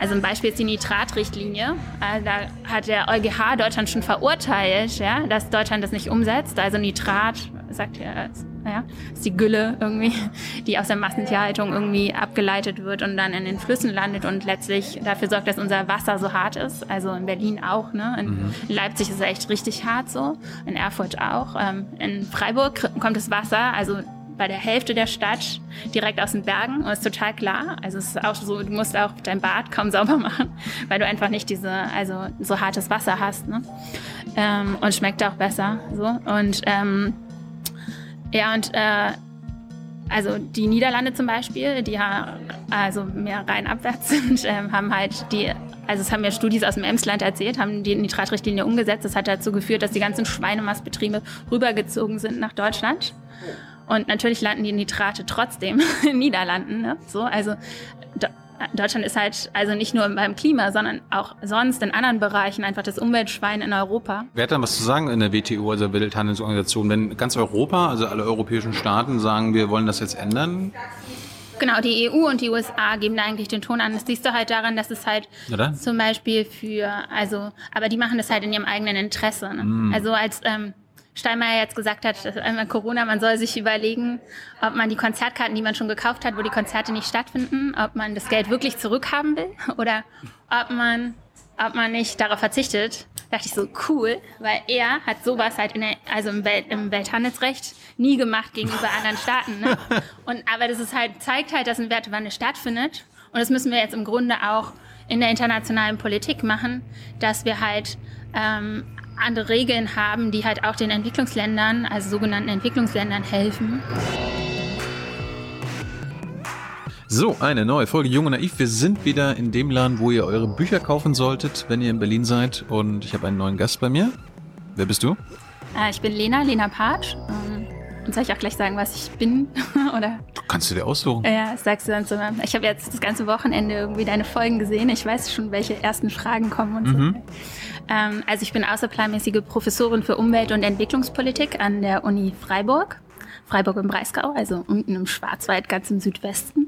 Also ein Beispiel ist die Nitratrichtlinie. Äh, da hat der EuGH Deutschland schon verurteilt, ja, dass Deutschland das nicht umsetzt. Also Nitrat, sagt ja, ja, ist die Gülle irgendwie, die aus der Massentierhaltung irgendwie abgeleitet wird und dann in den Flüssen landet und letztlich dafür sorgt, dass unser Wasser so hart ist. Also in Berlin auch, ne? In mhm. Leipzig ist es echt richtig hart so, in Erfurt auch. Ähm, in Freiburg kommt das Wasser, also bei der Hälfte der Stadt direkt aus den Bergen und ist total klar. Also es ist auch so, du musst auch dein Bad kaum sauber machen, weil du einfach nicht diese, also so hartes Wasser hast. Ne? Ähm, und schmeckt auch besser. So. Und ähm, ja, und äh, also die Niederlande zum Beispiel, die ja also mehr rein abwärts sind, ähm, haben halt die, also es haben ja Studis aus dem Emsland erzählt, haben die Nitratrichtlinie umgesetzt. Das hat dazu geführt, dass die ganzen Schweinemastbetriebe rübergezogen sind nach Deutschland. Und natürlich landen die Nitrate trotzdem in Niederlanden. Ne? So, also Deutschland ist halt also nicht nur beim Klima, sondern auch sonst in anderen Bereichen einfach das Umweltschwein in Europa. Wer hat dann was zu sagen in der WTO, also der Welthandelsorganisation? Wenn ganz Europa, also alle europäischen Staaten sagen, wir wollen das jetzt ändern? Genau, die EU und die USA geben da eigentlich den Ton an. Das siehst du halt daran, dass es halt Oder? zum Beispiel für, also, aber die machen das halt in ihrem eigenen Interesse. Ne? Mm. Also als ähm, Steinmeier jetzt gesagt hat, dass einmal Corona, man soll sich überlegen, ob man die Konzertkarten, die man schon gekauft hat, wo die Konzerte nicht stattfinden, ob man das Geld wirklich zurückhaben will oder ob man, ob man nicht darauf verzichtet. Da dachte ich so, cool, weil er hat sowas halt in der, also im, Welt, im Welthandelsrecht nie gemacht gegenüber anderen Staaten. Ne? Und, aber das ist halt, zeigt halt, dass ein Wertewandel stattfindet. Und das müssen wir jetzt im Grunde auch in der internationalen Politik machen, dass wir halt ähm, andere Regeln haben, die halt auch den Entwicklungsländern, also sogenannten Entwicklungsländern helfen. So, eine neue Folge Jung und Naiv. Wir sind wieder in dem Laden, wo ihr eure Bücher kaufen solltet, wenn ihr in Berlin seid. Und ich habe einen neuen Gast bei mir. Wer bist du? Äh, ich bin Lena, Lena Patsch. Und soll ich auch gleich sagen, was ich bin? Oder? Kannst du dir aussuchen? Ja, sagst du dann so. Ich habe jetzt das ganze Wochenende irgendwie deine Folgen gesehen. Ich weiß schon, welche ersten Fragen kommen und mhm. so. Ähm, also ich bin außerplanmäßige Professorin für Umwelt- und Entwicklungspolitik an der Uni Freiburg. Freiburg im Breisgau, also unten im Schwarzwald, ganz im Südwesten.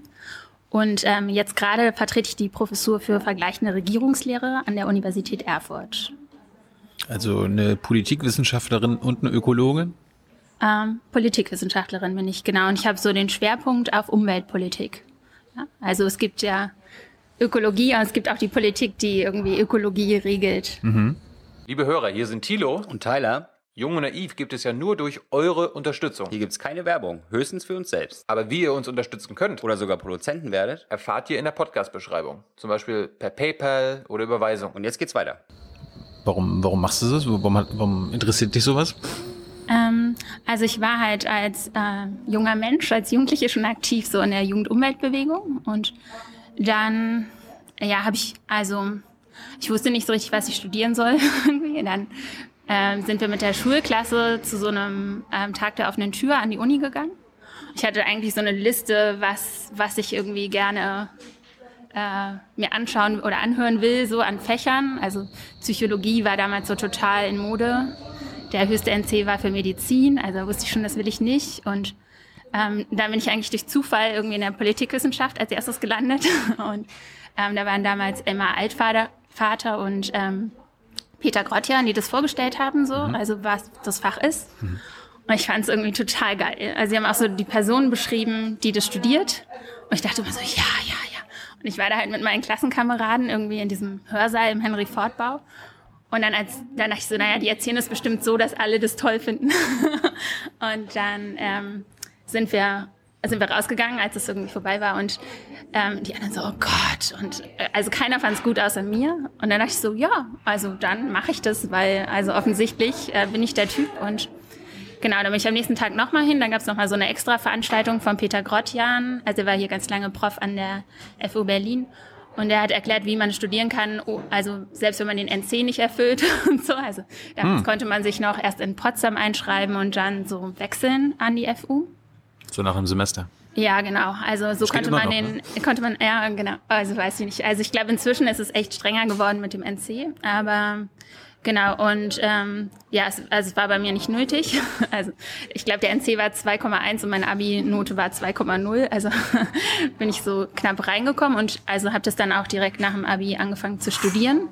Und ähm, jetzt gerade vertrete ich die Professur für vergleichende Regierungslehre an der Universität Erfurt. Also eine Politikwissenschaftlerin und eine Ökologin? Ähm, Politikwissenschaftlerin bin ich, genau. Und ich habe so den Schwerpunkt auf Umweltpolitik. Ja? Also es gibt ja Ökologie, aber es gibt auch die Politik, die irgendwie Ökologie regelt. Mhm. Liebe Hörer, hier sind Thilo und Tyler. Jung und Naiv gibt es ja nur durch eure Unterstützung. Hier gibt es keine Werbung, höchstens für uns selbst. Aber wie ihr uns unterstützen könnt oder sogar Produzenten werdet, erfahrt ihr in der Podcast-Beschreibung. Zum Beispiel per PayPal oder Überweisung. Und jetzt geht's weiter. Warum, warum machst du das? Warum, warum interessiert dich sowas? Ähm, also ich war halt als äh, junger Mensch, als Jugendliche schon aktiv so in der Jugendumweltbewegung und dann, ja, habe ich, also, ich wusste nicht so richtig, was ich studieren soll. dann ähm, sind wir mit der Schulklasse zu so einem ähm, Tag der offenen Tür an die Uni gegangen. Ich hatte eigentlich so eine Liste, was, was ich irgendwie gerne äh, mir anschauen oder anhören will, so an Fächern. Also Psychologie war damals so total in Mode. Der höchste NC war für Medizin, also wusste ich schon, das will ich nicht. Und ähm, da bin ich eigentlich durch Zufall irgendwie in der Politikwissenschaft als erstes gelandet. Und ähm, da waren damals Emma Altvater Vater und ähm, Peter Grottjan, die das vorgestellt haben, so, mhm. also was das Fach ist. Mhm. Und ich fand es irgendwie total geil. Also sie haben auch so die Person beschrieben, die das studiert. Und ich dachte immer so, ja, ja, ja. Und ich war da halt mit meinen Klassenkameraden irgendwie in diesem Hörsaal im Henry Ford Bau. Und dann, als, dann dachte ich so, naja, die erzählen es bestimmt so, dass alle das toll finden. und dann ähm, sind wir sind wir rausgegangen, als es irgendwie vorbei war und ähm, die anderen so, oh Gott. Und äh, also keiner fand es gut außer mir. Und dann dachte ich so, ja, also dann mache ich das, weil also offensichtlich äh, bin ich der Typ. Und genau, dann bin ich am nächsten Tag nochmal hin. Dann gab es nochmal so eine extra Veranstaltung von Peter Grottjan. Also er war hier ganz lange Prof an der FU Berlin. Und er hat erklärt, wie man studieren kann, oh, also selbst wenn man den NC nicht erfüllt und so. Also damals hm. konnte man sich noch erst in Potsdam einschreiben und dann so wechseln an die FU. So nach einem Semester. Ja, genau. Also so konnte man noch, den, ne? konnte man, ja, genau. Also weiß ich nicht. Also ich glaube, inzwischen ist es echt strenger geworden mit dem NC. Aber Genau, und ähm, ja, es, also es war bei mir nicht nötig. Also ich glaube, der NC war 2,1 und meine Abi-Note war 2,0. Also bin ich so knapp reingekommen und also habe das dann auch direkt nach dem Abi angefangen zu studieren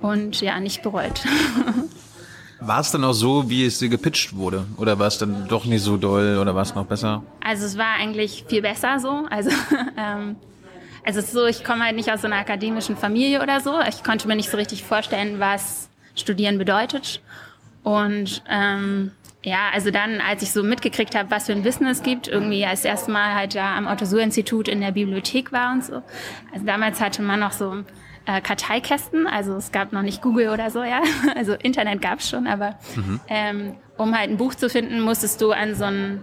und ja, nicht bereut. War es dann auch so, wie es dir gepitcht wurde? Oder war es dann doch nicht so doll oder war es noch besser? Also es war eigentlich viel besser so. Also ähm, also es ist so, ich komme halt nicht aus so einer akademischen Familie oder so. Ich konnte mir nicht so richtig vorstellen, was Studieren bedeutet. Und ähm, ja, also dann, als ich so mitgekriegt habe, was für ein Wissen es gibt, irgendwie als erstes Mal halt da am Otto-Suhr-Institut in der Bibliothek war und so. Also damals hatte man noch so äh, Karteikästen, also es gab noch nicht Google oder so, ja. Also Internet gab es schon, aber mhm. ähm, um halt ein Buch zu finden, musstest du an so ein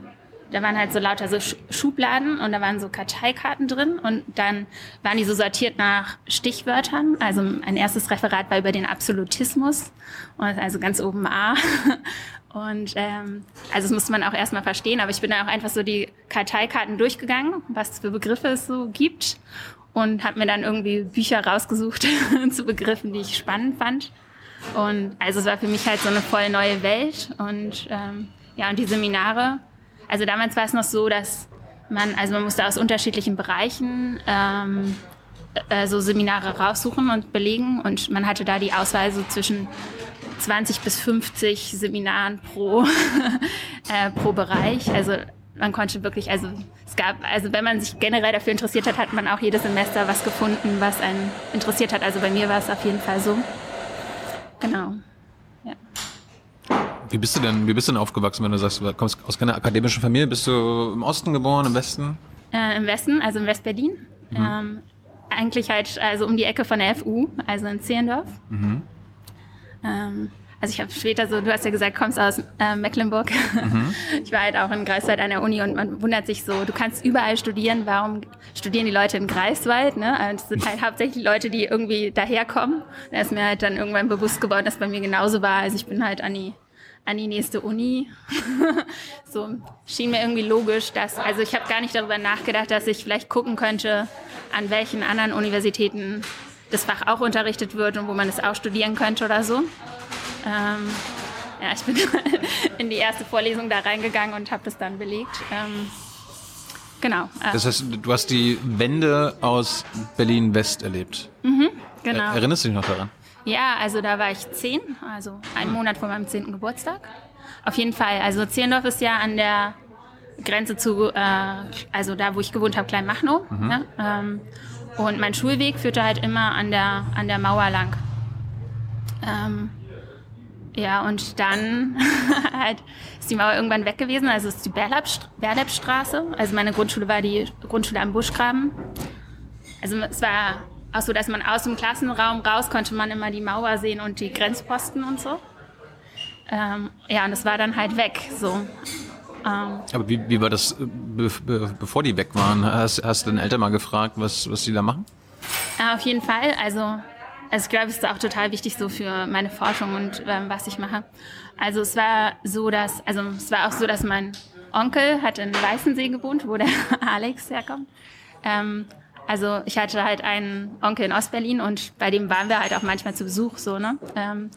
da waren halt so lauter so Schubladen und da waren so Karteikarten drin und dann waren die so sortiert nach Stichwörtern. Also ein erstes Referat war über den Absolutismus also ganz oben A. Und ähm, also das musste man auch erstmal verstehen, aber ich bin dann auch einfach so die Karteikarten durchgegangen, was für Begriffe es so gibt und habe mir dann irgendwie Bücher rausgesucht zu Begriffen, die ich spannend fand. Und also es war für mich halt so eine voll neue Welt und ähm, ja, und die Seminare also damals war es noch so, dass man, also man musste aus unterschiedlichen Bereichen ähm, äh, so Seminare raussuchen und belegen und man hatte da die Auswahl so zwischen 20 bis 50 Seminaren pro, äh, pro Bereich. Also man konnte wirklich, also es gab, also wenn man sich generell dafür interessiert hat, hat man auch jedes Semester was gefunden, was einen interessiert hat. Also bei mir war es auf jeden Fall so. Genau. Ja. Wie bist du denn, wie bist du denn aufgewachsen, wenn du sagst, du kommst aus keiner akademischen Familie? Bist du im Osten geboren, im Westen? Äh, Im Westen, also in Westberlin. Mhm. Ähm, eigentlich halt also um die Ecke von der FU, also in Zehlendorf. Mhm. Ähm, also ich habe später so, du hast ja gesagt, kommst aus äh, Mecklenburg. Mhm. Ich war halt auch in Greifswald an der Uni und man wundert sich so, du kannst überall studieren, warum studieren die Leute in Greifswald? Ne? Also das sind halt hauptsächlich Leute, die irgendwie daherkommen. Da ist mir halt dann irgendwann bewusst geworden, dass bei mir genauso war. Also ich bin halt an die an die nächste Uni. so schien mir irgendwie logisch, dass, also ich habe gar nicht darüber nachgedacht, dass ich vielleicht gucken könnte, an welchen anderen Universitäten das Fach auch unterrichtet wird und wo man es auch studieren könnte oder so. Ähm, ja, ich bin in die erste Vorlesung da reingegangen und habe das dann belegt. Ähm, genau. Äh. Das heißt, du hast die Wende aus Berlin-West erlebt. Mhm, genau. Erinnerst du dich noch daran? Ja, also da war ich zehn, also einen Monat vor meinem zehnten Geburtstag. Auf jeden Fall. Also Zehlendorf ist ja an der Grenze zu, äh, also da, wo ich gewohnt habe, Kleinmachnow. Mhm. Ja, ähm, und mein Schulweg führte halt immer an der, an der Mauer lang. Ähm, ja, und dann halt ist die Mauer irgendwann weg gewesen. Also ist die Berlepstraße. Also meine Grundschule war die Grundschule am Buschgraben. Also es war auch so, dass man aus dem Klassenraum raus konnte man immer die Mauer sehen und die Grenzposten und so. Ähm, ja, und das war dann halt weg. So. Ähm, Aber wie, wie war das, äh, be, be, bevor die weg waren? Hast, hast du deine Eltern mal gefragt, was, was die da machen? Auf jeden Fall. Also, also ich glaube, es ist auch total wichtig so für meine Forschung und ähm, was ich mache. Also es war so, dass, also es war auch so, dass mein Onkel hat in Weißensee gewohnt, wo der Alex herkommt. Ähm, also ich hatte halt einen Onkel in Ostberlin und bei dem waren wir halt auch manchmal zu Besuch so, ne? Ähm,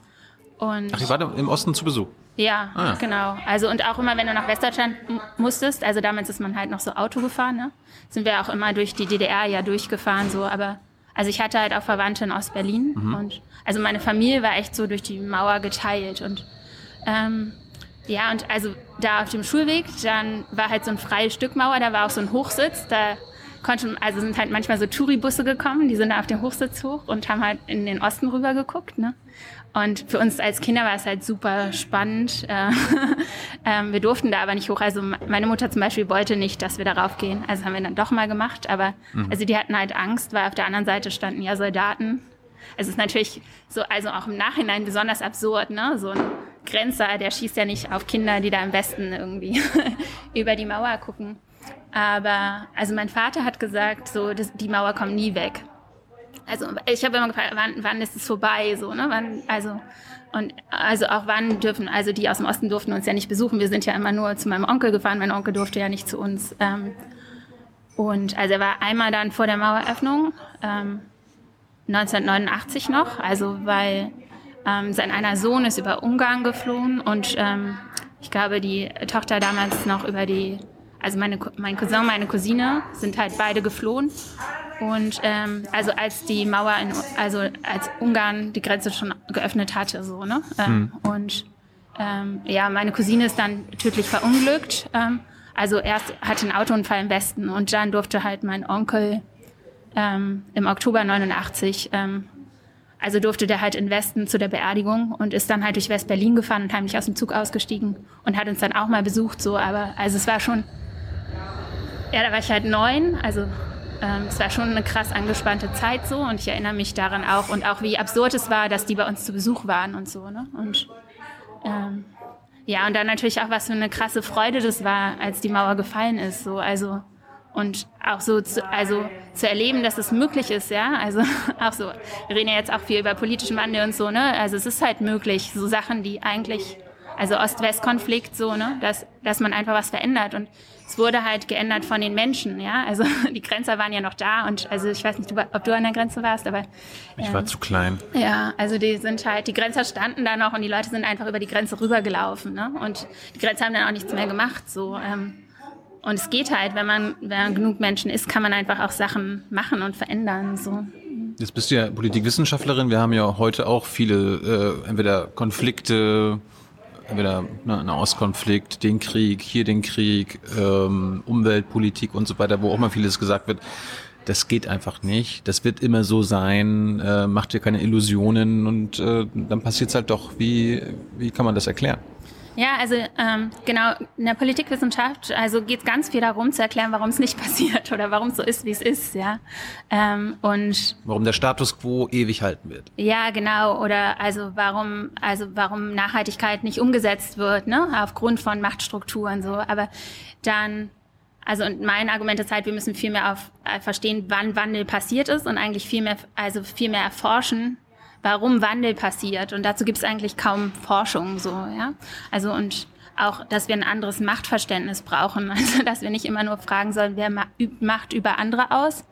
und Ach, ihr wart im Osten zu Besuch? Ja, ah. genau. Also und auch immer, wenn du nach Westdeutschland musstest, also damals ist man halt noch so Auto gefahren, ne? Sind wir auch immer durch die DDR ja durchgefahren, so, aber also ich hatte halt auch Verwandte in Ostberlin mhm. und also meine Familie war echt so durch die Mauer geteilt und ähm, ja, und also da auf dem Schulweg, dann war halt so ein freies Stück Mauer, da war auch so ein Hochsitz, da konnte, also sind halt manchmal so Touribusse gekommen, die sind da auf dem Hochsitz hoch und haben halt in den Osten rüber geguckt, ne? Und für uns als Kinder war es halt super spannend. Äh, ähm, wir durften da aber nicht hoch. Also meine Mutter zum Beispiel wollte nicht, dass wir darauf gehen. Also haben wir dann doch mal gemacht. Aber mhm. also die hatten halt Angst, weil auf der anderen Seite standen ja Soldaten. Es ist natürlich so, also auch im Nachhinein besonders absurd, ne? So ein Grenzer, der schießt ja nicht auf Kinder, die da im Westen irgendwie über die Mauer gucken. Aber also mein Vater hat gesagt, so das, die Mauer kommt nie weg. Also ich habe immer gefragt, wann, wann ist es vorbei, so ne? Wann, also und also auch wann dürfen, also die aus dem Osten durften uns ja nicht besuchen. Wir sind ja immer nur zu meinem Onkel gefahren. Mein Onkel durfte ja nicht zu uns. Ähm, und also er war einmal dann vor der Maueröffnung, ähm, 1989 noch, also weil ähm, sein einer Sohn ist über Ungarn geflohen und ähm, ich glaube, die Tochter damals noch über die, also meine, mein Cousin, meine Cousine sind halt beide geflohen. Und ähm, also als die Mauer, in, also als Ungarn die Grenze schon geöffnet hatte, so, ne? Ähm, mhm. Und ähm, ja, meine Cousine ist dann tödlich verunglückt. Ähm, also erst hatte einen Autounfall im Westen und dann durfte halt mein Onkel ähm, im Oktober 89 ähm, also durfte der halt in Westen zu der Beerdigung und ist dann halt durch West-Berlin gefahren und heimlich aus dem Zug ausgestiegen und hat uns dann auch mal besucht, so, aber also es war schon, ja, da war ich halt neun, also ähm, es war schon eine krass angespannte Zeit so. Und ich erinnere mich daran auch und auch wie absurd es war, dass die bei uns zu Besuch waren und so, ne? Und ähm, ja, und dann natürlich auch, was für eine krasse Freude das war, als die Mauer gefallen ist, so, also und auch so zu, also zu erleben, dass es möglich ist, ja, also auch so, wir reden ja jetzt auch viel über politischen Wandel und so, ne, also es ist halt möglich, so Sachen, die eigentlich, also Ost-West-Konflikt so, ne, dass, dass man einfach was verändert. Und es wurde halt geändert von den Menschen, ja, also die Grenzer waren ja noch da und also ich weiß nicht, ob du an der Grenze warst, aber... Ich war ähm, zu klein. Ja, also die sind halt, die Grenzer standen da noch und die Leute sind einfach über die Grenze rübergelaufen, ne, und die Grenzer haben dann auch nichts mehr gemacht, so, ähm, und es geht halt, wenn man, wenn man genug Menschen ist, kann man einfach auch Sachen machen und verändern. So. Jetzt bist du ja Politikwissenschaftlerin. Wir haben ja heute auch viele, äh, entweder Konflikte, entweder ne, ein Ostkonflikt, den Krieg, hier den Krieg, ähm, Umweltpolitik und so weiter, wo auch mal vieles gesagt wird. Das geht einfach nicht. Das wird immer so sein. Äh, macht dir keine Illusionen und äh, dann passiert es halt doch. Wie, wie kann man das erklären? Ja, also ähm, genau, in der Politikwissenschaft also geht es ganz viel darum zu erklären, warum es nicht passiert oder warum es so ist, wie es ist, ja. Ähm, und warum der Status quo ewig halten wird. Ja, genau. Oder also warum, also warum Nachhaltigkeit nicht umgesetzt wird, ne, aufgrund von Machtstrukturen so. Aber dann also und mein Argument ist halt, wir müssen viel mehr auf äh, verstehen, wann Wandel passiert ist und eigentlich viel mehr, also viel mehr erforschen, warum Wandel passiert. Und dazu gibt es eigentlich kaum Forschung so, ja. Also und auch, dass wir ein anderes Machtverständnis brauchen. Also, dass wir nicht immer nur fragen sollen, wer übt Macht über andere aus,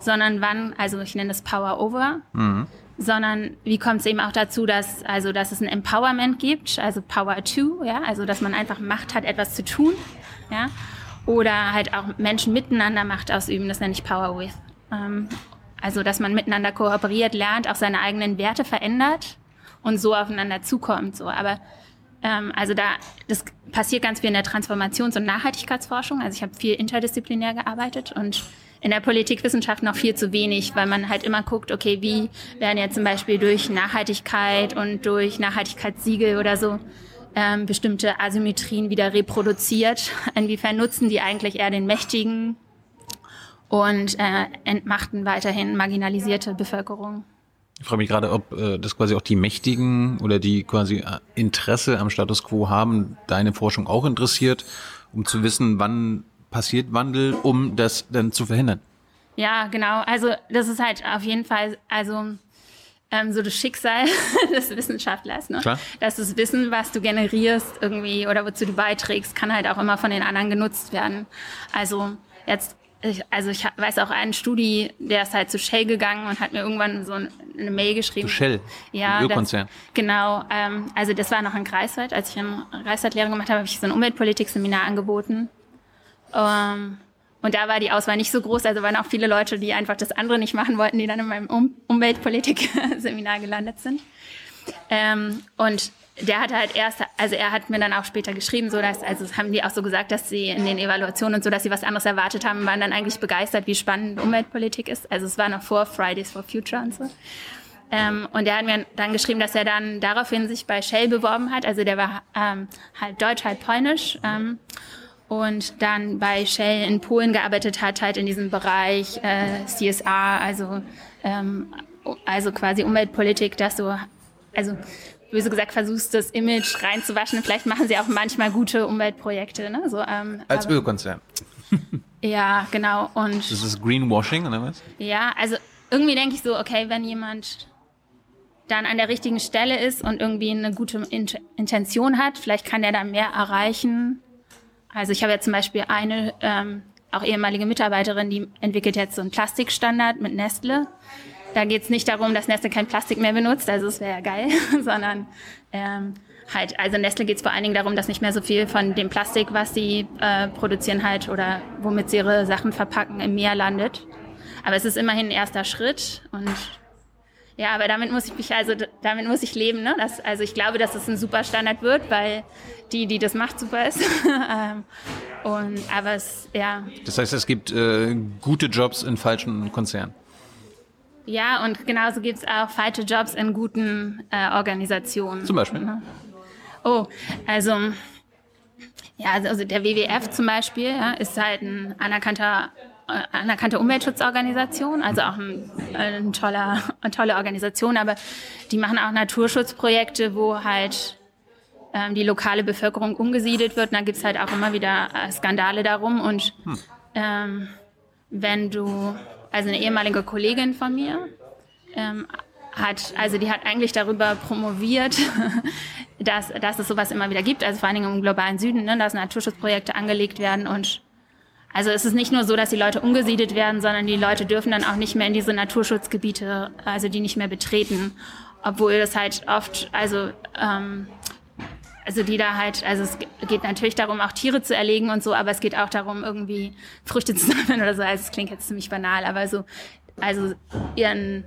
sondern wann, also ich nenne es Power Over, mhm. sondern wie kommt es eben auch dazu, dass, also, dass es ein Empowerment gibt, also Power To, ja, also, dass man einfach Macht hat, etwas zu tun, ja, oder halt auch Menschen miteinander Macht ausüben, das nenne ich Power With. Ähm, also, dass man miteinander kooperiert, lernt, auch seine eigenen Werte verändert und so aufeinander zukommt. So, aber ähm, also da, das passiert ganz viel in der Transformations- und Nachhaltigkeitsforschung. Also ich habe viel interdisziplinär gearbeitet und in der Politikwissenschaft noch viel zu wenig, weil man halt immer guckt, okay, wie werden jetzt zum Beispiel durch Nachhaltigkeit und durch Nachhaltigkeitssiegel oder so ähm, bestimmte Asymmetrien wieder reproduziert. Inwiefern nutzen die eigentlich eher den Mächtigen und äh, entmachten weiterhin marginalisierte Bevölkerung. Ich frage mich gerade, ob äh, das quasi auch die Mächtigen oder die quasi äh, Interesse am Status quo haben, deine Forschung auch interessiert, um zu wissen, wann passiert Wandel, um das dann zu verhindern. Ja, genau. Also das ist halt auf jeden Fall, also ähm, so das Schicksal des Wissenschaftlers, ne? Klar. dass das Wissen, was du generierst irgendwie oder wozu du beiträgst, kann halt auch immer von den anderen genutzt werden. Also jetzt ich, also ich weiß auch einen Studi, der ist halt zu Shell gegangen und hat mir irgendwann so eine Mail geschrieben. Zu Shell, ja, Ölkonzern. Genau, ähm, also das war noch in Greifswald. Als ich eine Greifswald-Lehre gemacht habe, habe ich so ein Umweltpolitik-Seminar angeboten. Ähm, und da war die Auswahl nicht so groß, also waren auch viele Leute, die einfach das andere nicht machen wollten, die dann in meinem um Umweltpolitik-Seminar gelandet sind. Ähm, und der hat halt erst, also er hat mir dann auch später geschrieben, so dass, also das haben die auch so gesagt, dass sie in den Evaluationen und so, dass sie was anderes erwartet haben, waren dann eigentlich begeistert, wie spannend Umweltpolitik ist. Also es war noch vor Fridays for Future und so. Ähm, und er hat mir dann geschrieben, dass er dann daraufhin sich bei Shell beworben hat. Also der war ähm, halt deutsch, halt polnisch. Ähm, und dann bei Shell in Polen gearbeitet hat, halt in diesem Bereich äh, CSR, also, ähm, also quasi Umweltpolitik, dass so, also böse gesagt, versuchst, das Image reinzuwaschen. Vielleicht machen sie auch manchmal gute Umweltprojekte. Ne? So, ähm, Als aber, Ölkonzern. ja, genau. Und das ist Greenwashing oder was? Ja, also irgendwie denke ich so, okay, wenn jemand dann an der richtigen Stelle ist und irgendwie eine gute Intention hat, vielleicht kann der da mehr erreichen. Also ich habe ja zum Beispiel eine ähm, auch ehemalige Mitarbeiterin, die entwickelt jetzt so einen Plastikstandard mit Nestle da geht es nicht darum, dass Nestle kein Plastik mehr benutzt, also es wäre ja geil, sondern ähm, halt, also Nestle geht es vor allen Dingen darum, dass nicht mehr so viel von dem Plastik, was sie äh, produzieren halt oder womit sie ihre Sachen verpacken, im Meer landet. Aber es ist immerhin ein erster Schritt und ja, aber damit muss ich mich also damit muss ich leben. Ne? Das, also ich glaube, dass es ein super Standard wird, weil die, die das macht, super ist. Ähm, und aber es ja. Das heißt, es gibt äh, gute Jobs in falschen Konzernen. Ja, und genauso gibt es auch falsche Jobs in guten äh, Organisationen. Zum Beispiel. Ne? Oh, also ja, also der WWF zum Beispiel ja, ist halt ein anerkannter äh, anerkannte Umweltschutzorganisation, also auch ein, ein toller, eine tolle Organisation, aber die machen auch Naturschutzprojekte, wo halt ähm, die lokale Bevölkerung umgesiedelt wird. Und da gibt's halt auch immer wieder äh, Skandale darum. Und hm. ähm, wenn du, also eine ehemalige Kollegin von mir, ähm, hat, also die hat eigentlich darüber promoviert, dass, dass es sowas immer wieder gibt, also vor allen Dingen im globalen Süden, ne, dass Naturschutzprojekte angelegt werden und also es ist nicht nur so, dass die Leute umgesiedelt werden, sondern die Leute dürfen dann auch nicht mehr in diese Naturschutzgebiete, also die nicht mehr betreten, obwohl das halt oft, also ähm, also die da halt, also es geht natürlich darum, auch Tiere zu erlegen und so, aber es geht auch darum, irgendwie Früchte zu sammeln oder so. Also es klingt jetzt ziemlich banal, aber so, also ihren,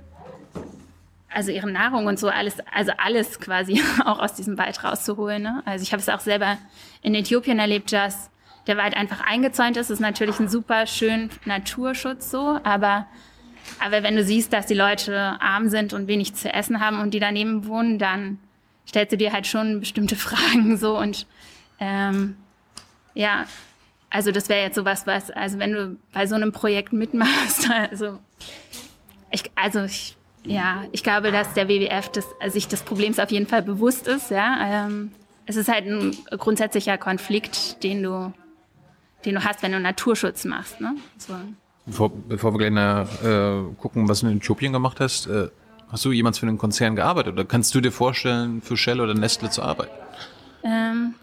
also ihre Nahrung und so alles, also alles quasi auch aus diesem Wald rauszuholen. Ne? Also ich habe es auch selber in Äthiopien erlebt, dass der Wald einfach eingezäunt ist, ist natürlich ein super schön Naturschutz so, aber aber wenn du siehst, dass die Leute arm sind und wenig zu essen haben und die daneben wohnen, dann stellst du dir halt schon bestimmte Fragen so und ähm, ja, also das wäre jetzt sowas, was, also wenn du bei so einem Projekt mitmachst, also ich, also ich, ja, ich glaube, dass der WWF das, also sich des Problems auf jeden Fall bewusst ist, ja. Ähm, es ist halt ein grundsätzlicher Konflikt, den du den du hast, wenn du Naturschutz machst. Ne? So. Bevor, bevor wir gleich äh, gucken, was du in Äthiopien gemacht hast, äh, hast du jemals für einen Konzern gearbeitet oder kannst du dir vorstellen, für Shell oder Nestle zu arbeiten? Ähm,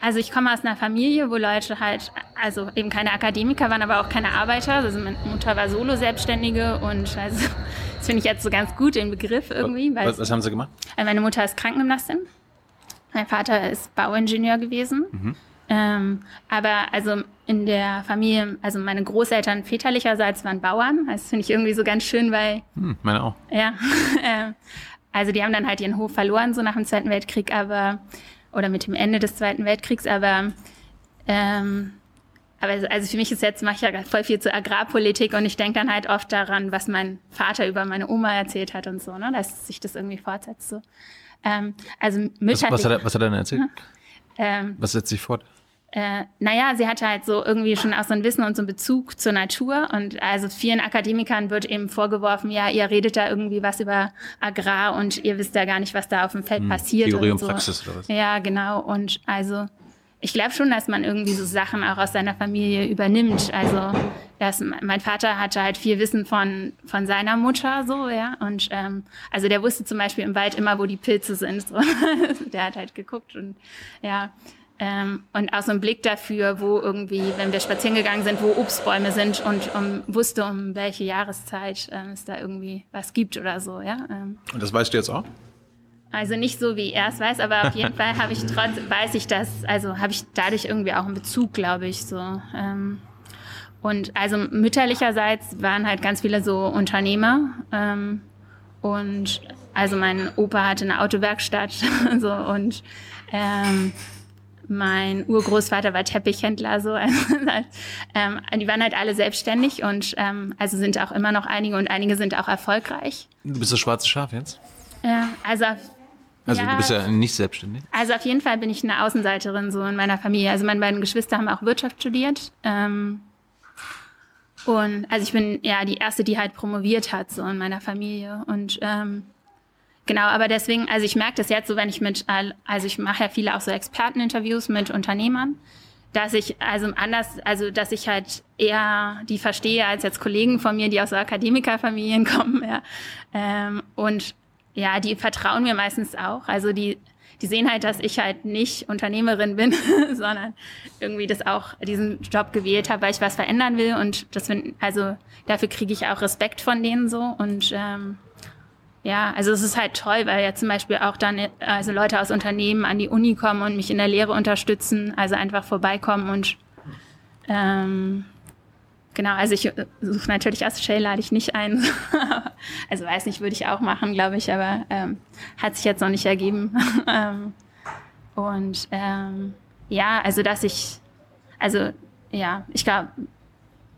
also ich komme aus einer Familie, wo Leute halt, also eben keine Akademiker waren, aber auch keine Arbeiter. Also meine Mutter war Solo-Selbstständige und also das finde ich jetzt so ganz gut, den Begriff irgendwie. Was, was haben sie gemacht? Äh, meine Mutter ist Krankengymnastin. Mein Vater ist Bauingenieur gewesen. Mhm. Ähm, aber also in der Familie, also meine Großeltern väterlicherseits waren Bauern. Das finde ich irgendwie so ganz schön, weil. Hm, meine auch. Ja. Ähm, also die haben dann halt ihren Hof verloren, so nach dem Zweiten Weltkrieg, aber, oder mit dem Ende des Zweiten Weltkriegs, aber, ähm, aber also für mich ist jetzt, mache ich ja voll viel zur Agrarpolitik und ich denke dann halt oft daran, was mein Vater über meine Oma erzählt hat und so, ne, dass sich das irgendwie fortsetzt. So. Ähm, also was, was, hat er, was hat er denn erzählt? Ähm, was setzt sich fort? Äh, naja, sie hatte halt so irgendwie schon auch so ein Wissen und so einen Bezug zur Natur. Und also vielen Akademikern wird eben vorgeworfen, ja, ihr redet da irgendwie was über Agrar und ihr wisst ja gar nicht, was da auf dem Feld hm, passiert. Theorie und, so. Praxis oder was? Ja, genau. Und also ich glaube schon, dass man irgendwie so Sachen auch aus seiner Familie übernimmt. Also dass mein Vater hatte halt viel Wissen von von seiner Mutter so ja und ähm, also der wusste zum Beispiel im Wald immer, wo die Pilze sind. So. der hat halt geguckt und ja ähm, und auch so ein Blick dafür, wo irgendwie, wenn wir spazieren gegangen sind, wo Obstbäume sind und um, wusste, um welche Jahreszeit äh, es da irgendwie was gibt oder so, ja. Ähm. Und das weißt du jetzt auch? Also nicht so, wie er es weiß, aber auf jeden Fall habe ich trotz, weiß ich das, also habe ich dadurch irgendwie auch einen Bezug, glaube ich, so. Ähm. Und also mütterlicherseits waren halt ganz viele so Unternehmer. Ähm, und also mein Opa hatte eine Autowerkstatt so und ähm, mein Urgroßvater war Teppichhändler, so. ähm, die waren halt alle selbstständig und ähm, also sind auch immer noch einige und einige sind auch erfolgreich. Du bist das schwarze Schaf jetzt? Ja, also. Also ja, du bist ja nicht selbstständig? Also auf jeden Fall bin ich eine Außenseiterin so in meiner Familie. Also meine beiden Geschwister haben auch Wirtschaft studiert. Ähm, und also ich bin ja die erste, die halt promoviert hat so in meiner Familie. Und ähm, Genau, aber deswegen, also ich merke das jetzt so, wenn ich mit, also ich mache ja viele auch so Experteninterviews mit Unternehmern, dass ich also anders, also dass ich halt eher die verstehe als jetzt Kollegen von mir, die aus so Akademikerfamilien kommen, ja. Ähm, und ja, die vertrauen mir meistens auch. Also die, die sehen halt, dass ich halt nicht Unternehmerin bin, sondern irgendwie das auch diesen Job gewählt habe, weil ich was verändern will und das find, also dafür kriege ich auch Respekt von denen so und ähm, ja, also es ist halt toll, weil ja zum Beispiel auch dann also Leute aus Unternehmen an die Uni kommen und mich in der Lehre unterstützen, also einfach vorbeikommen und ähm, genau, also ich äh, suche natürlich aus Shell lade ich nicht ein. also weiß nicht, würde ich auch machen, glaube ich, aber ähm, hat sich jetzt noch nicht ergeben. Ähm, und ähm, ja, also dass ich, also ja, ich glaube,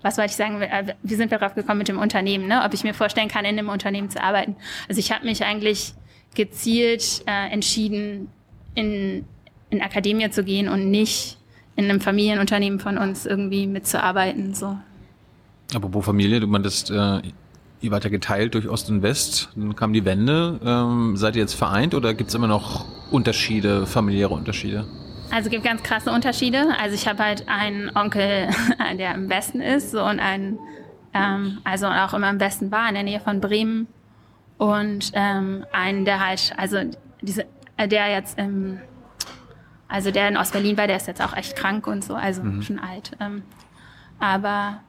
was wollte ich sagen, äh, wie sind wir darauf gekommen mit dem Unternehmen, ne? ob ich mir vorstellen kann, in einem Unternehmen zu arbeiten. Also ich habe mich eigentlich gezielt äh, entschieden, in, in Akademie zu gehen und nicht in einem Familienunternehmen von uns irgendwie mitzuarbeiten. So. Apropos Familie, du meintest, äh, ihr wart ja geteilt durch Ost und West, dann kam die Wende. Ähm, seid ihr jetzt vereint oder gibt es immer noch Unterschiede, familiäre Unterschiede? Also es gibt ganz krasse Unterschiede. Also ich habe halt einen Onkel, der im Westen ist und einen, ähm, also auch immer im Westen war, in der Nähe von Bremen. Und ähm, einen, der halt, also diese, äh, der jetzt im, also der in Ostberlin war, der ist jetzt auch echt krank und so, also mhm. schon alt. Ähm, aber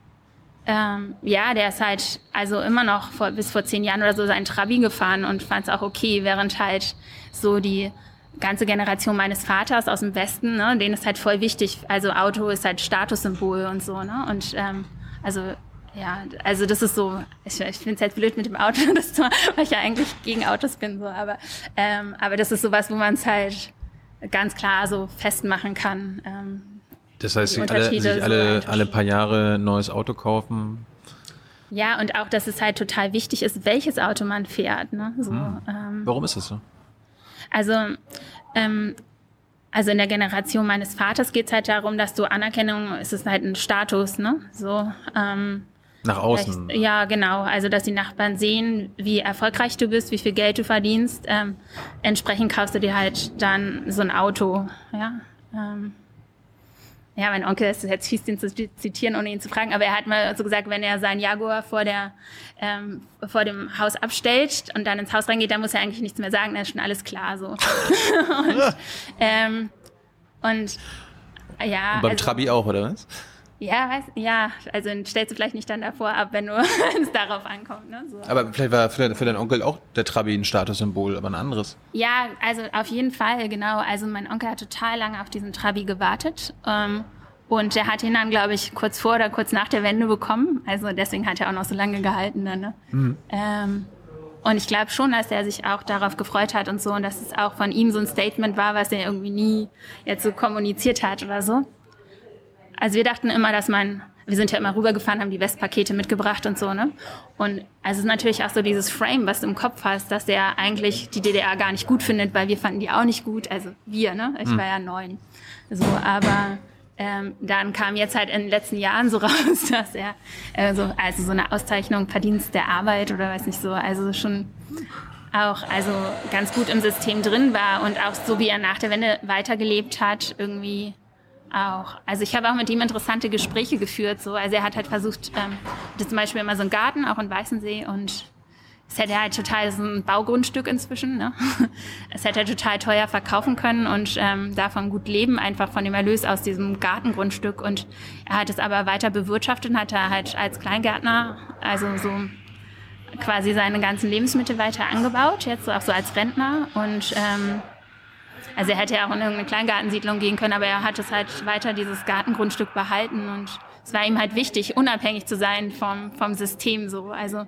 ähm, ja, der ist halt also immer noch vor, bis vor zehn Jahren oder so seinen Trabi gefahren und fand es auch okay, während halt so die ganze Generation meines Vaters aus dem Westen, ne, denen ist halt voll wichtig. Also Auto ist halt Statussymbol und so, ne? Und ähm, also ja, also das ist so, ich, ich finde es halt blöd mit dem Auto, das, weil ich ja eigentlich gegen Autos bin, so, aber, ähm, aber das ist sowas, wo man es halt ganz klar so festmachen kann. Ähm, das heißt, sich alle, sich alle, so alle paar Jahre ein neues Auto kaufen. Ja, und auch, dass es halt total wichtig ist, welches Auto man fährt. Ne? So, hm. ähm, Warum ist das so? Also, ähm, also in der Generation meines Vaters geht es halt darum, dass du Anerkennung, es ist halt ein Status, ne? So, ähm, nach außen. Ja, genau. Also, dass die Nachbarn sehen, wie erfolgreich du bist, wie viel Geld du verdienst. Ähm, entsprechend kaufst du dir halt dann so ein Auto, ja. Ähm, ja, mein Onkel ist jetzt fies, den zu zitieren, ohne ihn zu fragen, aber er hat mal so gesagt, wenn er seinen Jaguar vor der ähm, vor dem Haus abstellt und dann ins Haus reingeht, dann muss er eigentlich nichts mehr sagen, dann ist schon alles klar so. und, ähm, und ja. Und beim also, Trabi auch, oder was? Ja, weiß, ja, also stellst du vielleicht nicht dann davor ab, wenn, es darauf ankommt. Ne? So. Aber vielleicht war für, für deinen Onkel auch der Trabi ein Statussymbol, aber ein anderes. Ja, also auf jeden Fall, genau. Also mein Onkel hat total lange auf diesen Trabi gewartet. Ähm, und der hat ihn dann, glaube ich, kurz vor oder kurz nach der Wende bekommen. Also deswegen hat er auch noch so lange gehalten dann. Ne? Mhm. Ähm, und ich glaube schon, dass er sich auch darauf gefreut hat und so. Und dass es auch von ihm so ein Statement war, was er irgendwie nie jetzt so kommuniziert hat oder so. Also wir dachten immer, dass man, wir sind ja immer rübergefahren, haben die Westpakete mitgebracht und so, ne? Und also es ist natürlich auch so dieses Frame, was du im Kopf hast, dass der eigentlich die DDR gar nicht gut findet, weil wir fanden die auch nicht gut. Also wir, ne? Ich hm. war ja neun. So, aber ähm, dann kam jetzt halt in den letzten Jahren so raus, dass er äh, so, also so eine Auszeichnung Verdienst der Arbeit oder weiß nicht so, also schon auch also ganz gut im System drin war und auch so wie er nach der Wende weitergelebt hat, irgendwie auch. Also ich habe auch mit ihm interessante Gespräche geführt. So. Also er hat halt versucht, ähm, zum Beispiel immer so ein Garten, auch in Weißensee und es hätte halt total so ein Baugrundstück inzwischen. Ne? Es hätte er total teuer verkaufen können und ähm, davon gut leben, einfach von dem Erlös aus diesem Gartengrundstück. Und er hat es aber weiter bewirtschaftet und hat er halt als Kleingärtner, also so quasi seine ganzen Lebensmittel weiter angebaut, jetzt auch so als Rentner und ähm, also er hätte ja auch in irgendeine Kleingartensiedlung gehen können, aber er hat es halt weiter dieses Gartengrundstück behalten und es war ihm halt wichtig, unabhängig zu sein vom, vom System so. Also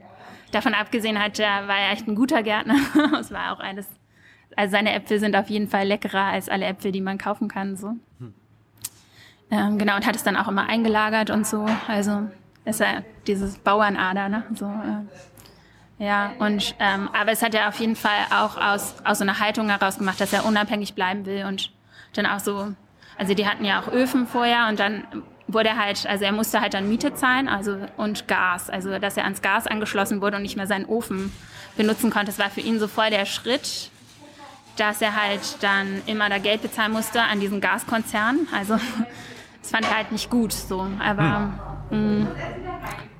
davon abgesehen hat er, war er echt ein guter Gärtner. es war auch alles, also seine Äpfel sind auf jeden Fall leckerer als alle Äpfel, die man kaufen kann, so. Hm. Ähm, genau, und hat es dann auch immer eingelagert und so. Also ist ja dieses Bauernader, ne? So, äh, ja, und ähm, aber es hat er auf jeden Fall auch aus, aus so einer Haltung heraus gemacht, dass er unabhängig bleiben will und dann auch so, also die hatten ja auch Öfen vorher und dann wurde er halt, also er musste halt dann Miete zahlen, also und Gas, also dass er ans Gas angeschlossen wurde und nicht mehr seinen Ofen benutzen konnte. Das war für ihn so voll der Schritt, dass er halt dann immer da Geld bezahlen musste an diesen Gaskonzern. Also das fand er halt nicht gut so, aber hm. Mh, mm,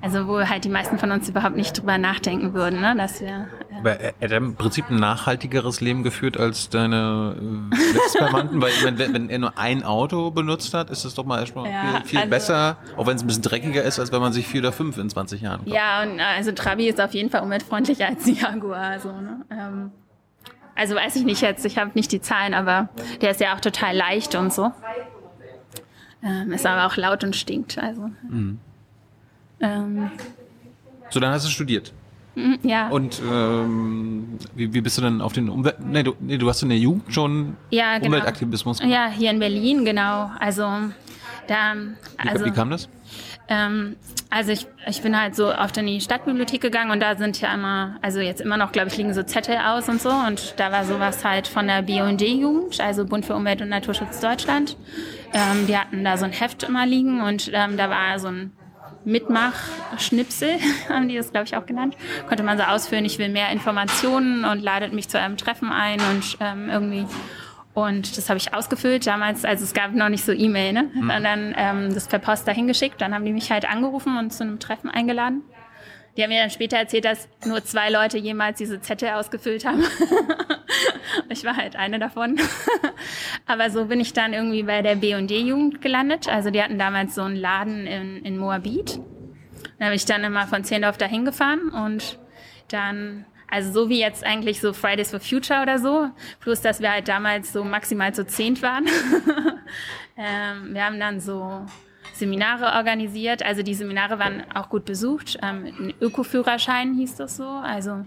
also wo halt die meisten von uns überhaupt nicht drüber nachdenken würden, ne? dass wir. Äh Aber er hat im Prinzip ein nachhaltigeres Leben geführt als deine äh, Letztverwandten, weil wenn, wenn er nur ein Auto benutzt hat, ist es doch mal erstmal Ja, viel, viel also- besser, auch wenn es ein bisschen dreckiger ist, als wenn man sich vier oder fünf in 20 Jahren kauft. Ja, und äh, also Trabi ist auf jeden Fall umweltfreundlicher als die Jaguar. So, ne? ähm, also weiß ich nicht jetzt, ich habe nicht die Zahlen, aber der ist ja auch total leicht und so. Ähm, ist aber auch laut und stinkt. Also. Ähm, So, dann hast du studiert. mm, ja, Und ähm, wie, wie bist du denn auf den Umwelt... Nee du, nee, du hast in der Jugend schon ja, genau. Umweltaktivismus gemacht. Ja, hier in Berlin, genau. Also da, Wie, also, wie kam das? Ähm, also ich, ich bin halt so oft in die Stadtbibliothek gegangen und da sind ja immer, also jetzt immer noch, glaube ich, liegen so Zettel aus und so und da war sowas halt von der BUND-Jugend, also Bund für Umwelt und Naturschutz Deutschland. Ähm, die hatten da so ein Heft immer liegen und ähm, da war so ein Mitmach-Schnipsel, haben die das, glaube ich, auch genannt. Konnte man so ausführen, ich will mehr Informationen und ladet mich zu einem Treffen ein und ähm, irgendwie und das habe ich ausgefüllt damals, also es gab noch nicht so E-Mail, ne? Und dann ähm, das per Post dahin geschickt. Dann haben die mich halt angerufen und zu einem Treffen eingeladen. Die haben mir dann später erzählt, dass nur zwei Leute jemals diese Zettel ausgefüllt haben. ich war halt eine davon. Aber so bin ich dann irgendwie bei der B&D-Jugend gelandet. Also die hatten damals so einen Laden in, in Moabit. Da bin ich dann immer von Zehlendorf dahin gefahren und dann, also so wie jetzt eigentlich so Fridays for Future oder so, plus dass wir halt damals so maximal zu zehnt waren. ähm, wir haben dann so Seminare organisiert. Also die Seminare waren auch gut besucht. Ähm, ein Ökoführerschein hieß das so. Also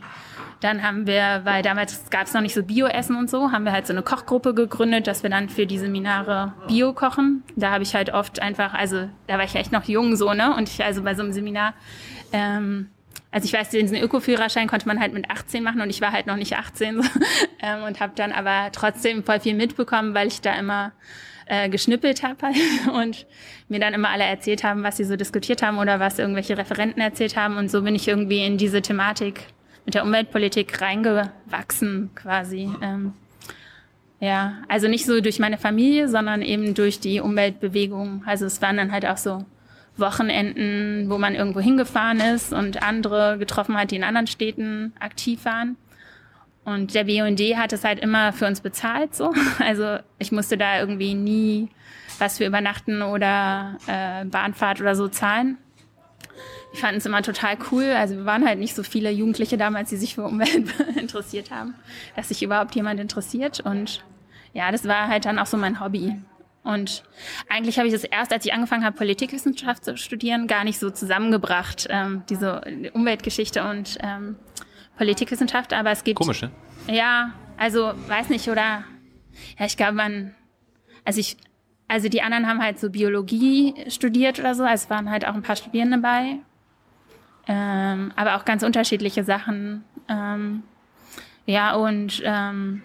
dann haben wir, weil damals gab es noch nicht so Bio-Essen und so, haben wir halt so eine Kochgruppe gegründet, dass wir dann für die Seminare Bio kochen. Da habe ich halt oft einfach, also da war ich echt noch jung so, ne? Und ich also bei so einem Seminar, ähm, also ich weiß, diesen Ökoführerschein konnte man halt mit 18 machen und ich war halt noch nicht 18 so, ähm, und habe dann aber trotzdem voll viel mitbekommen, weil ich da immer äh, geschnippelt habe halt und mir dann immer alle erzählt haben, was sie so diskutiert haben oder was irgendwelche Referenten erzählt haben und so bin ich irgendwie in diese Thematik mit der Umweltpolitik reingewachsen quasi. Ähm, ja, also nicht so durch meine Familie, sondern eben durch die Umweltbewegung. Also es waren dann halt auch so Wochenenden, wo man irgendwo hingefahren ist und andere getroffen hat, die in anderen Städten aktiv waren. Und der BUND hat es halt immer für uns bezahlt so. Also ich musste da irgendwie nie was für Übernachten oder äh, Bahnfahrt oder so zahlen. Ich fand es immer total cool. Also wir waren halt nicht so viele Jugendliche damals, die sich für Umwelt interessiert haben, dass sich überhaupt jemand interessiert. Und ja, das war halt dann auch so mein Hobby. Und eigentlich habe ich das erst, als ich angefangen habe, Politikwissenschaft zu studieren, gar nicht so zusammengebracht, ähm, diese Umweltgeschichte und ähm, Politikwissenschaft. Aber es gibt Komisch, ne? ja, also weiß nicht, oder ja, ich glaube, man, also ich, also die anderen haben halt so Biologie studiert oder so, also es waren halt auch ein paar Studierende dabei. Ähm, aber auch ganz unterschiedliche Sachen. Ähm, ja, und ähm,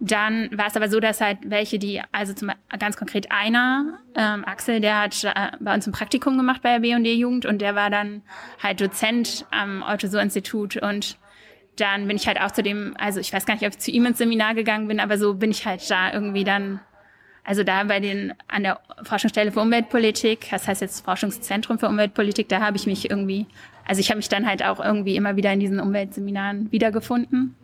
dann war es aber so, dass halt welche, die, also zum, ganz konkret einer, ähm, Axel, der hat äh, bei uns ein Praktikum gemacht bei der B&D-Jugend und der war dann halt Dozent am Otto-Suhr-Institut und dann bin ich halt auch zu dem, also ich weiß gar nicht, ob ich zu ihm ins Seminar gegangen bin, aber so bin ich halt da irgendwie dann, also da bei den, an der Forschungsstelle für Umweltpolitik, das heißt jetzt Forschungszentrum für Umweltpolitik, da habe ich mich irgendwie, also ich habe mich dann halt auch irgendwie immer wieder in diesen Umweltseminaren wiedergefunden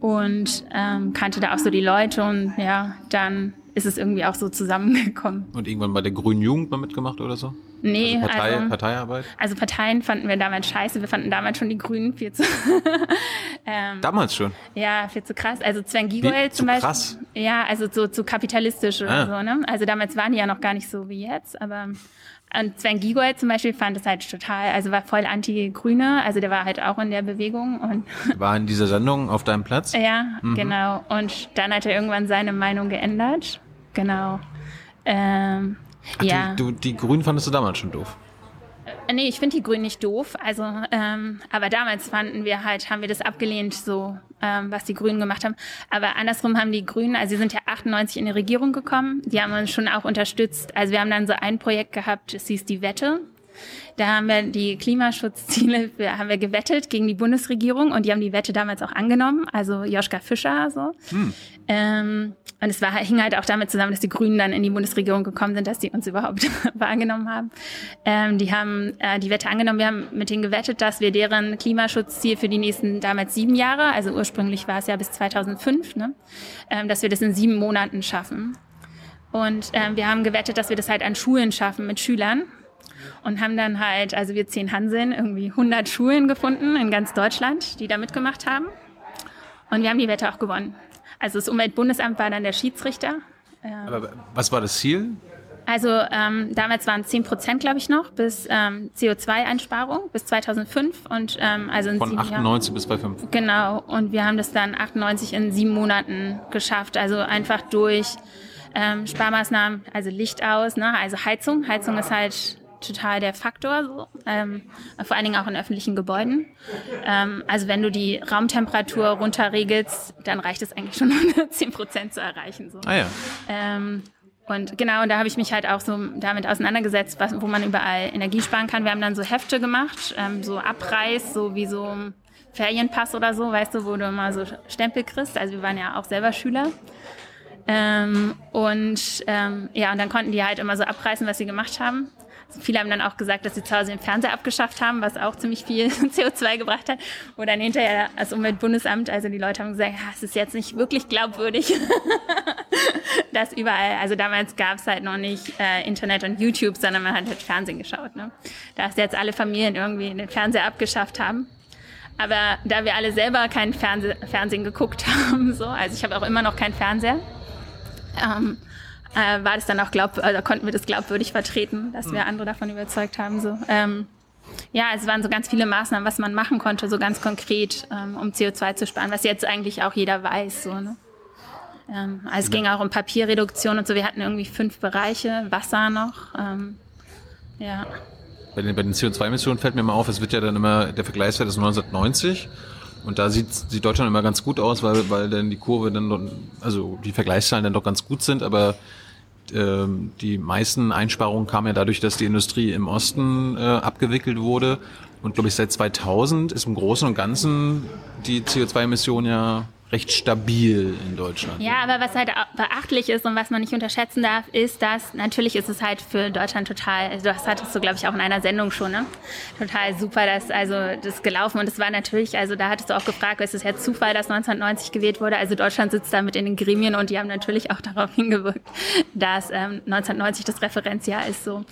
und ähm, kannte da auch so die Leute und ja, dann ist es irgendwie auch so zusammengekommen. Und irgendwann bei der Grünen Jugend mal mitgemacht oder so? Nee, Also Partei, also, Parteiarbeit? also Parteien fanden wir damals scheiße. Wir fanden damals schon die Grünen viel zu, ähm, Damals schon. ja, viel zu krass. Also Sven? Giegold Zu zum Beispiel. krass? Ja, also so zu kapitalistisch oder Ah. so, ne? Also damals waren die ja noch gar nicht so wie jetzt, aber und Sven Giegold zum Beispiel fand es halt total, also war voll anti-Grüne, also der war halt auch in der Bewegung und War in dieser Sendung auf deinem Platz? ja, Mhm. genau. Und dann hat er irgendwann seine Meinung geändert. Genau. Ähm, Ach, ja. du, du, die Grünen fandest du damals schon doof. Äh, Nee, ich finde die Grünen nicht doof. Also, ähm, aber damals fanden wir halt, haben wir das abgelehnt, so ähm, was die Grünen gemacht haben. Aber andersrum haben die Grünen, also sie sind ja 98 in die Regierung gekommen, die haben uns schon auch unterstützt. Also wir haben dann so ein Projekt gehabt, das hieß die Wette. Da haben wir die Klimaschutzziele für, haben wir gewettet gegen die Bundesregierung und die haben die Wette damals auch angenommen, also Joschka Fischer so. Hm. Ähm, und es war, hing halt auch damit zusammen, dass die Grünen dann in die Bundesregierung gekommen sind, dass die uns überhaupt wahrgenommen haben. Ähm, die haben äh, die Wette angenommen. Wir haben mit denen gewettet, dass wir deren Klimaschutzziel für die nächsten damals sieben Jahre, also ursprünglich war es ja bis 2005, ne, ähm, dass wir das in sieben Monaten schaffen. Und ähm, wir haben gewettet, dass wir das halt an Schulen schaffen mit Schülern und haben dann halt, also wir zehn Hanseln, irgendwie 100 Schulen gefunden in ganz Deutschland, die da mitgemacht haben. Und wir haben die Wette auch gewonnen. Also das Umweltbundesamt war dann der Schiedsrichter. Aber was war das Ziel? Also ähm, damals waren 10 Prozent, glaube ich, noch bis ähm, CO2-Einsparung bis 2005 und ähm, also in von sieben 98 Jahren. bis 2005. Genau und wir haben das dann 98 in sieben Monaten geschafft. Also einfach durch ähm, Sparmaßnahmen, also Licht aus, ne, also Heizung. Heizung ist halt total der Faktor, so, ähm, vor allen Dingen auch in öffentlichen Gebäuden. Ähm, also wenn du die Raumtemperatur runterregelst, dann reicht es eigentlich schon, um 10 Prozent zu erreichen. So. Ah ja. Ähm, und genau, und da habe ich mich halt auch so damit auseinandergesetzt, was, wo man überall Energie sparen kann. Wir haben dann so Hefte gemacht, ähm, so Abreiß, so wie so ein Ferienpass oder so, weißt du, wo du immer so Stempel kriegst. Also wir waren ja auch selber Schüler. Ähm, und ähm, ja, und dann konnten die halt immer so abreißen, was sie gemacht haben. Viele haben dann auch gesagt, dass sie zu Hause den Fernseher abgeschafft haben, was auch ziemlich viel CO2 gebracht hat. Wo dann hinterher das Umweltbundesamt, also die Leute haben gesagt, es ist jetzt nicht wirklich glaubwürdig, dass überall, also damals gab es halt noch nicht äh, Internet und YouTube, sondern man hat halt Fernsehen geschaut. Ne? Dass jetzt alle Familien irgendwie den Fernseher abgeschafft haben. Aber da wir alle selber kein Fernseh Fernsehen geguckt haben, so, also ich habe auch immer noch keinen Fernseher, ähm, äh, war das dann auch glaub, oder konnten wir das glaubwürdig vertreten, dass wir andere davon überzeugt haben. So. Ähm, ja, es waren so ganz viele Maßnahmen, was man machen konnte, so ganz konkret, ähm, um CO2 zu sparen, was jetzt eigentlich auch jeder weiß. So, ne? ähm, also es ging auch um Papierreduktion und so. Wir hatten irgendwie fünf Bereiche, Wasser noch. Ähm, ja. Bei den, bei den CO2-Emissionen fällt mir mal auf, es wird ja dann immer, der Vergleichswert ist 1990. Und da sieht, sieht Deutschland immer ganz gut aus, weil, weil dann die Kurve dann, also die Vergleichszahlen dann doch ganz gut sind, aber die meisten Einsparungen kamen ja dadurch, dass die Industrie im Osten äh, abgewickelt wurde. Und glaube ich, seit 2000 ist im Großen und Ganzen die CO2-Emission ja recht stabil in Deutschland. Ja, aber was halt beachtlich ist und was man nicht unterschätzen darf, ist, dass natürlich ist es halt für Deutschland total, also das hattest du, glaube ich, auch in einer Sendung schon, ne? Total super, dass also das gelaufen und es war natürlich, also da hattest du auch gefragt, ist es jetzt Zufall, dass 1990 gewählt wurde? Also Deutschland sitzt da mit in den Gremien und die haben natürlich auch darauf hingewirkt, dass ähm, 1990 das Referenzjahr ist so.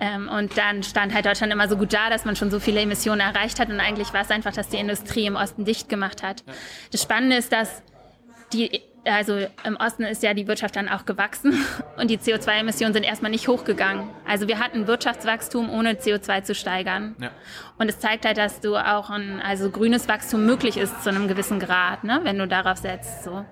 Ähm, und dann stand halt Deutschland immer so gut da, dass man schon so viele Emissionen erreicht hat und eigentlich war es einfach, dass die Industrie im Osten dicht gemacht hat. Das Spannende ist, dass die, also im Osten ist ja die Wirtschaft dann auch gewachsen und die CO2-Emissionen sind erstmal nicht hochgegangen. Also wir hatten Wirtschaftswachstum, ohne CO2 zu steigern. Ja. Und es zeigt halt, dass du auch ein, also grünes Wachstum möglich ist zu einem gewissen Grad, ne, wenn du darauf setzt. So.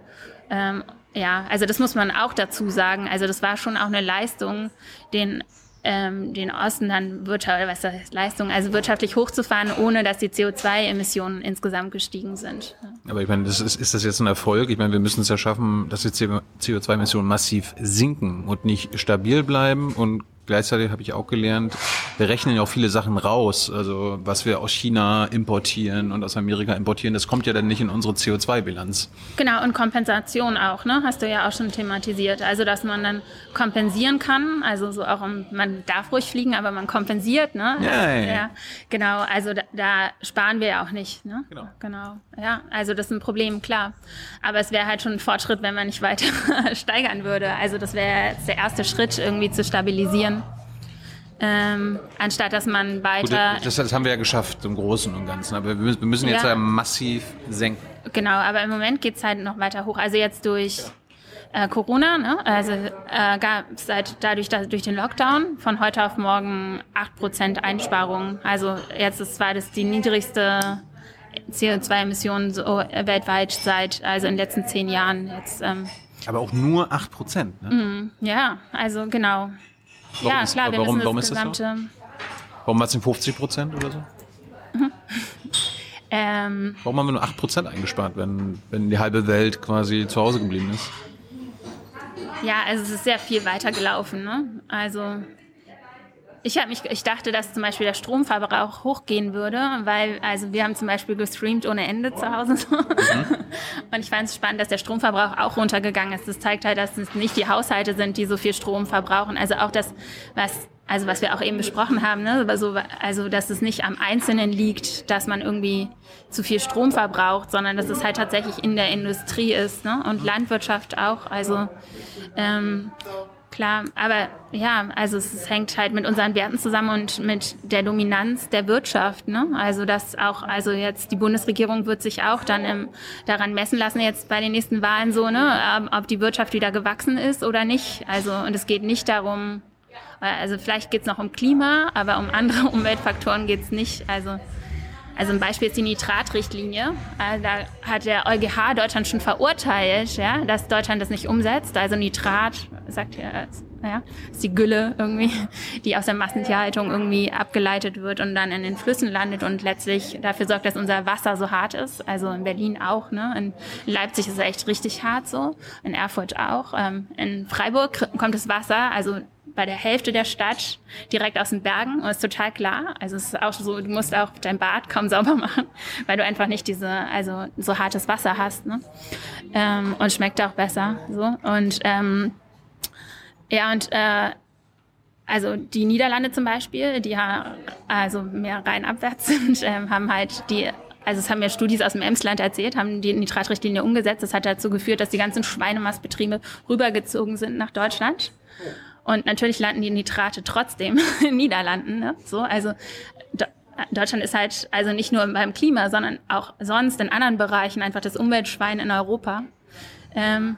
Ähm, ja, also das muss man auch dazu sagen. Also das war schon auch eine Leistung, den ähm, den Osten dann Wirtschaft, was heißt Leistung, also wirtschaftlich hochzufahren, ohne dass die CO2-Emissionen insgesamt gestiegen sind. Aber ich meine, das ist, ist das jetzt ein Erfolg? Ich meine, wir müssen es ja schaffen, dass die CO2-Emissionen massiv sinken und nicht stabil bleiben. Und gleichzeitig habe ich auch gelernt, wir rechnen ja auch viele Sachen raus. Also was wir aus China importieren und aus Amerika importieren, das kommt ja dann nicht in unsere CO2-Bilanz. Genau, und Kompensation auch, ne? Hast du ja auch schon thematisiert. Also, dass man dann kompensieren kann, also so auch, um, man darf ruhig fliegen, aber man kompensiert, ne? Ja, ja, genau, also da, da sparen wir ja auch nicht, ne? Genau. Genau, ja, also das ist ein Problem, klar. Aber es wäre halt schon ein Fortschritt, wenn man nicht weiter steigern würde. Also das wäre jetzt der erste Schritt, irgendwie zu stabilisieren. Ähm, anstatt dass man Gut, weiter. das, das haben wir ja geschafft im Großen und Ganzen. Aber wir müssen, wir müssen jetzt Ja. ja massiv senken. Genau, aber im Moment geht's halt noch weiter hoch. Also jetzt durch äh, Corona, ne? also äh, gab es halt dadurch, dass, durch den Lockdown von heute auf morgen 8% Einsparungen. Also jetzt ist zwar das die niedrigste CO2-Emissionen so äh, weltweit seit, also in den letzten zehn Jahren jetzt. Ähm, Aber auch nur 8 Prozent. Ne? ja, also genau. Warum ja, ist- klar, wir warum- warum das ist das so? Warum war es denn 50 Prozent oder so? Ähm, Warum haben wir nur 8 Prozent eingespart, wenn, wenn die halbe Welt quasi zu Hause geblieben ist? Ja, also es ist sehr viel weiter gelaufen. Ne? Also ich habe mich, ich dachte, dass zum Beispiel der Stromverbrauch hochgehen würde, weil also wir haben zum Beispiel gestreamt ohne Ende zu Hause so. Mhm. und ich fand es spannend, dass der Stromverbrauch auch runtergegangen ist. Das zeigt halt, dass es nicht die Haushalte sind, die so viel Strom verbrauchen. Also auch das, was also was wir auch eben besprochen haben, ne? also, also dass es nicht am Einzelnen liegt, dass man irgendwie zu viel Strom verbraucht, sondern dass es halt tatsächlich in der Industrie ist ne? und Landwirtschaft auch. Also ähm, klar, aber ja, also es hängt halt mit unseren Werten zusammen und mit der Dominanz der Wirtschaft. Ne? Also das auch, also jetzt die Bundesregierung wird sich auch dann im, daran messen lassen, jetzt bei den nächsten Wahlen so, ne, ähm, ob die Wirtschaft wieder gewachsen ist oder nicht. Also und es geht nicht darum, also vielleicht geht es noch um Klima, aber um andere Umweltfaktoren geht es nicht. Also also ein Beispiel ist die Nitratrichtlinie. Also da hat der EuGH Deutschland schon verurteilt, ja, dass Deutschland das nicht umsetzt. Also Nitrat, sagt ja, ja, ist die Gülle irgendwie, die aus der Massentierhaltung irgendwie abgeleitet wird und dann in den Flüssen landet und letztlich dafür sorgt, dass unser Wasser so hart ist. Also in Berlin auch, ne? In Leipzig ist es echt richtig hart so, in Erfurt auch. Ähm, in Freiburg kommt das Wasser, also bei der Hälfte der Stadt direkt aus den Bergen und ist total klar. Also es ist auch so, du musst auch dein Bad kaum sauber machen, weil du einfach nicht diese, also so hartes Wasser hast. Ne? Ähm, und schmeckt auch besser. So. Und ähm, ja, und äh, also die Niederlande zum Beispiel, die ja also mehr rein abwärts sind, ähm, haben halt die also es haben ja Studis aus dem Emsland erzählt, haben die Nitratrichtlinie umgesetzt. Das hat dazu geführt, dass die ganzen Schweinemastbetriebe rübergezogen sind nach Deutschland. Und natürlich landen die Nitrate trotzdem in Niederlanden. Ne? So, also Deutschland ist halt also nicht nur beim Klima, sondern auch sonst in anderen Bereichen einfach das Umweltschwein in Europa. Ähm,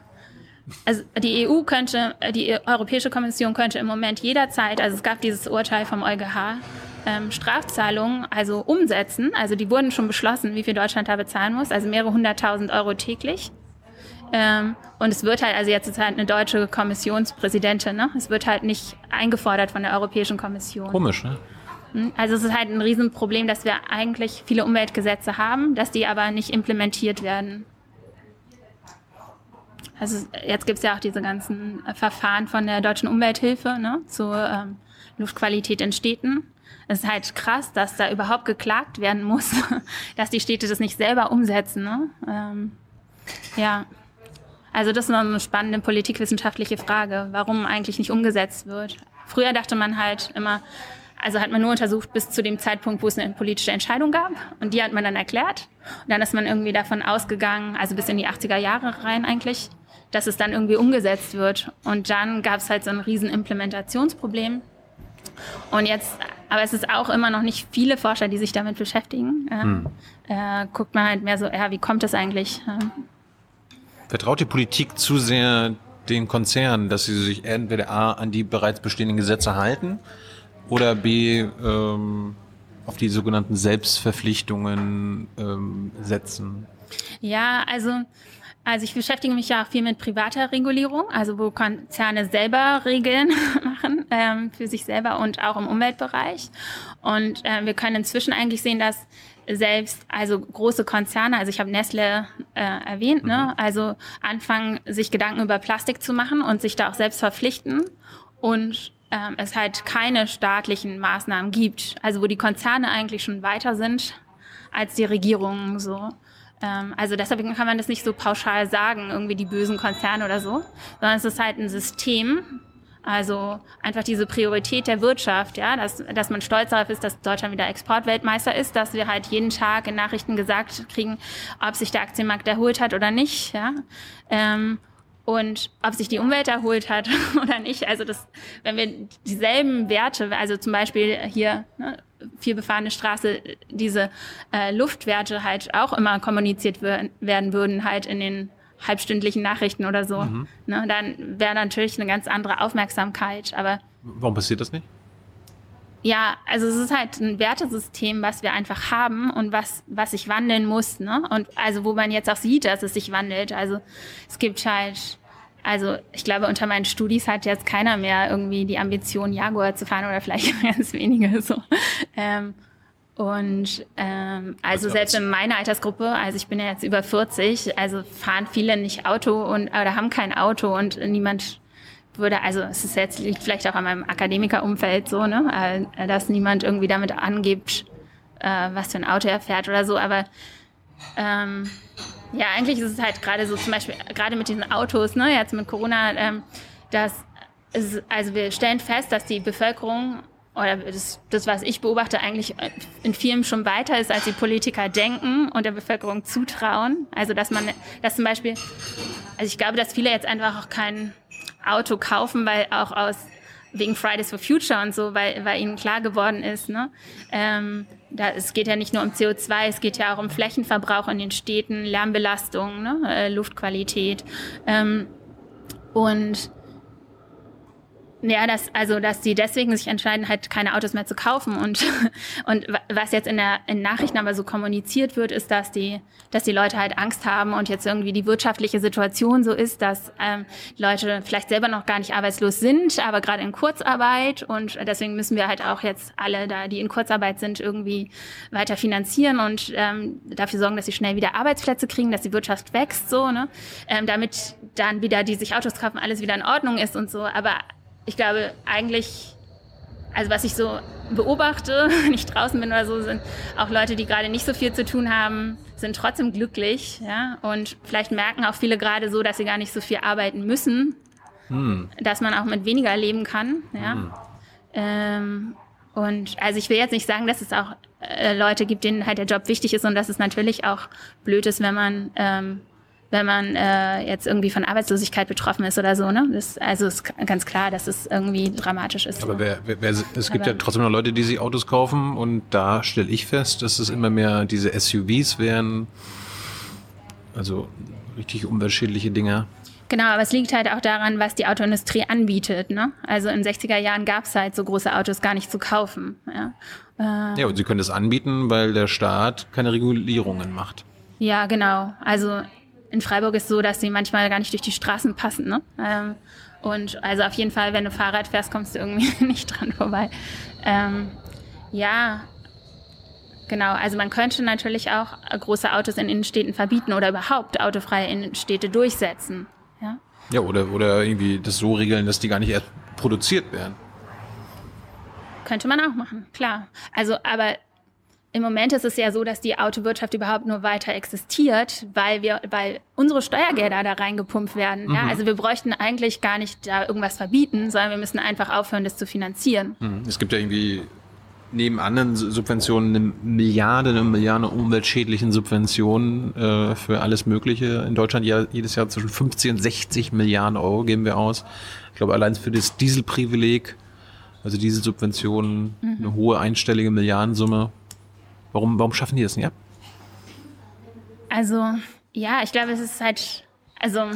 also die EU könnte, die Europäische Kommission könnte im Moment jederzeit, also es gab dieses Urteil vom EuGH, ähm, Strafzahlungen also umsetzen. Also die wurden schon beschlossen, wie viel Deutschland da bezahlen muss, also mehrere hunderttausend Euro täglich. Ähm, und es wird halt, also jetzt ist halt eine deutsche Kommissionspräsidentin, ne? Es wird halt nicht eingefordert von der Europäischen Kommission. Komisch, ne? Hm? Also es ist halt ein Riesenproblem, dass wir eigentlich viele Umweltgesetze haben, dass die aber nicht implementiert werden. Also jetzt gibt es ja auch diese ganzen Verfahren von der deutschen Umwelthilfe ne, zur ähm, Luftqualität in Städten. Es ist halt krass, dass da überhaupt geklagt werden muss, dass die Städte das nicht selber umsetzen. Ne? Ähm, ja. Also das ist noch eine spannende politikwissenschaftliche Frage, warum eigentlich nicht umgesetzt wird. Früher dachte man halt immer, also hat man nur untersucht bis zu dem Zeitpunkt, wo es eine politische Entscheidung gab. Und die hat man dann erklärt. Und dann ist man irgendwie davon ausgegangen, also bis in die 80er Jahre rein eigentlich, dass es dann irgendwie umgesetzt wird. Und dann gab es halt so ein riesen Implementationsproblem. Und jetzt, aber es ist auch immer noch nicht viele Forscher, die sich damit beschäftigen. Äh, hm. äh, guckt man halt mehr so, ja, wie kommt das eigentlich? Vertraut die Politik zu sehr den Konzernen, dass sie sich entweder A an die bereits bestehenden Gesetze halten oder B ähm, auf die sogenannten Selbstverpflichtungen ähm, setzen? Ja, also also ich beschäftige mich ja auch viel mit privater Regulierung, also wo Konzerne selber Regeln machen ähm, für sich selber und auch im Umweltbereich. Und äh, wir können inzwischen eigentlich sehen, dass selbst, also große Konzerne, also ich habe Nestle äh, erwähnt, ne? Mhm. also anfangen, sich Gedanken über Plastik zu machen und sich da auch selbst verpflichten und ähm, es halt keine staatlichen Maßnahmen gibt, also wo die Konzerne eigentlich schon weiter sind als die Regierungen so. Ähm, also deshalb kann man das nicht so pauschal sagen, irgendwie die bösen Konzerne oder so, sondern es ist halt ein System, also einfach diese Priorität der Wirtschaft, ja, dass, dass man stolz darauf ist, dass Deutschland wieder Exportweltmeister ist, dass wir halt jeden Tag in Nachrichten gesagt kriegen, ob sich der Aktienmarkt erholt hat oder nicht, ja. Ähm, und ob sich die Umwelt erholt hat oder nicht. Also das, wenn wir dieselben Werte, also zum Beispiel hier ne, viel befahrene Straße, diese äh, Luftwerte halt auch immer kommuniziert werden würden, halt in den halbstündlichen Nachrichten oder so, mhm. ne, dann wäre natürlich eine ganz andere Aufmerksamkeit. Aber warum passiert das nicht? Ja, also es ist halt ein Wertesystem, was wir einfach haben und was, was sich wandeln muss, ne? Und also wo man jetzt auch sieht, dass es sich wandelt. Also es gibt halt, also ich glaube, unter meinen Studis hat jetzt keiner mehr irgendwie die Ambition, Jaguar zu fahren oder vielleicht ganz wenige so. Ähm, und ähm, also selbst in meiner Altersgruppe, also ich bin ja jetzt über 40, also fahren viele nicht Auto und oder haben kein Auto und niemand würde, also es ist jetzt liegt vielleicht auch an meinem Akademikerumfeld so, ne, äh, dass niemand irgendwie damit angibt, äh, was für ein Auto er fährt oder so, aber ähm, ja, eigentlich ist es halt gerade so, zum Beispiel gerade mit diesen Autos, ne, jetzt mit Corona, ähm, dass es, also wir stellen fest, dass die Bevölkerung oder das, das, was ich beobachte, eigentlich in vielen schon weiter ist, als die Politiker denken und der Bevölkerung zutrauen. Also dass man, dass zum Beispiel, also ich glaube, dass viele jetzt einfach auch kein Auto kaufen, weil auch aus wegen Fridays for Future und so, weil, weil ihnen klar geworden ist, ne? Ähm, da, es geht ja nicht nur um CO2, es geht ja auch um Flächenverbrauch in den Städten, Lärmbelastung, ne? Äh, Luftqualität. Ähm, und ja, dass, also, dass sie deswegen sich entscheiden, halt keine Autos mehr zu kaufen. Und, und was jetzt in der in Nachrichten aber so kommuniziert wird, ist, dass die, dass die Leute halt Angst haben und jetzt irgendwie die wirtschaftliche Situation so ist, dass ähm, Leute vielleicht selber noch gar nicht arbeitslos sind, aber gerade in Kurzarbeit. Und deswegen müssen wir halt auch jetzt alle da, die in Kurzarbeit sind, irgendwie weiter finanzieren und ähm, dafür sorgen, dass sie schnell wieder Arbeitsplätze kriegen, dass die Wirtschaft wächst, so, ne? Ähm, damit dann wieder die sich Autos kaufen, alles wieder in Ordnung ist und so. Aber ich glaube eigentlich, also was ich so beobachte, wenn ich draußen bin oder so, sind auch Leute, die gerade nicht so viel zu tun haben, sind trotzdem glücklich, ja. Und vielleicht merken auch viele gerade so, dass sie gar nicht so viel arbeiten müssen, hm. dass man auch mit weniger leben kann, ja. Hm. Ähm, und also ich will jetzt nicht sagen, dass es auch äh, Leute gibt, denen halt der Job wichtig ist und dass es natürlich auch blöd ist, wenn man ähm, wenn man äh, jetzt irgendwie von Arbeitslosigkeit betroffen ist oder so. Ne? Das, also ist ganz klar, dass es irgendwie dramatisch ist. Aber wer, wer, wer, es gibt Aber ja trotzdem noch Leute, die sich Autos kaufen und da stelle ich fest, dass es immer mehr diese SUVs wären, also richtig umweltschädliche Dinger. Genau, aber es liegt halt auch daran, was die Autoindustrie anbietet. Ne? Also in den 60er Jahren gab es halt so große Autos gar nicht zu kaufen. Ja, äh, ja und sie können das anbieten, weil der Staat keine Regulierungen macht. Ja, genau. Also in Freiburg ist so, dass sie manchmal gar nicht durch die Straßen passen. Ne? Ähm, und also auf jeden Fall, wenn du Fahrrad fährst, kommst du irgendwie nicht dran vorbei. Ähm, ja, genau. Also man könnte natürlich auch große Autos in Innenstädten verbieten oder überhaupt autofreie Innenstädte durchsetzen. Ja, ja oder, oder irgendwie das so regeln, dass die gar nicht erst produziert werden. Könnte man auch machen, klar. Also, aber im Moment ist es ja so, dass die Autowirtschaft überhaupt nur weiter existiert, weil wir, weil unsere Steuergelder da reingepumpt werden. Mhm. Ja, also wir bräuchten eigentlich gar nicht da irgendwas verbieten, sondern wir müssen einfach aufhören, das zu finanzieren. Mhm. Es gibt ja irgendwie neben anderen Subventionen eine Milliarde, eine Milliarde umweltschädlichen Subventionen äh, für alles Mögliche. In Deutschland ja, jedes Jahr zwischen 50 und 60 Milliarden Euro geben wir aus. Ich glaube, allein für das Dieselprivileg, also diese Subventionen, mhm. eine hohe einstellige Milliardensumme. Warum, warum schaffen die das nicht Also, ja, ich glaube, es ist halt, also,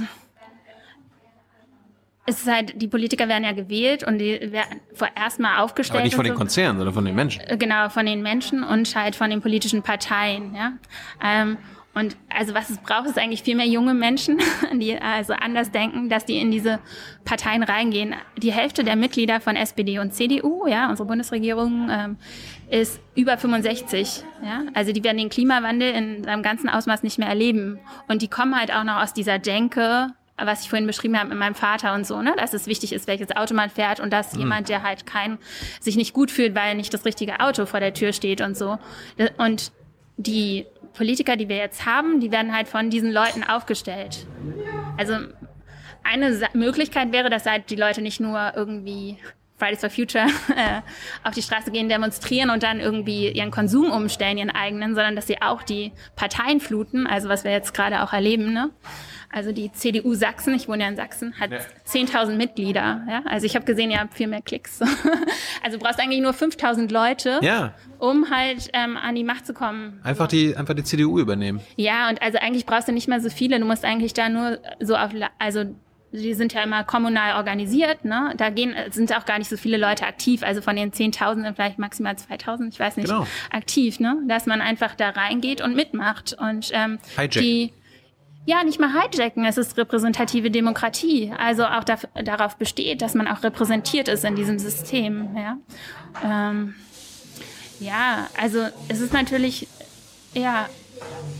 es ist halt, die Politiker werden ja gewählt und die werden vorerst mal aufgestellt. Aber nicht von den. Konzernen, sondern von den Menschen. Äh, genau, von den Menschen und halt von den politischen Parteien, ja. Ähm, und also was es braucht, ist eigentlich viel mehr junge Menschen, die also anders denken, dass die in diese Parteien reingehen. Die Hälfte der Mitglieder von SPD und CDU, ja, unsere Bundesregierung, ähm, ist über 65. Ja? Also die werden den Klimawandel in seinem ganzen Ausmaß nicht mehr erleben. Und die kommen halt auch noch aus dieser Denke, was ich vorhin beschrieben habe mit meinem Vater und so, ne, dass es wichtig ist, welches Auto man fährt und dass mhm. jemand, der halt kein, sich nicht gut fühlt, weil nicht das richtige Auto vor der Tür steht und so. Und die Politiker, die wir jetzt haben, die werden halt von diesen Leuten aufgestellt. Also eine Möglichkeit wäre, dass halt die Leute nicht nur irgendwie Fridays for Future äh, auf die Straße gehen, demonstrieren und dann irgendwie ihren Konsum umstellen, ihren eigenen, sondern dass sie auch die Parteien fluten, also was wir jetzt gerade auch erleben. Ne? Also die CDU Sachsen, ich wohne ja in Sachsen, hat ja. 10.000 Mitglieder. Ja? Also ich habe gesehen, ihr habt viel mehr Klicks. also du brauchst eigentlich nur 5.000 Leute, ja. um halt ähm, an die Macht zu kommen. Einfach die, einfach die CDU übernehmen. Ja, und also eigentlich brauchst du nicht mehr so viele. Du musst eigentlich da nur so auf, also die sind ja immer kommunal organisiert, ne? Da gehen, sind auch gar nicht so viele Leute aktiv. Also von den 10.000 sind vielleicht maximal 2.000, ich weiß nicht, genau. aktiv, ne? Dass man einfach da reingeht und mitmacht und ähm, die ja, nicht mal hijacken, es ist repräsentative Demokratie. Also auch da, darauf besteht, dass man auch repräsentiert ist in diesem System. Ja, ähm, ja also es ist natürlich, ja,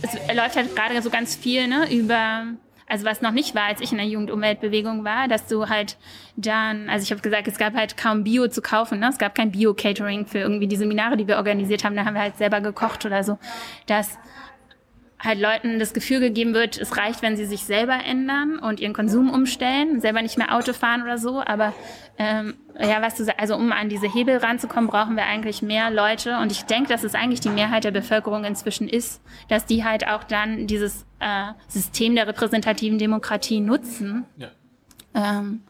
es läuft halt gerade so ganz viel ne, über also was noch nicht war, als ich in der Jugendumweltbewegung war, dass du halt dann, also ich habe gesagt, es gab halt kaum Bio zu kaufen, ne? es gab kein Bio-Catering für irgendwie die Seminare, die wir organisiert haben, da haben wir halt selber gekocht oder so, dass halt Leuten das Gefühl gegeben wird, es reicht, wenn sie sich selber ändern und ihren Konsum umstellen, selber nicht mehr Auto fahren oder so. Aber ähm, ja, was du also um an diese Hebel ranzukommen, brauchen wir eigentlich mehr Leute. Und ich denke, dass es eigentlich die Mehrheit der Bevölkerung inzwischen ist, dass die halt auch dann dieses äh, System der repräsentativen Demokratie nutzen. Ja. Ähm,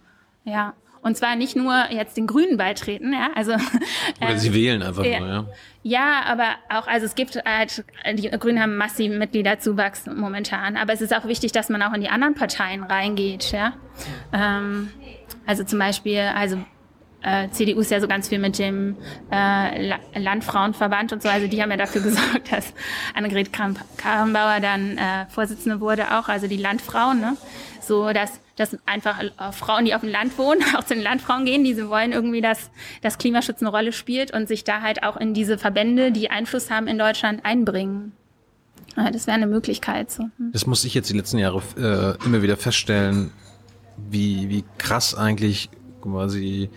ja. Und zwar nicht nur jetzt den Grünen beitreten, ja, also. Oder ähm, sie wählen einfach äh, nur, ja. Ja, aber auch, also es gibt halt, die Grünen haben massiven Mitgliederzuwachs momentan, aber es ist auch wichtig, dass man auch in die anderen Parteien reingeht, ja. Ähm, also zum Beispiel, also äh, CDU ist ja so ganz viel mit dem äh, Landfrauenverband und so. Also die haben ja dafür gesorgt, dass Annegret Karrenbauer dann äh, Vorsitzende wurde auch, also die Landfrauen, ne? So, dass dass einfach äh, Frauen, die auf dem Land wohnen, auch zu den Landfrauen gehen, die sie wollen irgendwie, dass das Klimaschutz eine Rolle spielt und sich da halt auch in diese Verbände, die Einfluss haben in Deutschland, einbringen. Das wäre eine Möglichkeit. So. Hm. Das muss ich jetzt die letzten Jahre äh, immer wieder feststellen, wie, wie krass eigentlich quasi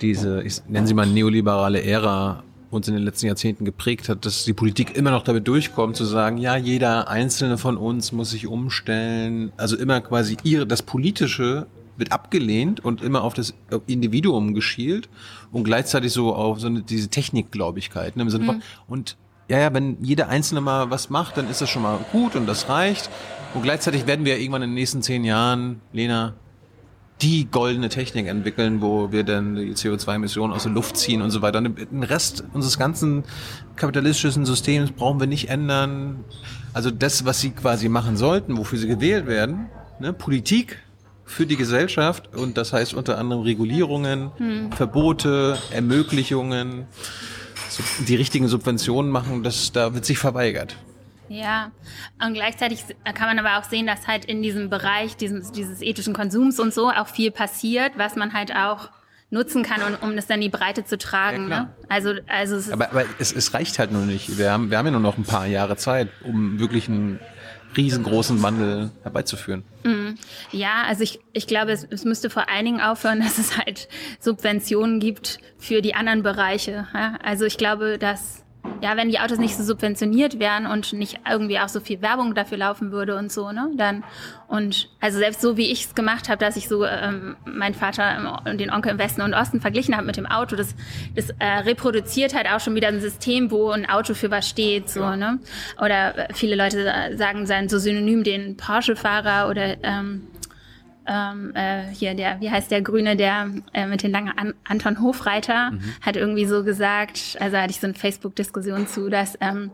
diese, ich nenne sie mal neoliberale Ära uns in den letzten Jahrzehnten geprägt hat, dass die Politik immer noch damit durchkommt, zu sagen, ja, jeder einzelne von uns muss sich umstellen. Also immer quasi ihre, das Politische wird abgelehnt und immer auf das Individuum geschielt und gleichzeitig so auf so eine, diese Technikgläubigkeit. Ne, im Sinne von, mhm. und ja, ja, wenn jeder Einzelne mal was macht, dann ist das schon mal gut und das reicht. Und gleichzeitig werden wir irgendwann in den nächsten zehn Jahren, Lena, die goldene Technik entwickeln, wo wir dann die CO2-Emissionen aus der Luft ziehen und so weiter. Und den Rest unseres ganzen kapitalistischen Systems brauchen wir nicht ändern. Also das, was sie quasi machen sollten, wofür sie gewählt werden, ne? Politik für die Gesellschaft und das heißt unter anderem Regulierungen, hm. Verbote, Ermöglichungen, die richtigen Subventionen machen, das da wird sich verweigert. Ja, und gleichzeitig kann man aber auch sehen, dass halt in diesem Bereich diesem, dieses ethischen Konsums und so auch viel passiert, was man halt auch nutzen kann, um, um das dann in die Breite zu tragen. Ja, ne? Also, also es aber, aber es, es reicht halt nur nicht. Wir haben, wir haben ja nur noch ein paar Jahre Zeit, um wirklich einen riesengroßen Wandel herbeizuführen. Mhm. Ja, also ich, ich glaube, es, es müsste vor allen Dingen aufhören, dass es halt Subventionen gibt für die anderen Bereiche. Ja? Also ich glaube, dass ja, wenn die Autos nicht so subventioniert wären und nicht irgendwie auch so viel Werbung dafür laufen würde und so, ne, dann und also selbst so wie ich es gemacht habe, dass ich so ähm, meinen Vater und den Onkel im Westen und Osten verglichen habe mit dem Auto, das das äh, reproduziert halt auch schon wieder ein System, wo ein Auto für was steht, so, ja. ne? Oder viele Leute sagen sein so synonym den Porsche-Fahrer oder ähm, ähm, äh, hier der, wie heißt der Grüne, der äh, mit den langen An Anton Hofreiter mhm. hat irgendwie so gesagt, also hatte ich so eine Facebook-Diskussion zu, dass ähm,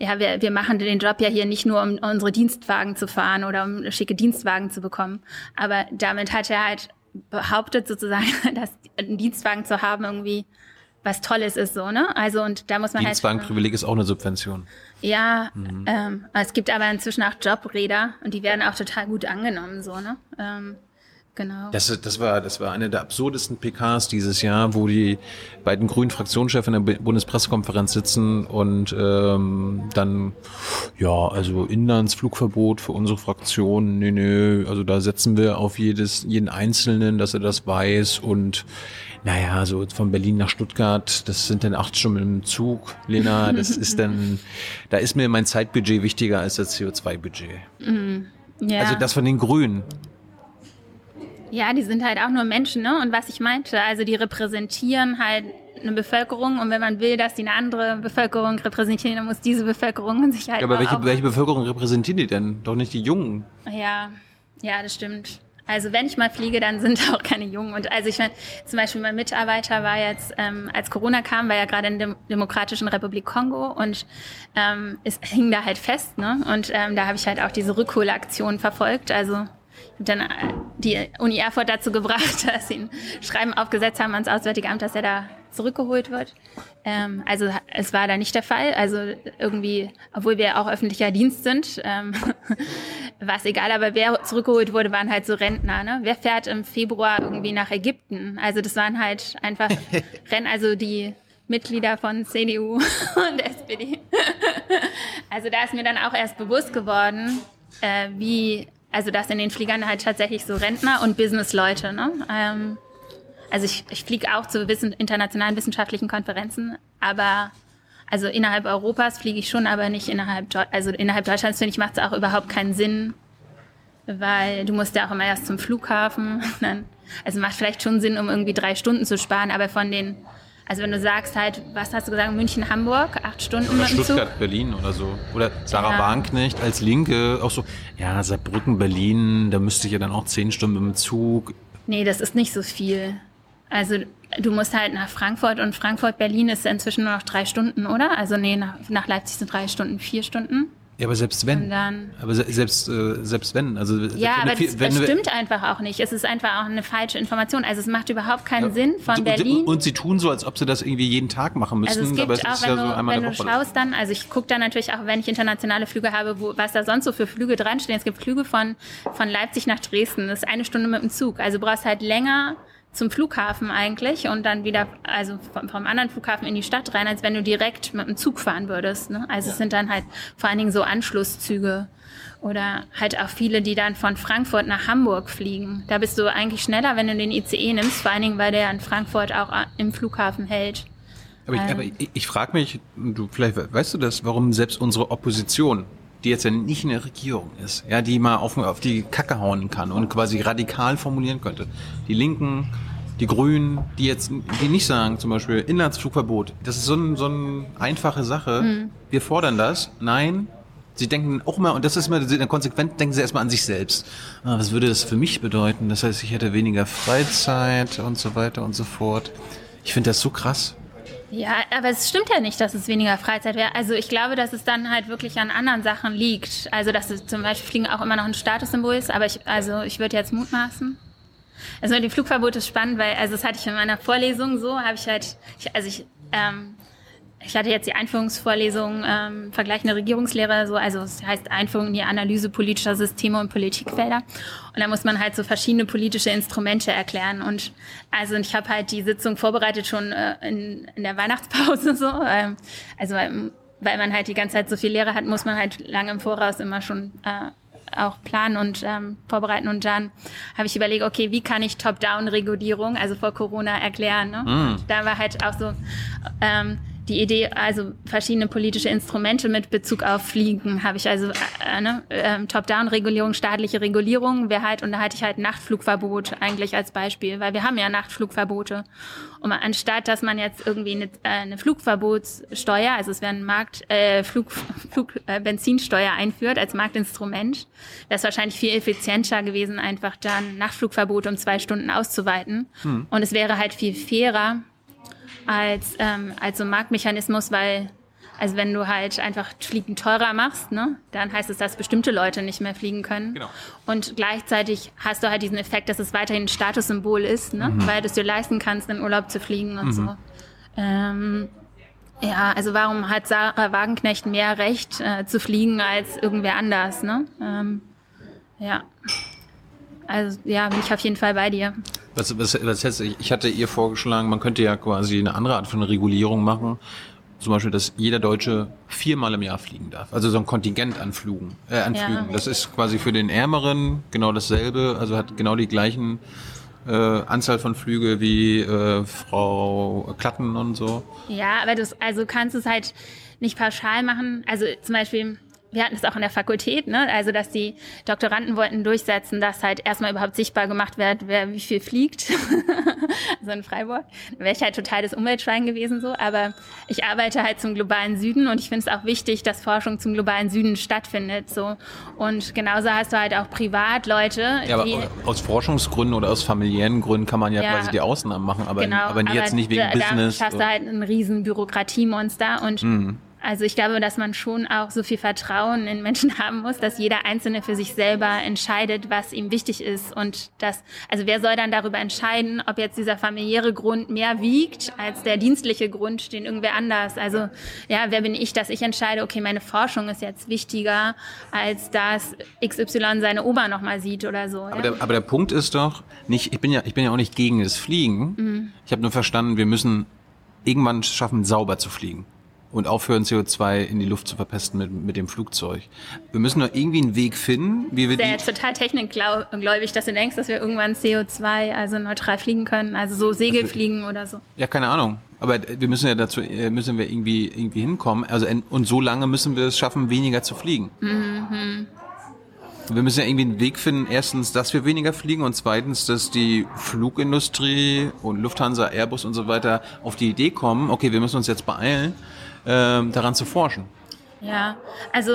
ja wir, wir machen den Job ja hier nicht nur, um unsere Dienstwagen zu fahren oder um schicke Dienstwagen zu bekommen, aber damit hat er halt behauptet sozusagen, dass einen Dienstwagen zu haben irgendwie was Tolles ist, so, ne? Also, und da muss man halt. Dienstwagenprivileg ist auch eine Subvention. Ja, mhm. ähm, es gibt aber inzwischen auch Jobräder und die werden auch total gut angenommen, so, ne? Ähm, Genau. Das, das, war, das war eine der absurdesten PKs dieses Jahr, wo die beiden grünen Fraktionschefs in der Bundespressekonferenz sitzen und ähm, dann, ja, also Inlandsflugverbot für unsere Fraktion, nö, nö, also da setzen wir auf jedes, jeden Einzelnen, dass er das weiß und naja, so von Berlin nach Stuttgart, das sind dann acht Stunden im Zug, Lena, das ist dann, da ist mir mein Zeitbudget wichtiger als das CO2-Budget. Mhm. Ja. Also das von den Grünen. Ja, die sind halt auch nur Menschen, ne? Und was ich meinte, also die repräsentieren halt eine Bevölkerung und wenn man will, dass die eine andere Bevölkerung repräsentieren, dann muss diese Bevölkerung sich halt. Ja, aber welche, welche Bevölkerung repräsentieren die denn? Doch nicht die Jungen. Ja, ja, das stimmt. Also wenn ich mal fliege, dann sind auch keine Jungen. Und also ich meine, zum Beispiel mein Mitarbeiter war jetzt, ähm, als Corona kam, war ja gerade in der Demokratischen Republik Kongo und ähm, es hing da halt fest, ne? Und ähm, da habe ich halt auch diese Rückholaktion verfolgt. Also dann äh, die Uni Erfurt dazu gebracht, dass sie ein Schreiben aufgesetzt haben ans Auswärtige Amt, dass er da zurückgeholt wird. Ähm, also es war da nicht der Fall. Also irgendwie, obwohl wir auch öffentlicher Dienst sind, ähm, war es egal. Aber wer zurückgeholt wurde, waren halt so Rentner. Ne? Wer fährt im Februar irgendwie nach Ägypten? Also das waren halt einfach Rennen, also die Mitglieder von CDU und SPD. also da ist mir dann auch erst bewusst geworden, äh, wie also das in den Fliegern halt tatsächlich so Rentner und Businessleute. Ne? Ähm, also ich, ich fliege auch zu wissen, internationalen wissenschaftlichen Konferenzen, aber also innerhalb Europas fliege ich schon, aber nicht innerhalb, also innerhalb Deutschlands finde ich macht es auch überhaupt keinen Sinn, weil du musst ja auch immer erst zum Flughafen. Dann, also macht vielleicht schon Sinn, um irgendwie drei Stunden zu sparen, aber von den also wenn du sagst halt, was hast du gesagt, München, Hamburg, acht Stunden oder mit dem Stuttgart, Zug. Berlin oder so. Oder Sarah Ja. Wagenknecht als Linke auch so, ja, Saarbrücken, Berlin, da müsste ich ja dann auch zehn Stunden mit dem Zug. Nee, das ist nicht so viel. Also du musst halt nach Frankfurt und Frankfurt-Berlin ist inzwischen nur noch drei Stunden, oder? Also nee, nach, nach Leipzig sind drei Stunden, vier Stunden. Ja, aber selbst wenn. dann Aber se selbst, äh, selbst wenn. Also, Ja, aber viel- das, das stimmt einfach auch nicht. Es ist einfach auch eine falsche Information. Also es macht überhaupt keinen Ja. Sinn von und, Berlin. Und, und sie tun so, als ob sie das irgendwie jeden Tag machen müssen. Also es aber gibt es auch, ist wenn ja so du, einmal wenn du schaust dann, also ich gucke dann natürlich auch, wenn ich internationale Flüge habe, wo, was da sonst so für Flüge dran stehen. Es gibt Flüge von, von Leipzig nach Dresden. Das ist eine Stunde mit dem Zug. Also du brauchst halt länger zum Flughafen eigentlich und dann wieder, also vom, vom anderen Flughafen in die Stadt rein, als wenn du direkt mit dem Zug fahren würdest. Ne? Also es sind dann halt vor allen Dingen so Anschlusszüge. Oder halt auch viele, die dann von Frankfurt nach Hamburg fliegen. Da bist du eigentlich schneller, wenn du den ICE nimmst, vor allen Dingen, weil der in Frankfurt auch im Flughafen hält. Aber ich, aber ich, ich frage mich, du vielleicht weißt du das, warum selbst unsere Opposition, die jetzt ja nicht in der Regierung ist, ja, die mal auf, auf die Kacke hauen kann und quasi radikal formulieren könnte. Die Linken, die Grünen, die jetzt, die nicht sagen, zum Beispiel Inlandsflugverbot. Das ist so, ein, so eine einfache Sache. Wir fordern das. Nein. Sie denken auch mal, und das ist immer konsequent, denken sie erstmal an sich selbst. Ah, was würde das für mich bedeuten? Das heißt, ich hätte weniger Freizeit und so weiter und so fort. Ich finde das so krass. Ja, aber es stimmt ja nicht, dass es weniger Freizeit wäre. Also ich glaube, dass es dann halt wirklich an anderen Sachen liegt. Also dass es zum Beispiel Fliegen auch immer noch ein Statussymbol ist. Aber ich, also ich würde jetzt mutmaßen. Also mit dem Flugverbot ist spannend, weil, also das hatte ich in meiner Vorlesung so, habe ich halt, ich, also ich, ähm, ich hatte jetzt die Einführungsvorlesung ähm, vergleichende Regierungslehre, so, also es heißt Einführung in die Analyse politischer Systeme und Politikfelder. Und da muss man halt so verschiedene politische Instrumente erklären. Und also ich habe halt die Sitzung vorbereitet schon äh, in, in der Weihnachtspause so. Ähm, also weil, weil man halt die ganze Zeit so viel Lehre hat, muss man halt lange im Voraus immer schon äh, auch planen und ähm, vorbereiten. Und dann habe ich überlegt, okay, wie kann ich Top-Down-Regulierung, also vor Corona, erklären. Ne? Und Da war halt auch so ähm, die Idee, also verschiedene politische Instrumente mit Bezug auf Fliegen habe ich also äh, ne, ähm, Top-Down-Regulierung, staatliche Regulierung wäre halt, und da hatte ich halt Nachtflugverbot eigentlich als Beispiel, weil wir haben ja Nachtflugverbote. Und man- anstatt, dass man jetzt irgendwie eine, äh, eine Flugverbotssteuer, also es wäre ein Markt, äh, Flug, Flug, äh, Benzinsteuer einführt als Marktinstrument, wäre es wahrscheinlich viel effizienter gewesen, einfach dann Nachtflugverbote um zwei Stunden auszuweiten. Und es wäre halt viel fairer, als, ähm, als so Marktmechanismus, weil, also wenn du halt einfach Fliegen teurer machst, ne, dann heißt es, dass bestimmte Leute nicht mehr fliegen können. Genau. Und gleichzeitig hast du halt diesen Effekt, dass es weiterhin ein Statussymbol ist, ne, weil du es dir leisten kannst, in Urlaub zu fliegen und so. Ähm, ja, also warum hat Sarah Wagenknecht mehr Recht äh, zu fliegen als irgendwer anders, ne? Ähm, ja. Also ja, bin ich auf jeden Fall bei dir. Was, was, was heißt, ich hatte ihr vorgeschlagen, man könnte ja quasi eine andere Art von Regulierung machen. Zum Beispiel, dass jeder Deutsche viermal im Jahr fliegen darf. Also so ein Kontingent an Flügen. Äh, an Ja. Flügen. Das ist quasi für den Ärmeren genau dasselbe. Also hat genau die gleichen äh, Anzahl von Flüge wie äh, Frau Klatten und so. Ja, aber du also kannst es halt nicht pauschal machen. Also zum Beispiel, wir hatten es auch in der Fakultät, ne? Also dass die Doktoranden wollten durchsetzen, dass halt erstmal überhaupt sichtbar gemacht wird, wer wie viel fliegt. also in Freiburg. Da wäre ich halt total das Umweltschwein gewesen so. Aber ich arbeite halt zum globalen Süden und ich finde es auch wichtig, dass Forschung zum globalen Süden stattfindet. So. Und genauso hast du halt auch Privatleute, Ja, aber aus Forschungsgründen oder aus familiären Gründen kann man ja, Ja. quasi die Ausnahmen machen, aber, Genau, aber jetzt nicht wegen da, Business. Da schaffst du halt ein riesen Bürokratiemonster und Mhm. Also ich glaube, dass man schon auch so viel Vertrauen in Menschen haben muss, dass jeder Einzelne für sich selber entscheidet, was ihm wichtig ist und das, also wer soll dann darüber entscheiden, ob jetzt dieser familiäre Grund mehr wiegt als der dienstliche Grund, den irgendwer anders. Also ja, wer bin ich, dass ich entscheide, okay, meine Forschung ist jetzt wichtiger, als dass XY seine Oma nochmal sieht oder so. Aber ja? der, aber der Punkt ist doch, nicht, ich bin ja, ich bin ja auch nicht gegen das Fliegen. Mhm. Ich habe nur verstanden, wir müssen irgendwann schaffen, sauber zu fliegen. Und aufhören, CO2 in die Luft zu verpesten mit, mit dem Flugzeug. Wir müssen nur irgendwie einen Weg finden, wie wir ja die... total technikgläubig, dass du denkst, dass wir irgendwann CO2 also neutral fliegen können, also so Segelfliegen oder so. Ja, keine Ahnung. Aber wir müssen ja dazu, äh, müssen wir irgendwie, irgendwie hinkommen. Also, und so lange müssen wir es schaffen, weniger zu fliegen. Wir müssen ja irgendwie einen Weg finden, erstens, dass wir weniger fliegen und zweitens, dass die Flugindustrie und Lufthansa, Airbus und so weiter auf die Idee kommen, okay, wir müssen uns jetzt beeilen, daran zu forschen. Ja, also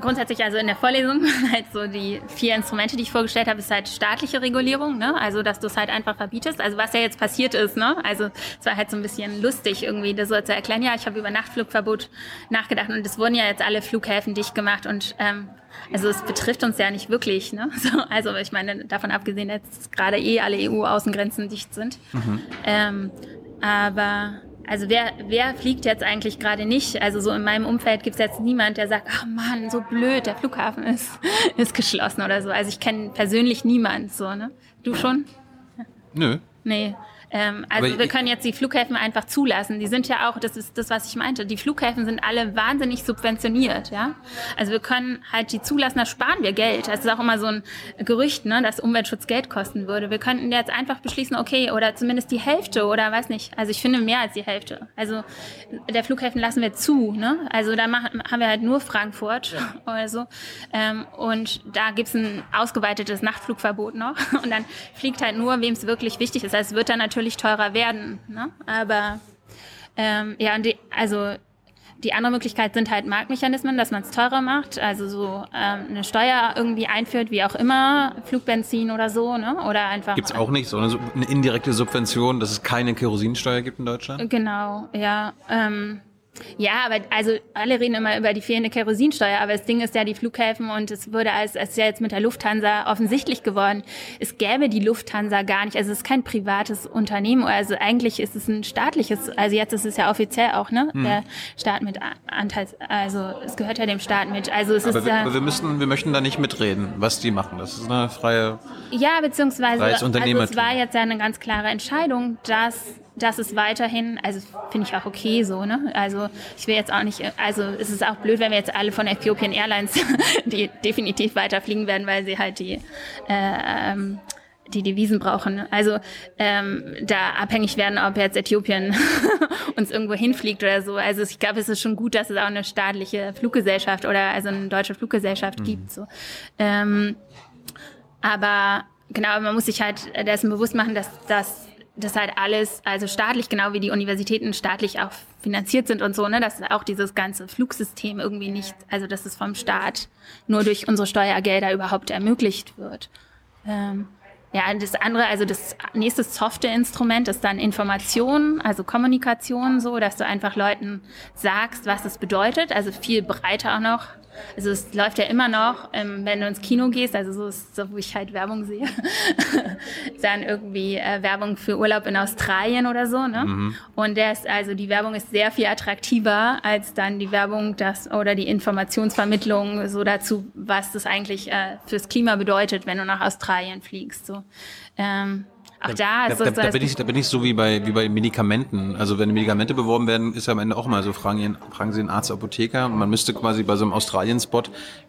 grundsätzlich, also in der Vorlesung, halt so die vier Instrumente, die ich vorgestellt habe, ist halt staatliche Regulierung, ne? Also, dass du es halt einfach verbietest. Also, was ja jetzt passiert ist, ne? Also, es war halt so ein bisschen lustig, irgendwie das so zu erklären. Ja, ich habe über Nachtflugverbot nachgedacht und es wurden ja jetzt alle Flughäfen dicht gemacht und ähm, also es betrifft uns ja nicht wirklich, ne? So, also ich meine, davon abgesehen, dass gerade eh alle EU-Außengrenzen dicht sind. Ähm, aber also wer, wer fliegt jetzt eigentlich gerade nicht? Also so in meinem Umfeld gibt es jetzt niemand, der sagt, ach Mann, so blöd, der Flughafen ist, ist geschlossen oder so. Also ich kenne persönlich niemand so, ne? Du schon? Nö. Nee. Ähm, also Aber wir können jetzt die Flughäfen einfach zulassen. Die sind ja auch, das ist das, was ich meinte, die Flughäfen sind alle wahnsinnig subventioniert, ja. Also wir können halt die zulassen, da sparen wir Geld. Das ist auch immer so ein Gerücht, ne, dass Umweltschutz Geld kosten würde. Wir könnten jetzt einfach beschließen, okay, oder zumindest die Hälfte oder weiß nicht. Also ich finde mehr als die Hälfte. Also der Flughäfen lassen wir zu, ne. Also da machen, haben wir halt nur Frankfurt oder so. Ähm, und da gibt's ein ausgeweitetes Nachtflugverbot noch. Und dann fliegt halt nur, wem es wirklich wichtig ist. Also es wird dann natürlich teurer werden. Ne? Aber ähm, ja, und die, also die andere Möglichkeit sind halt Marktmechanismen, dass man es teurer macht, also so ähm, eine Steuer irgendwie einführt, wie auch immer, Flugbenzin oder so, ne? Oder einfach. Gibt's auch nicht so eine, eine indirekte Subvention, dass es keine Kerosinsteuer gibt in Deutschland? Genau, ja. Ähm, ja, aber also alle reden immer über die fehlende Kerosinsteuer, aber das Ding ist ja die Flughäfen und es wurde als es ist ja jetzt mit der Lufthansa offensichtlich geworden. Es gäbe die Lufthansa gar nicht. Also es ist kein privates Unternehmen. Also eigentlich ist es ein staatliches. Also jetzt ist es ja offiziell auch ne der Staat mit Anteils. Also es gehört ja dem Staat mit. Also es Aber ist wir, ja aber wir müssen, wir möchten da nicht mitreden, was die machen. Das ist eine freie. Ja, beziehungsweise, also es war jetzt ja eine ganz klare Entscheidung, dass, dass es weiterhin, also finde ich auch okay so, ne? Also ich will jetzt auch nicht, also es ist auch blöd, wenn wir jetzt alle von Ethiopian Airlines, die definitiv weiterfliegen werden, weil sie halt die, äh, ähm, die Devisen brauchen. Also ähm, da abhängig werden, ob jetzt Äthiopien uns irgendwo hinfliegt oder so. Also ich glaube, es ist schon gut, dass es auch eine staatliche Fluggesellschaft oder also eine deutsche Fluggesellschaft gibt. So. Ähm, aber genau, man muss sich halt dessen bewusst machen, dass das das halt alles, also staatlich, genau wie die Universitäten staatlich auch finanziert sind und so, ne, dass auch dieses ganze Flugsystem irgendwie nicht, also dass es vom Staat nur durch unsere Steuergelder überhaupt ermöglicht wird. Ähm, ja, das andere, also das nächste softe Instrument ist dann Information, also Kommunikation, so, dass du einfach Leuten sagst, was es bedeutet, also viel breiter auch noch. Also es läuft ja immer noch, ähm, wenn du ins Kino gehst, also so ist so, wo ich halt Werbung sehe, dann irgendwie äh, Werbung für Urlaub in Australien oder so, ne? Und der ist, also die Werbung ist sehr viel attraktiver als dann die Werbung, das oder die Informationsvermittlung so dazu, was das eigentlich äh, fürs Klima bedeutet, wenn du nach Australien fliegst. So. Ähm, auch da Da, ist da, das, da, bin ich, da bin ich so wie bei, wie bei Medikamenten. Also wenn Medikamente beworben werden, ist ja am Ende auch mal so, fragen, ihn, fragen Sie den Arzt, Apotheker. Man müsste quasi bei so einem Australien-Spot,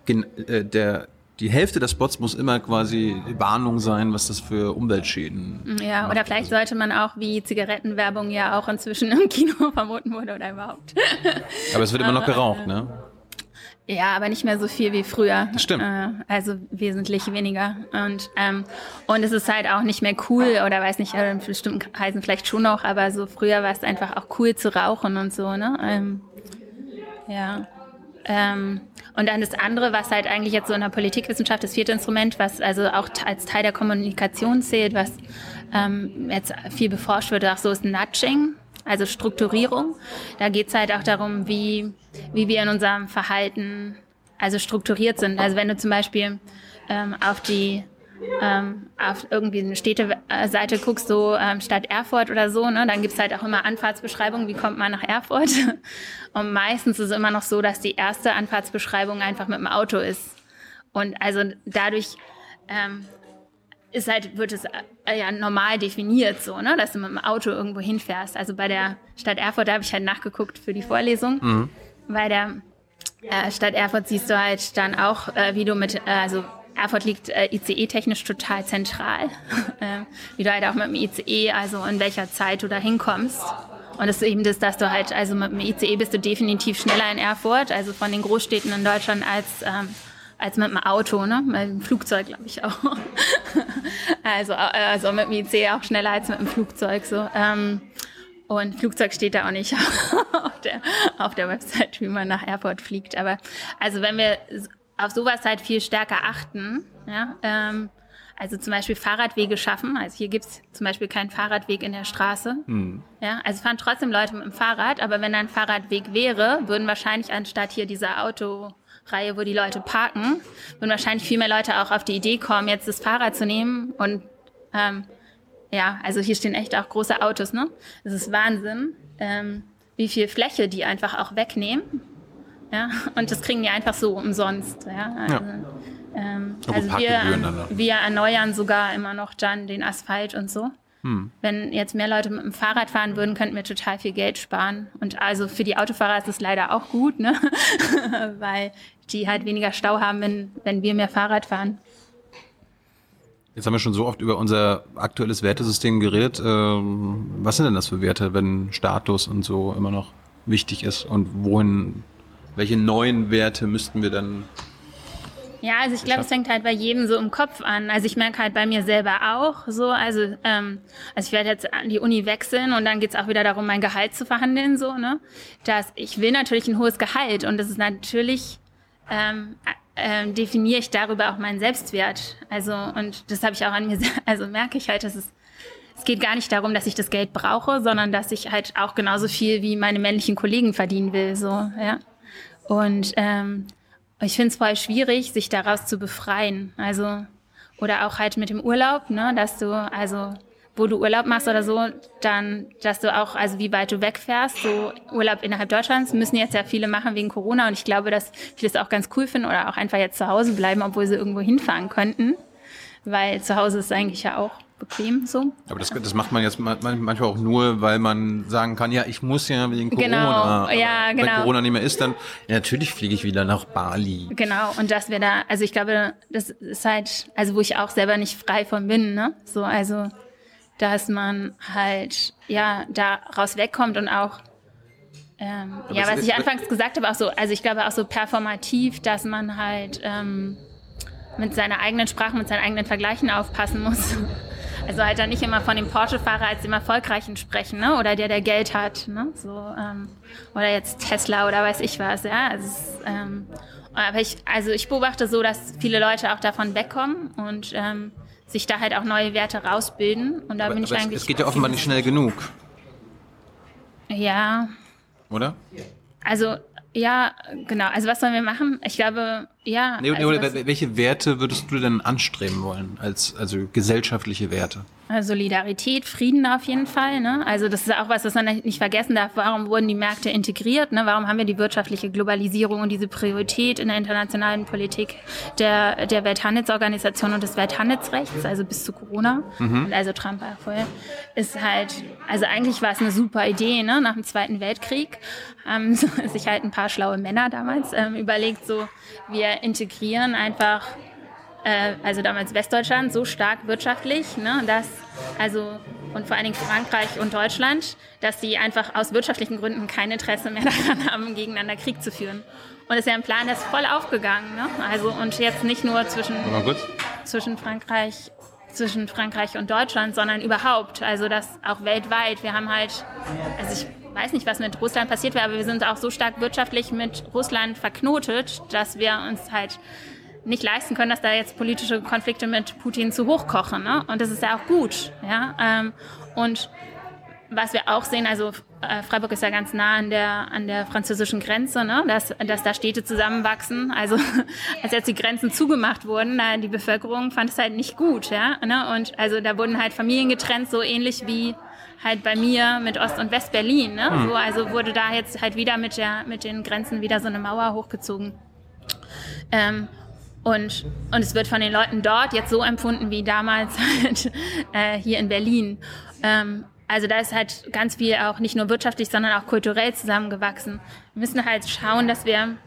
äh, der, die Hälfte des Spots muss immer quasi Warnung sein, was das für Umweltschäden ja, oder vielleicht sollte man auch, wie Zigarettenwerbung ja auch inzwischen im Kino verboten wurde oder überhaupt. Aber es wird immer noch geraucht, ne? Ja, aber nicht mehr so viel wie früher. Stimmt. Äh, also wesentlich weniger. Und, ähm, und es ist halt auch nicht mehr cool oder weiß nicht, äh, bestimmten Kreisen vielleicht schon noch, aber so früher war es einfach auch cool zu rauchen und so, ne? Ähm, ja. Ähm, und dann das andere, was halt eigentlich jetzt so in der Politikwissenschaft, das vierte Instrument, was also auch als Teil der Kommunikation zählt, was ähm, jetzt viel beforscht wird, auch so ist Nudging, also Strukturierung. Da geht's halt auch darum, wie, wie wir in unserem Verhalten also strukturiert sind. Also wenn du zum Beispiel ähm, auf die ähm, auf irgendwie eine Städteseite guckst, so ähm, Stadt Erfurt oder so, ne, dann gibt's halt auch immer Anfahrtsbeschreibungen, wie kommt man nach Erfurt. Und meistens ist es immer noch so, dass die erste Anfahrtsbeschreibung einfach mit dem Auto ist. Und also dadurch ähm, ist halt, wird es äh, ja normal definiert so, ne, dass du mit dem Auto irgendwo hinfährst. Also bei der Stadt Erfurt, da habe ich halt nachgeguckt für die Vorlesung. Mhm. Bei der äh, Stadt Erfurt siehst du halt dann auch, äh, wie du mit, äh, also Erfurt liegt äh, ICE-technisch total zentral, äh, wie du halt auch mit dem ICE, also in welcher Zeit du da hinkommst. Und das ist eben das, dass du halt, also mit dem ICE bist du definitiv schneller in Erfurt, also von den Großstädten in Deutschland als ähm, als mit dem Auto, ne? Mit dem Flugzeug, glaube ich auch. also, also mit dem IC auch schneller als mit dem Flugzeug. So. Ähm, und Flugzeug steht da auch nicht auf der, auf der Website, wie man nach Airport fliegt. Aber also wenn wir auf sowas halt viel stärker achten, ja, ähm, also zum Beispiel Fahrradwege schaffen. Also hier gibt's zum Beispiel keinen Fahrradweg in der Straße. Hm. Ja, also fahren trotzdem Leute mit dem Fahrrad, aber wenn da ein Fahrradweg wäre, würden wahrscheinlich anstatt hier dieser Auto Reihe, wo die Leute parken, würden wahrscheinlich viel mehr Leute auch auf die Idee kommen, jetzt das Fahrrad zu nehmen. Und ähm, ja, also hier stehen echt auch große Autos, ne? Es ist Wahnsinn, ähm, wie viel Fläche die einfach auch wegnehmen. Ja, und das kriegen die einfach so umsonst. Ja, also, ja. Ähm, also wir, wir erneuern sogar immer noch dann den Asphalt und so. Hm. Wenn jetzt mehr Leute mit dem Fahrrad fahren würden, könnten wir total viel Geld sparen. Und also für die Autofahrer ist es leider auch gut, ne? weil die halt weniger Stau haben, wenn, wenn wir mehr Fahrrad fahren. Jetzt haben wir schon so oft über unser aktuelles Wertesystem geredet. Ähm, was sind denn das für Werte, wenn Status und so immer noch wichtig ist? Und wohin, welche neuen Werte müssten wir dann ja, also ich glaube, es fängt halt bei jedem so im Kopf an. Also ich merke halt bei mir selber auch so, also, ähm, also ich werde jetzt an die Uni wechseln und dann geht's auch wieder darum, mein Gehalt zu verhandeln, so, ne? Dass ich will natürlich ein hohes Gehalt und das ist natürlich ähm, äh, definiere ich darüber auch meinen Selbstwert. Also, und das habe ich auch an mir, also merke ich halt, dass es, es geht gar nicht darum, dass ich das Geld brauche, sondern dass ich halt auch genauso viel wie meine männlichen Kollegen verdienen will, so, ja. Und ähm, ich finde es voll schwierig, sich daraus zu befreien. Also, oder auch halt mit dem Urlaub, ne, dass du, also wo du Urlaub machst oder so, dann, dass du auch, also wie weit du wegfährst, so Urlaub innerhalb Deutschlands müssen jetzt ja viele machen wegen Corona und ich glaube, dass viele es auch ganz cool finden oder auch einfach jetzt zu Hause bleiben, obwohl sie irgendwo hinfahren könnten, weil zu Hause ist eigentlich ja auch bequem so. Aber das, das macht man jetzt manchmal auch nur, weil man sagen kann, ja, ich muss ja wegen Corona. Genau, ja, genau. Wenn Corona nicht mehr ist, dann ja, natürlich fliege ich wieder nach Bali. Genau, und dass wir da, also ich glaube, das ist halt, also wo ich auch selber nicht frei von bin, ne? So, also dass man halt ja daraus wegkommt und auch ähm, ja, was ich anfangs gesagt habe, auch so, also ich glaube auch so performativ, dass man halt ähm, mit seiner eigenen Sprache, mit seinen eigenen Vergleichen aufpassen muss. Also halt dann nicht immer von dem Porsche-Fahrer als dem Erfolgreichen sprechen, ne? Oder der, der Geld hat, ne? So, ähm, oder jetzt Tesla oder weiß ich was, ja. Also, aber ich, also ich beobachte so, dass viele Leute auch davon wegkommen und ähm, sich da halt auch neue Werte rausbilden. Und da aber, bin ich eigentlich. Es geht ja offenbar nicht schnell genug. Ja. Oder? Also, ja, genau. Also was sollen wir machen? Ich glaube, ja. Nee, also welche Werte würdest du denn anstreben wollen als also gesellschaftliche Werte? Solidarität, Frieden auf jeden Fall. Ne? Also das ist auch was, was man nicht vergessen darf. Warum wurden die Märkte integriert? Ne? Warum haben wir die wirtschaftliche Globalisierung und diese Priorität in der internationalen Politik der, der Welthandelsorganisation und des Welthandelsrechts, also bis zu Corona mhm. und also Trump war vorher, ist halt, also eigentlich war es eine super Idee. Ne? Nach dem Zweiten Weltkrieg haben sich halt ein paar schlaue Männer damals ähm, überlegt, so wir integrieren einfach äh, also damals Westdeutschland, so stark wirtschaftlich, ne, dass, also, und vor allen Dingen Frankreich und Deutschland, dass sie einfach aus wirtschaftlichen Gründen kein Interesse mehr daran haben, gegeneinander Krieg zu führen. Und das ist ja ein Plan, der ist voll aufgegangen, ne? Also, und jetzt nicht nur zwischen, zwischen Frankreich zwischen Frankreich und Deutschland, sondern überhaupt, also das auch weltweit. Wir haben halt, also ich weiß nicht, was mit Russland passiert wäre, aber wir sind auch so stark wirtschaftlich mit Russland verknotet, dass wir uns halt nicht leisten können, dass da jetzt politische Konflikte mit Putin zu hoch kochen. Ne? Und das ist ja auch gut. Ja? Ähm, und was wir auch sehen, also Freiburg ist ja ganz nah an der, an der französischen Grenze, ne? dass, dass da Städte zusammenwachsen. Also als jetzt die Grenzen zugemacht wurden, da die Bevölkerung fand es halt nicht gut. Ja? Ne? Und also da wurden halt Familien getrennt, so ähnlich wie halt bei mir mit Ost- und West-Berlin. Ne? Mhm. So, also wurde da jetzt halt wieder mit, der, mit den Grenzen wieder so eine Mauer hochgezogen. Ähm, Und, und es wird von den Leuten dort jetzt so empfunden wie damals halt, äh, hier in Berlin. Ähm, also da ist halt ganz viel auch nicht nur wirtschaftlich, sondern auch kulturell zusammengewachsen. Wir müssen halt schauen, dass wir,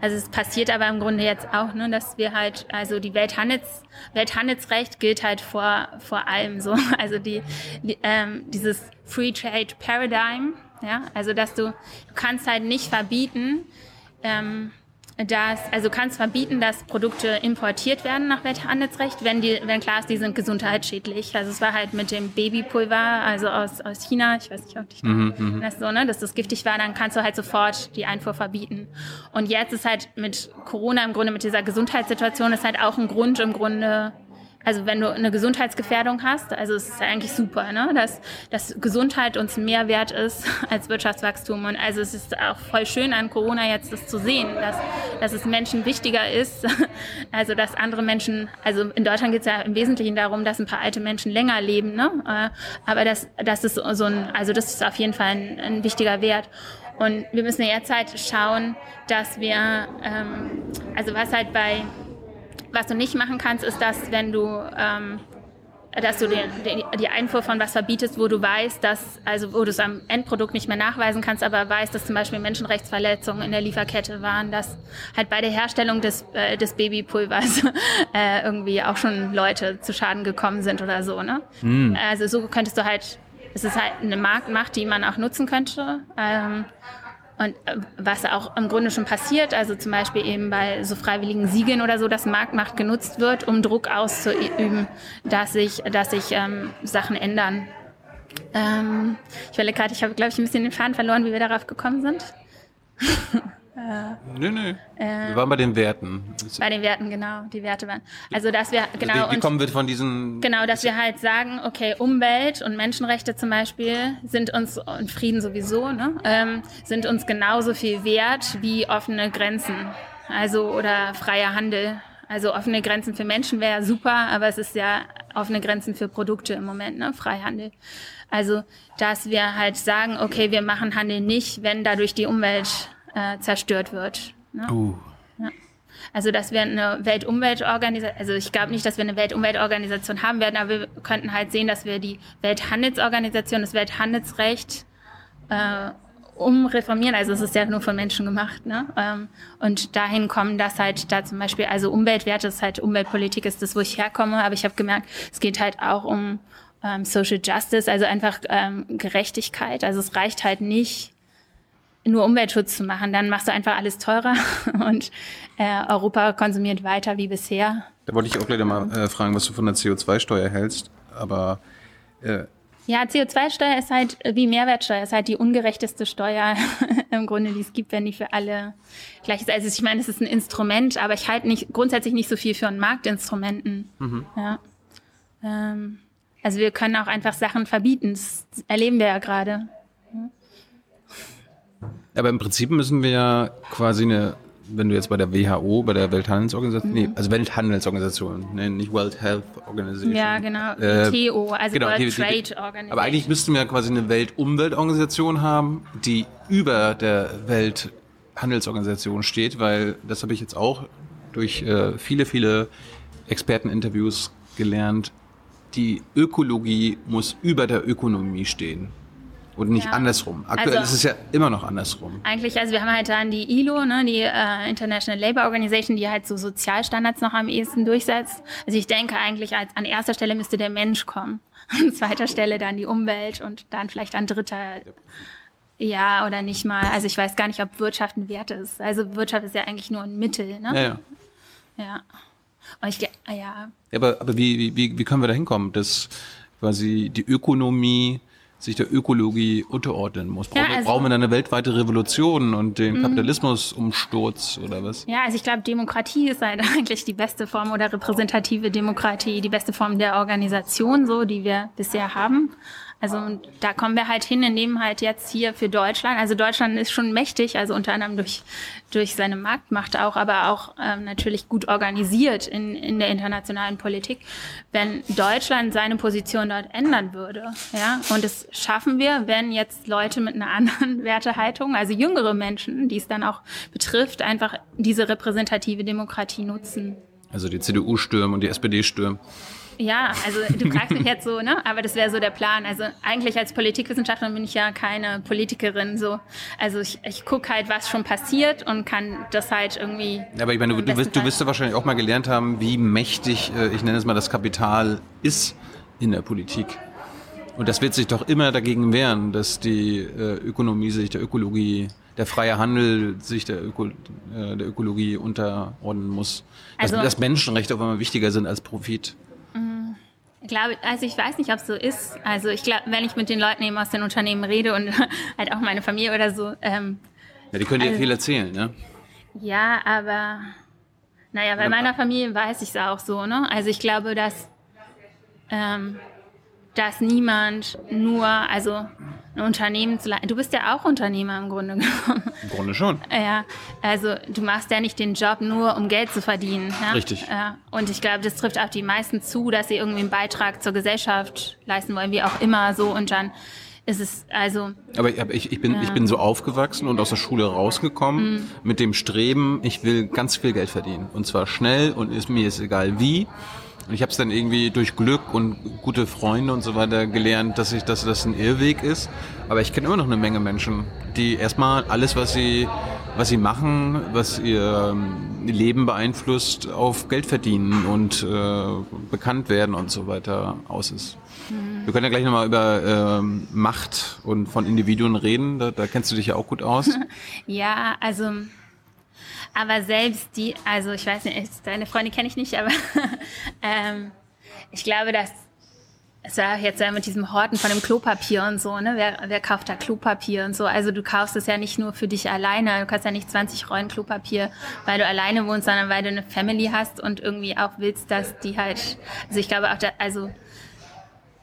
also es passiert aber im Grunde jetzt auch, ne, dass wir halt, also die Welthandels, Welthandelsrecht gilt halt vor, vor allem so. Also die, die ähm, dieses Free Trade Paradigm, ja, also dass du, du kannst halt nicht verbieten, ähm, dass, also kannst verbieten, dass Produkte importiert werden nach Welthandelsrecht, wenn die, wenn klar ist, die sind gesundheitsschädlich. Also es war halt mit dem Babypulver, also aus, aus China, ich weiß nicht, ob dich mhm, das so, ne, dass das giftig war, dann kannst du halt sofort die Einfuhr verbieten. Und jetzt ist halt mit Corona im Grunde, mit dieser Gesundheitssituation, ist halt auch ein Grund im Grunde, also wenn du eine Gesundheitsgefährdung hast, also es ist eigentlich super, ne? dass, dass Gesundheit uns mehr wert ist als Wirtschaftswachstum. Und also es ist auch voll schön an Corona jetzt das zu sehen, dass, dass es Menschen wichtiger ist, also dass andere Menschen, also in Deutschland geht es ja im Wesentlichen darum, dass ein paar alte Menschen länger leben, ne? Äh, aber das, das ist so ein, also das ist auf jeden Fall ein, ein wichtiger Wert. Und wir müssen in der Zeit schauen, dass wir, ähm, also was halt bei was du nicht machen kannst, ist, dass wenn du ähm, dass du den, den, die Einfuhr von was verbietest, wo du weißt, dass, also wo du es am Endprodukt nicht mehr nachweisen kannst, aber weißt, dass zum Beispiel Menschenrechtsverletzungen in der Lieferkette waren, dass halt bei der Herstellung des, äh, des Babypulvers äh, irgendwie auch schon Leute zu Schaden gekommen sind oder so. Ne? Mhm. Also so könntest du halt, es ist halt eine Marktmacht, die man auch nutzen könnte. Ähm, und äh, was auch im Grunde schon passiert, also zum Beispiel eben bei so freiwilligen Siegen oder so, dass Marktmacht genutzt wird, um Druck auszuüben, dass sich, dass sich ähm, Sachen ändern. Ähm, ich werde gerade, ich habe, glaube ich, ein bisschen den Faden verloren, wie wir darauf gekommen sind. Äh, nö, nö. Äh, wir waren bei den Werten. Bei den Werten, genau. Die Werte waren. Also, dass wir, genau. Wie, kommen wir von diesen. Genau, dass wir halt sagen, okay, Umwelt und Menschenrechte zum Beispiel sind uns, und Frieden sowieso, ne, ähm, sind uns genauso viel wert wie offene Grenzen. Also, oder freier Handel. Also, offene Grenzen für Menschen wäre super, aber es ist ja offene Grenzen für Produkte im Moment, ne, Freihandel. Also, dass wir halt sagen, okay, wir machen Handel nicht, wenn dadurch die Umwelt äh, zerstört wird. Ne? Uh. Ja. Also, dass wir eine Weltumweltorganisation, also ich glaube nicht, dass wir eine Weltumweltorganisation haben werden, aber wir könnten halt sehen, dass wir die Welthandelsorganisation, das Welthandelsrecht äh, umreformieren. Also es ist ja nur von Menschen gemacht. Ne? Ähm, und dahin kommen, dass halt da zum Beispiel, also Umweltwerte ist halt Umweltpolitik ist das, wo ich herkomme, aber ich habe gemerkt, es geht halt auch um ähm, Social Justice, also einfach ähm, Gerechtigkeit. Also es reicht halt nicht, nur Umweltschutz zu machen, dann machst du einfach alles teurer und äh, Europa konsumiert weiter wie bisher. Da wollte ich auch gleich mal äh, fragen, was du von der CO2-Steuer hältst, aber äh ja, CO2-Steuer ist halt wie Mehrwertsteuer, ist halt die ungerechteste Steuer im Grunde, die es gibt, wenn die für alle gleich ist. Also ich meine, es ist ein Instrument, aber ich halte nicht grundsätzlich nicht so viel für ein Marktinstrumenten. Mhm. Ja. Ähm, also wir können auch einfach Sachen verbieten. Das erleben wir ja gerade. Aber im Prinzip müssen wir ja quasi eine, wenn du jetzt bei der WHO, bei der Welthandelsorganisation, mhm. nee, also Welthandelsorganisation, nee, nicht World Health Organization. Ja, genau, äh, TO, also genau, World Trade Organization. Aber eigentlich müssten wir ja quasi eine Weltumweltorganisation haben, die über der Welthandelsorganisation steht, weil das habe ich jetzt auch durch äh, viele, viele Experteninterviews gelernt. Die Ökologie muss über der Ökonomie stehen und nicht ja. andersrum. Aktuell also, ist es ja immer noch andersrum. Eigentlich, also wir haben halt dann die ILO, ne, die äh, International Labour Organization, die halt so Sozialstandards noch am ehesten durchsetzt. Also ich denke eigentlich, als, an erster Stelle müsste der Mensch kommen. An zweiter Stelle dann die Umwelt und dann vielleicht an dritter. Ja, oder nicht mal. Also ich weiß gar nicht, ob Wirtschaft ein Wert ist. Also Wirtschaft ist ja eigentlich nur ein Mittel. Ne? Ja, ja. Und ich, ja. ja aber, aber wie, wie, wie können wir da hinkommen, dass quasi die Ökonomie sich der Ökologie unterordnen muss. Brauchen, ja, also, brauchen wir dann eine weltweite Revolution und den mhm. Kapitalismusumsturz oder was? Ja, also ich glaube, Demokratie ist halt eigentlich die beste Form oder repräsentative Demokratie, die beste Form der Organisation, so die wir bisher haben. Also da kommen wir halt hin, indem halt jetzt hier für Deutschland, also Deutschland ist schon mächtig, also unter anderem durch, durch seine Marktmacht auch, aber auch ähm, natürlich gut organisiert in, in der internationalen Politik. Wenn Deutschland seine Position dort ändern würde, ja, und das schaffen wir, wenn jetzt Leute mit einer anderen Wertehaltung, also jüngere Menschen, die es dann auch betrifft, einfach diese repräsentative Demokratie nutzen. Also die CDU stürmen und die SPD stürmen. Ja, also du fragst mich jetzt so, ne? Aber das wäre so der Plan. Also eigentlich als Politikwissenschaftlerin bin ich ja keine Politikerin so. Also ich, ich gucke halt, was schon passiert und kann das halt irgendwie. Ja, aber ich meine, du, du, wirst, du wirst ja wahrscheinlich auch mal gelernt haben, wie mächtig, äh, ich nenne es mal, das Kapital ist in der Politik. Und das wird sich doch immer dagegen wehren, dass die äh, Ökonomie sich der Ökologie, der freie Handel sich der, Öko, äh, der Ökologie unterordnen muss. Dass, also, dass Menschenrechte auf einmal wichtiger sind als Profit. Ich glaube, also ich weiß nicht, ob es so ist. Also ich glaube, wenn ich mit den Leuten eben aus den Unternehmen rede und halt auch meine Familie oder so. Ähm, ja, die können dir also, viel erzählen, ne? Ja, aber naja, bei meiner Familie weiß ich es auch so, ne? Also ich glaube, dass, ähm, dass niemand nur, also ein Unternehmen zu leiten. Du bist ja auch Unternehmer im Grunde genommen. Im Grunde schon. Ja, also du machst ja nicht den Job nur, um Geld zu verdienen. Ja? Richtig. Ja. Und ich glaube, das trifft auch die meisten zu, dass sie irgendwie einen Beitrag zur Gesellschaft leisten wollen, wie auch immer so. Und dann ist es also. Aber ich, ich, bin, ja. ich bin so aufgewachsen und aus der Schule rausgekommen mhm. mit dem Streben, ich will ganz viel Geld verdienen. Und zwar schnell und ist mir ist egal wie. Und ich habe es dann irgendwie durch Glück und gute Freunde und so weiter gelernt, dass ich, dass das ein Irrweg ist. Aber ich kenne immer noch eine Menge Menschen, die erstmal alles, was sie, was sie machen, was ihr ähm, Leben beeinflusst, auf Geld verdienen und äh, bekannt werden und so weiter aus ist. Mhm. Wir können ja gleich nochmal über ähm, Macht und von Individuen reden. Da, da kennst du dich ja auch gut aus. ja, also aber selbst die, also ich weiß nicht, deine Freundin kenne ich nicht, aber ähm, ich glaube, dass es war jetzt mit diesem Horten von dem Klopapier und so, ne? Wer, wer kauft da Klopapier und so? Also du kaufst es ja nicht nur für dich alleine. Du kannst ja nicht 20 Rollen Klopapier, weil du alleine wohnst, sondern weil du eine Family hast und irgendwie auch willst, dass die halt, also ich glaube auch, da, also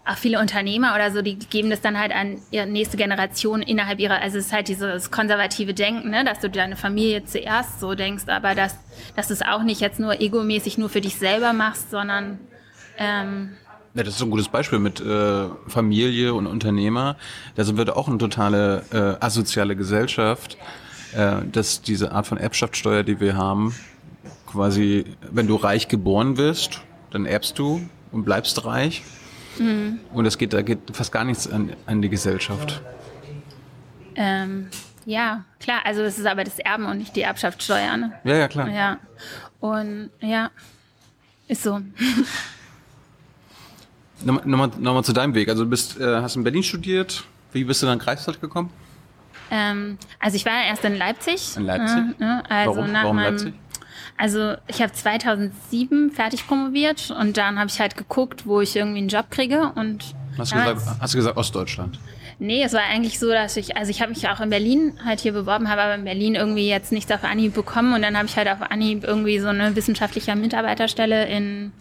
auch viele Unternehmer oder so, die geben das dann halt an ihre nächste Generation innerhalb ihrer, also es ist halt dieses konservative Denken, ne, dass du deine Familie zuerst so denkst, aber dass, dass du es auch nicht jetzt nur egomäßig nur für dich selber machst, sondern ähm, ja, das ist ein gutes Beispiel mit äh, Familie und Unternehmer. Da sind wir auch eine totale äh, asoziale Gesellschaft, äh, dass diese Art von Erbschaftssteuer, die wir haben, quasi, wenn du reich geboren wirst, dann erbst du und bleibst reich. Mhm. Und es geht, da geht fast gar nichts an, an die Gesellschaft. Ähm, ja, klar. Also es ist aber das Erben und nicht die Erbschaftssteuer. Ne? Ja, ja, klar. Ja. Und ja, ist so. Nochmal, nochmal, nochmal zu deinem Weg. Also du bist, äh, hast in Berlin studiert. Wie bist du dann in Greifswald gekommen? Ähm, also ich war erst in Leipzig. In Leipzig? Äh, ne? also Warum, Warum meinem, Leipzig? Also ich habe 2007 fertig promoviert und dann habe ich halt geguckt, wo ich irgendwie einen Job kriege und hast du, gesagt, hast du gesagt Ostdeutschland? Nee, es war eigentlich so, dass ich, also ich habe mich auch in Berlin halt hier beworben, habe aber in Berlin irgendwie jetzt nichts auf Anhieb bekommen und dann habe ich halt auf Anhieb irgendwie so eine wissenschaftliche Mitarbeiterstelle in,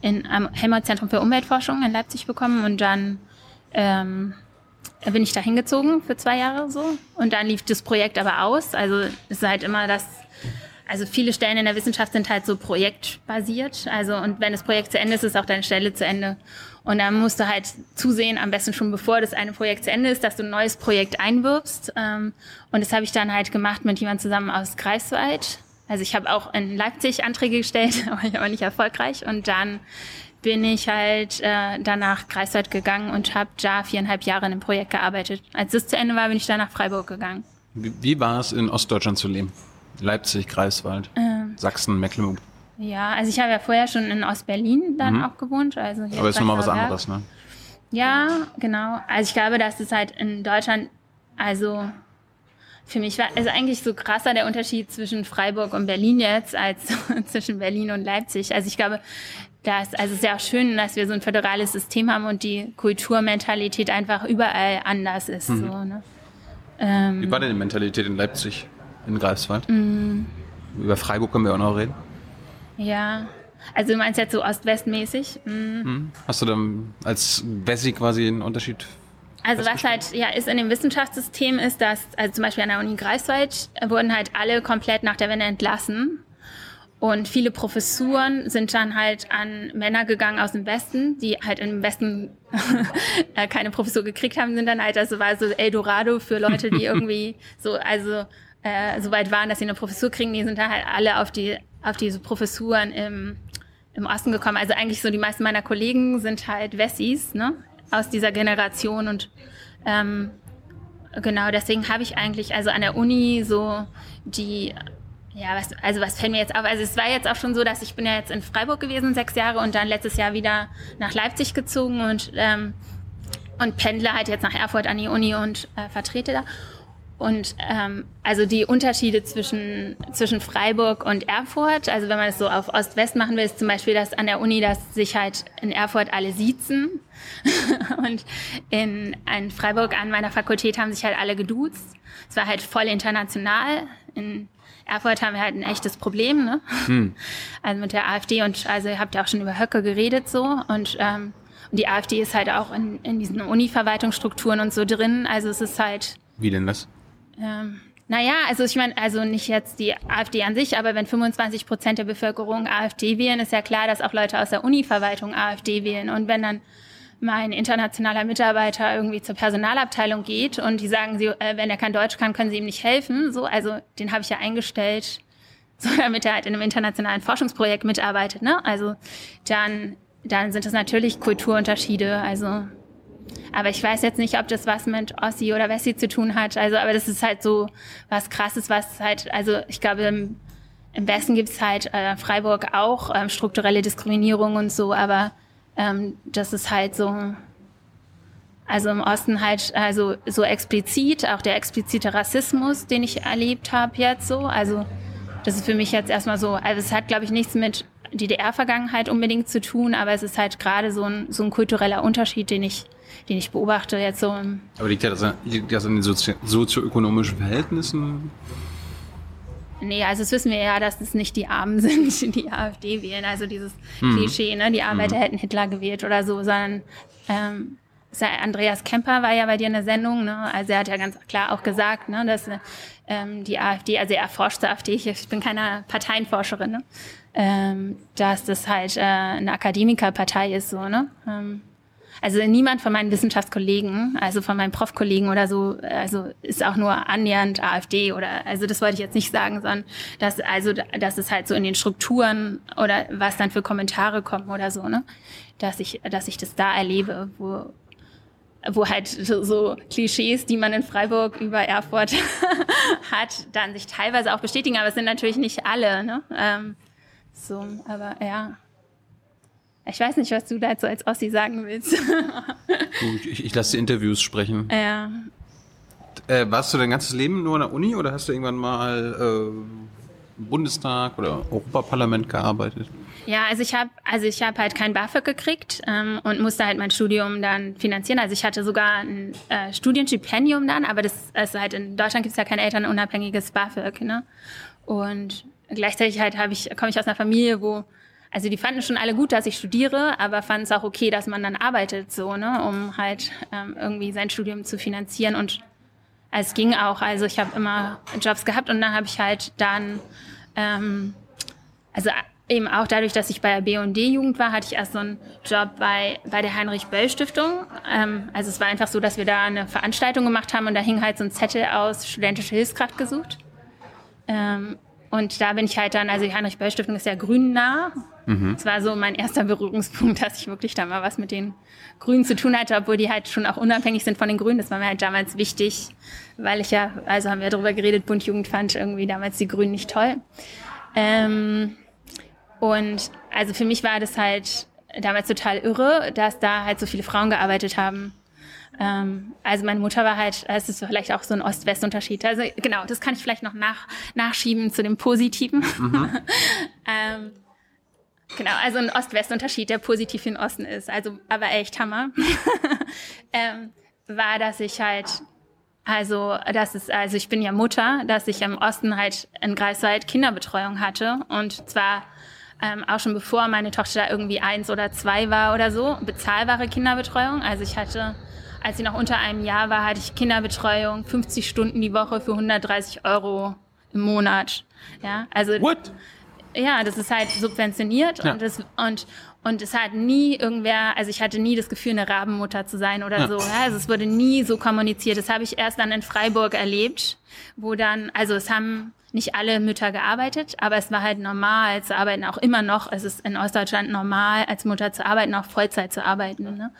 in am Helmholtz-Zentrum für Umweltforschung in Leipzig bekommen und dann ähm, bin ich da hingezogen für zwei Jahre so und dann lief das Projekt aber aus. Also es ist halt immer das also viele Stellen in der Wissenschaft sind halt so projektbasiert. Also und wenn das Projekt zu Ende ist, ist auch deine Stelle zu Ende. Und dann musst du halt zusehen, am besten schon bevor das eine Projekt zu Ende ist, dass du ein neues Projekt einwirbst. Ähm, und das habe ich dann halt gemacht mit jemand zusammen aus Greifswald. Also ich habe auch in Leipzig Anträge gestellt, aber ich war nicht erfolgreich. Und dann bin ich halt äh, danach Greifswald gegangen und habe da viereinhalb Jahre in einem Projekt gearbeitet. Als es zu Ende war, bin ich dann nach Freiburg gegangen. Wie war es in Ostdeutschland zu leben? Leipzig, Greifswald, ähm, Sachsen, Mecklenburg. Ja, also ich habe ja vorher schon in Ostberlin dann mhm. auch gewohnt. Also hier Aber ist nochmal was anderes, ne? Ja, genau. Also ich glaube, dass es halt in Deutschland, also für mich war also eigentlich so krasser der Unterschied zwischen Freiburg und Berlin jetzt als zwischen Berlin und Leipzig. Also ich glaube, das, also es ist ja auch schön, dass wir so ein föderales System haben und die Kulturmentalität einfach überall anders ist. Mhm. So, ne? ähm, Wie war denn die Mentalität in Leipzig? In Greifswald. Mhm. Über Freiburg können wir auch noch reden. Ja, also du meinst jetzt so ost-west-mäßig? Mhm. Mhm. Hast du dann als Wessi quasi einen Unterschied? Also was halt ja ist in dem Wissenschaftssystem ist, dass also zum Beispiel an der Uni Greifswald wurden halt alle komplett nach der Wende entlassen und viele Professuren sind dann halt an Männer gegangen aus dem Westen, die halt im Westen keine Professur gekriegt haben, sind dann halt also war so Eldorado für Leute, die irgendwie so also äh, so weit waren, dass sie eine Professur kriegen, die sind da halt alle auf die auf diese Professuren im, im Osten gekommen. Also eigentlich so die meisten meiner Kollegen sind halt Wessis, ne? Aus dieser Generation und ähm, genau deswegen habe ich eigentlich also an der Uni so die ja, was, also was fällt mir jetzt auf? Also es war jetzt auch schon so, dass ich bin ja jetzt in Freiburg gewesen, sechs Jahre, und dann letztes Jahr wieder nach Leipzig gezogen und, ähm, und pendle halt jetzt nach Erfurt an die Uni und äh, vertrete da. Und ähm, also die Unterschiede zwischen, zwischen Freiburg und Erfurt, also wenn man es so auf Ost-West machen will, ist zum Beispiel, dass an der Uni, dass sich halt in Erfurt alle siezen und in, in Freiburg an meiner Fakultät haben sich halt alle geduzt. Es war halt voll international. In Erfurt haben wir halt ein echtes Problem, ne? Hm. Also mit der AfD und also ihr habt ja auch schon über Höcke geredet so und ähm, und die AfD ist halt auch in, in diesen Uni-Verwaltungsstrukturen und so drin. Also es ist halt. Wie denn das? Ähm, naja, also ich meine, also nicht jetzt die AfD an sich, aber wenn 25 Prozent der Bevölkerung AfD wählen, ist ja klar, dass auch Leute aus der Uni-Verwaltung AfD wählen. Und wenn dann mein internationaler Mitarbeiter irgendwie zur Personalabteilung geht und die sagen, sie, äh, wenn er kein Deutsch kann, können sie ihm nicht helfen. So, also den habe ich ja eingestellt, so damit er halt in einem internationalen Forschungsprojekt mitarbeitet. Ne? Also dann, dann sind das natürlich Kulturunterschiede. Also aber ich weiß jetzt nicht, ob das was mit Ossi oder Wessi zu tun hat. Also, aber das ist halt so was krasses, was halt, also ich glaube, im, im Westen gibt's halt äh, Freiburg auch ähm, strukturelle Diskriminierung und so, aber ähm, das ist halt so, also im Osten halt also so explizit, auch der explizite Rassismus, den ich erlebt habe jetzt so. Also das ist für mich jetzt erstmal so, also es hat, glaube ich, nichts mit DDR-Vergangenheit unbedingt zu tun, aber es ist halt gerade so ein, so ein kultureller Unterschied, den ich, den ich beobachte jetzt so. Aber liegt das, liegt das an den Sozi sozioökonomischen Verhältnissen? Nee, also das wissen wir ja, dass es nicht die Armen sind, die AfD wählen. Also dieses mhm. Klischee, ne? die Arbeiter mhm. hätten Hitler gewählt oder so, sondern ähm, Andreas Kemper war ja bei dir in der Sendung, ne? also er hat ja ganz klar auch gesagt, ne, dass ähm, die AfD, also er erforscht die AfD, ich bin keine Parteienforscherin, ne? ähm, dass das halt äh, eine Akademikerpartei ist, so, ne? Ähm, also niemand von meinen Wissenschaftskollegen, also von meinen Profkollegen oder so, also ist auch nur annähernd AfD oder also das wollte ich jetzt nicht sagen, sondern dass also dass es halt so in den Strukturen oder was dann für Kommentare kommen oder so, ne? Dass ich dass ich das da erlebe, wo wo halt so Klischees, die man in Freiburg über Erfurt hat, dann sich teilweise auch bestätigen, aber es sind natürlich nicht alle, ne? Ähm, so, aber ja. Ich weiß nicht, was du dazu als Ossi sagen willst. Gut, ich, ich lasse die Interviews sprechen. Ja. Äh, warst du dein ganzes Leben nur an der Uni oder hast du irgendwann mal äh, im Bundestag oder Europaparlament gearbeitet? Ja, also ich habe also ich habe halt kein BAföG gekriegt ähm, und musste halt mein Studium dann finanzieren. Also ich hatte sogar ein äh, Studienstipendium dann, aber das also halt in Deutschland gibt es ja kein elternunabhängiges BAföG, ne? Und gleichzeitig halt habe ich komme ich aus einer Familie, wo also die fanden schon alle gut, dass ich studiere, aber fanden es auch okay, dass man dann arbeitet, so, ne, um halt ähm, irgendwie sein Studium zu finanzieren. Und es ging auch. Also ich habe immer Jobs gehabt und dann habe ich halt dann, ähm, also eben auch dadurch, dass ich bei der B&D-Jugend war, hatte ich erst so einen Job bei, bei der Heinrich-Böll-Stiftung. Ähm, also es war einfach so, dass wir da eine Veranstaltung gemacht haben und da hing halt so ein Zettel aus studentische Hilfskraft gesucht. Ähm, und da bin ich halt dann, also die Heinrich-Böll-Stiftung ist ja grünnah. Mhm. Das war so mein erster Berührungspunkt, dass ich wirklich da mal was mit den Grünen zu tun hatte, obwohl die halt schon auch unabhängig sind von den Grünen. Das war mir halt damals wichtig, weil ich ja, also haben wir darüber geredet, Bund Jugend fand irgendwie damals die Grünen nicht toll. Ähm, und also für mich war das halt damals total irre, dass da halt so viele Frauen gearbeitet haben. Ähm, also meine Mutter war halt, es ist vielleicht auch so ein Ost-West-Unterschied. Also genau, das kann ich vielleicht noch nach, nachschieben zu dem Positiven. Mhm. ähm, genau, also ein Ost-West-Unterschied, der positiv in Osten ist. Also aber echt Hammer. ähm, war, dass ich halt also, das ist, also ich bin ja Mutter, dass ich im Osten halt in Greifswald Kinderbetreuung hatte und zwar ähm, auch schon bevor meine Tochter da irgendwie eins oder zwei war oder so, bezahlbare Kinderbetreuung. Also ich hatte als sie noch unter einem Jahr war, hatte ich Kinderbetreuung 50 Stunden die Woche für 130 Euro im Monat. Ja, also What? Ja, das ist halt subventioniert ja. und das und und es hat nie irgendwer, also ich hatte nie das Gefühl, eine Rabenmutter zu sein oder so. Ja? Also es wurde nie so kommuniziert. Das habe ich erst dann in Freiburg erlebt, wo dann, also es haben nicht alle Mütter gearbeitet, aber es war halt normal zu arbeiten, auch immer noch. Es ist in Ostdeutschland normal, als Mutter zu arbeiten, auch Vollzeit zu arbeiten. Ne?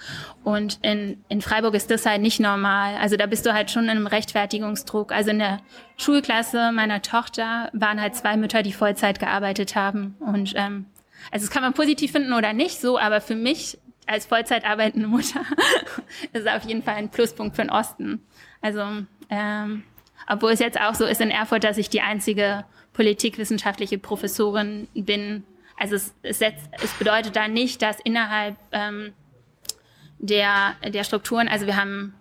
Und in, in Freiburg ist das halt nicht normal. Also da bist du halt schon in einem Rechtfertigungsdruck. Also in der Schulklasse meiner Tochter waren halt zwei Mütter, die Vollzeit gearbeitet haben. Und ähm, also das kann man positiv finden oder nicht so, aber für mich als Vollzeit arbeitende Mutter ist auf jeden Fall ein Pluspunkt für den Osten. Also ähm, obwohl es jetzt auch so ist in Erfurt, dass ich die einzige politikwissenschaftliche Professorin bin. Also es, es, setzt, es bedeutet da nicht, dass innerhalb ähm, der, der Strukturen, also wir haben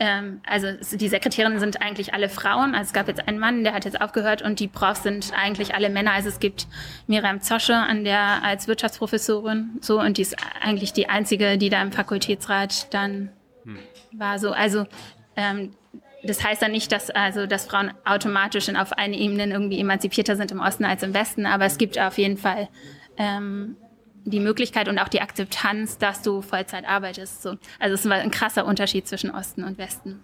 ähm, also die Sekretärinnen sind eigentlich alle Frauen. Also es gab jetzt einen Mann, der hat jetzt aufgehört und die Profs sind eigentlich alle Männer. Also es gibt Miriam Zosche an der als Wirtschaftsprofessorin so und die ist eigentlich die einzige, die da im Fakultätsrat dann hm. war. So also ähm, das heißt dann nicht, dass also dass Frauen automatisch in auf allen Ebenen irgendwie emanzipierter sind im Osten als im Westen, aber es gibt auf jeden Fall ähm, die Möglichkeit und auch die Akzeptanz, dass du Vollzeit arbeitest. So. Also es war ein krasser Unterschied zwischen Osten und Westen.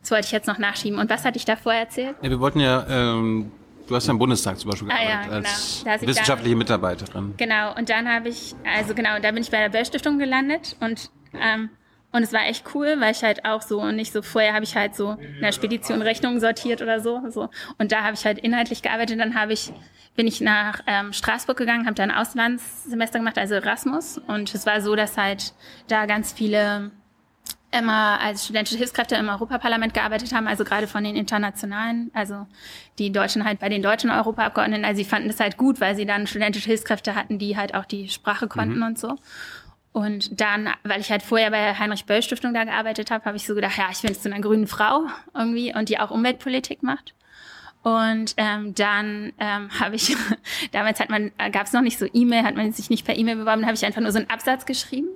Das wollte ich jetzt noch nachschieben. Und was hatte ich davor erzählt? Ja, wir wollten ja, ähm, du hast ja im Bundestag zum Beispiel gearbeitet ah, ja, genau. als wissenschaftliche da, Mitarbeiterin. Genau, und dann habe ich, also genau, da bin ich bei der Böll Stiftung gelandet und ähm, und es war echt cool, weil ich halt auch so nicht so vorher habe ich halt so in der Spedition Rechnungen sortiert oder so, so. Und da habe ich halt inhaltlich gearbeitet. Dann habe ich bin ich nach ähm, Straßburg gegangen, habe da ein Auslandssemester gemacht, also Erasmus. Und es war so, dass halt da ganz viele immer als studentische Hilfskräfte im Europaparlament gearbeitet haben, also gerade von den internationalen, also die Deutschen halt bei den deutschen Europaabgeordneten, also sie fanden das halt gut, weil sie dann studentische Hilfskräfte hatten, die halt auch die Sprache konnten mhm. und so. Und dann, weil ich halt vorher bei der Heinrich-Böll-Stiftung da gearbeitet habe, habe ich so gedacht, ja, ich bin jetzt so eine grüne Frau irgendwie und die auch Umweltpolitik macht. Und ähm, dann ähm, habe ich, damals hat man, gab es noch nicht so E-Mail, hat man sich nicht per E-Mail beworben, da habe ich einfach nur so einen Absatz geschrieben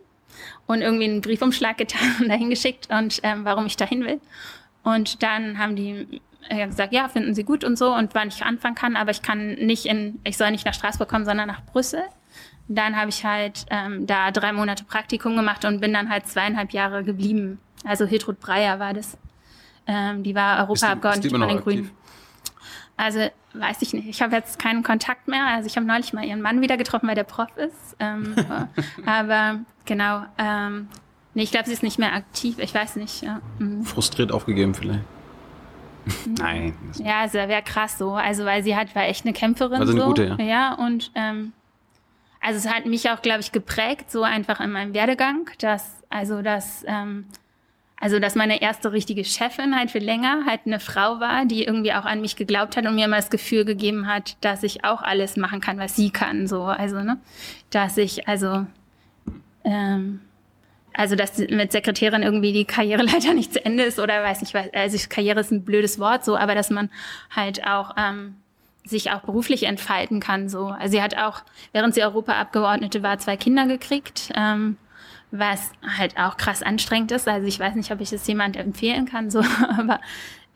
und irgendwie einen Briefumschlag getan und dahin geschickt und ähm, warum ich dahin will. Und dann haben die äh, gesagt, ja, finden sie gut und so und wann ich anfangen kann, aber ich kann nicht in, ich soll nicht nach Straßburg kommen, sondern nach Brüssel. Dann habe ich halt ähm, da drei Monate Praktikum gemacht und bin dann halt zweieinhalb Jahre geblieben. Also Hiltrud Breyer war das. Ähm, die war Europaabgeordnete von den Grünen. Also weiß ich nicht. Ich habe jetzt keinen Kontakt mehr. Also ich habe neulich mal ihren Mann wieder getroffen, weil der Prof ist. Ähm, aber genau. Ähm, nee, ich glaube, sie ist nicht mehr aktiv. Ich weiß nicht. Ja. Mhm. Frustriert aufgegeben vielleicht. Nein. Ja, also wäre krass so. Also weil sie hat war echt eine Kämpferin. Also eine so. gute, ja. Ja und ähm, also es hat mich auch, glaube ich, geprägt, so einfach in meinem Werdegang, dass, also dass, ähm, also dass meine erste richtige Chefin halt für länger halt eine Frau war, die irgendwie auch an mich geglaubt hat und mir immer das Gefühl gegeben hat, dass ich auch alles machen kann, was sie kann, so, also, ne, dass ich, also, ähm, also dass mit Sekretärin irgendwie die Karriereleiter nicht zu Ende ist oder weiß nicht, also Karriere ist ein blödes Wort so, aber dass man halt auch ähm, sich auch beruflich entfalten kann. So, also sie hat auch, während sie Europaabgeordnete war, zwei Kinder gekriegt, ähm, was halt auch krass anstrengend ist. Also ich weiß nicht, ob ich es jemand empfehlen kann, so, aber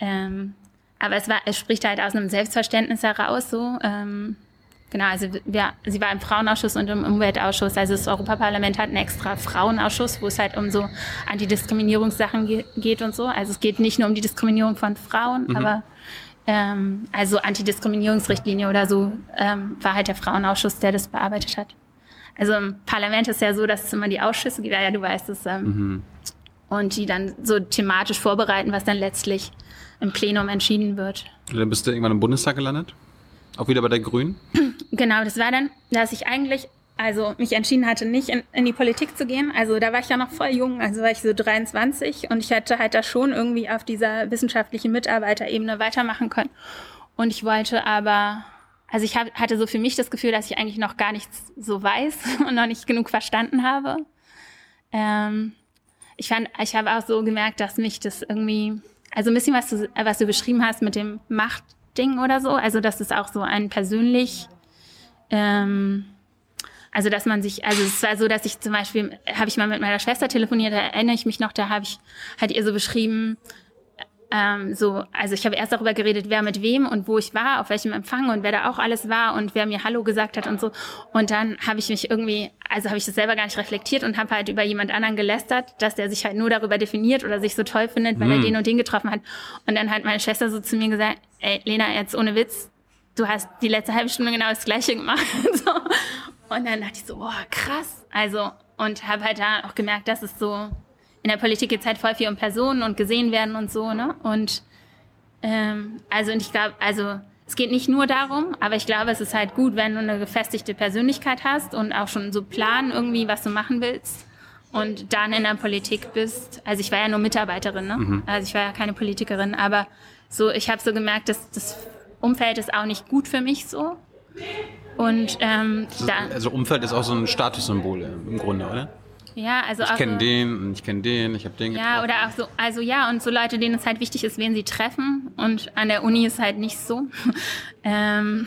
ähm, aber es war, es spricht halt aus einem Selbstverständnis heraus, so. Ähm, Genau, also ja, sie war im Frauenausschuss und im Umweltausschuss. Also das Europaparlament hat einen extra Frauenausschuss, wo es halt um so Antidiskriminierungssachen ge geht und so. Also es geht nicht nur um die Diskriminierung von Frauen, mhm. aber ähm, also Antidiskriminierungsrichtlinie oder so, ähm, war halt der Frauenausschuss, der das bearbeitet hat. Also im Parlament ist ja so, dass es immer die Ausschüsse gibt, ja, du weißt es, ähm, mhm. und die dann so thematisch vorbereiten, was dann letztlich im Plenum entschieden wird. Und dann bist du irgendwann im Bundestag gelandet? Auch wieder bei der Grünen? Genau, das war dann, dass ich eigentlich also mich entschieden hatte, nicht in, in, die Politik zu gehen. Also da war ich ja noch voll jung, also war ich so 23 und ich hätte halt da schon irgendwie auf dieser wissenschaftlichen Mitarbeiterebene weitermachen können. Und ich wollte aber, also ich hab, hatte so für mich das Gefühl, dass ich eigentlich noch gar nichts so weiß und noch nicht genug verstanden habe. Ähm, ich fand, ich habe auch so gemerkt, dass mich das irgendwie, also ein bisschen was du, was du beschrieben hast mit dem Machtding oder so, also dass es auch so ein persönlich ähm, also dass man sich, also es war so, dass ich zum Beispiel, habe ich mal mit meiner Schwester telefoniert, da erinnere ich mich noch, da habe ich halt ihr so beschrieben, ähm, so, also ich habe erst darüber geredet, wer mit wem und wo ich war, auf welchem Empfang und wer da auch alles war und wer mir Hallo gesagt hat und so. Und dann habe ich mich irgendwie, also habe ich das selber gar nicht reflektiert und habe halt über jemand anderen gelästert, dass der sich halt nur darüber definiert oder sich so toll findet, weil mm. er den und den getroffen hat. Und dann hat meine Schwester so zu mir gesagt, ey, Lena, jetzt ohne Witz, du hast die letzte halbe Stunde genau das Gleiche gemacht. so. Und dann dachte ich so, boah, krass. Also, und habe halt da auch gemerkt, dass es so in der Politik geht es halt voll viel um Personen und gesehen werden und so, ne? Und ähm, also und ich glaube, also es geht nicht nur darum, aber ich glaube, es ist halt gut, wenn du eine gefestigte Persönlichkeit hast und auch schon so planen irgendwie, was du machen willst und dann in der Politik bist. Also ich war ja nur Mitarbeiterin, ne? Mhm. Also ich war ja keine Politikerin, aber so ich habe so gemerkt, dass das Umfeld ist auch nicht gut für mich so. Und ähm, also, da, also Umfeld ist auch so ein Statussymbol im Grunde, oder? Ja, also ich kenne so, den, ich kenne den, ich habe den. Ja, getroffen. oder auch so, also ja, und so Leute, denen es halt wichtig ist, wen sie treffen. Und an der Uni ist halt nicht so. ähm,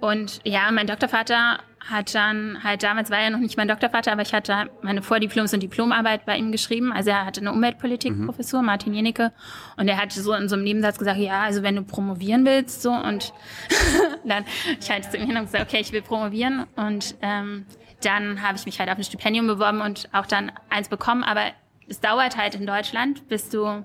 und ja, mein Doktorvater hat dann halt damals war er noch nicht mein Doktorvater, aber ich hatte meine Vordiploms und Diplomarbeit bei ihm geschrieben. Also er hatte eine Umweltpolitikprofessur, mhm. Martin Jenicke, und er hat so in so einem Nebensatz gesagt, ja, also wenn du promovieren willst, so und dann ich halt zu ihm hin und gesagt, okay, ich will promovieren und ähm, dann habe ich mich halt auf ein Stipendium beworben und auch dann eins bekommen. Aber es dauert halt in Deutschland, bis du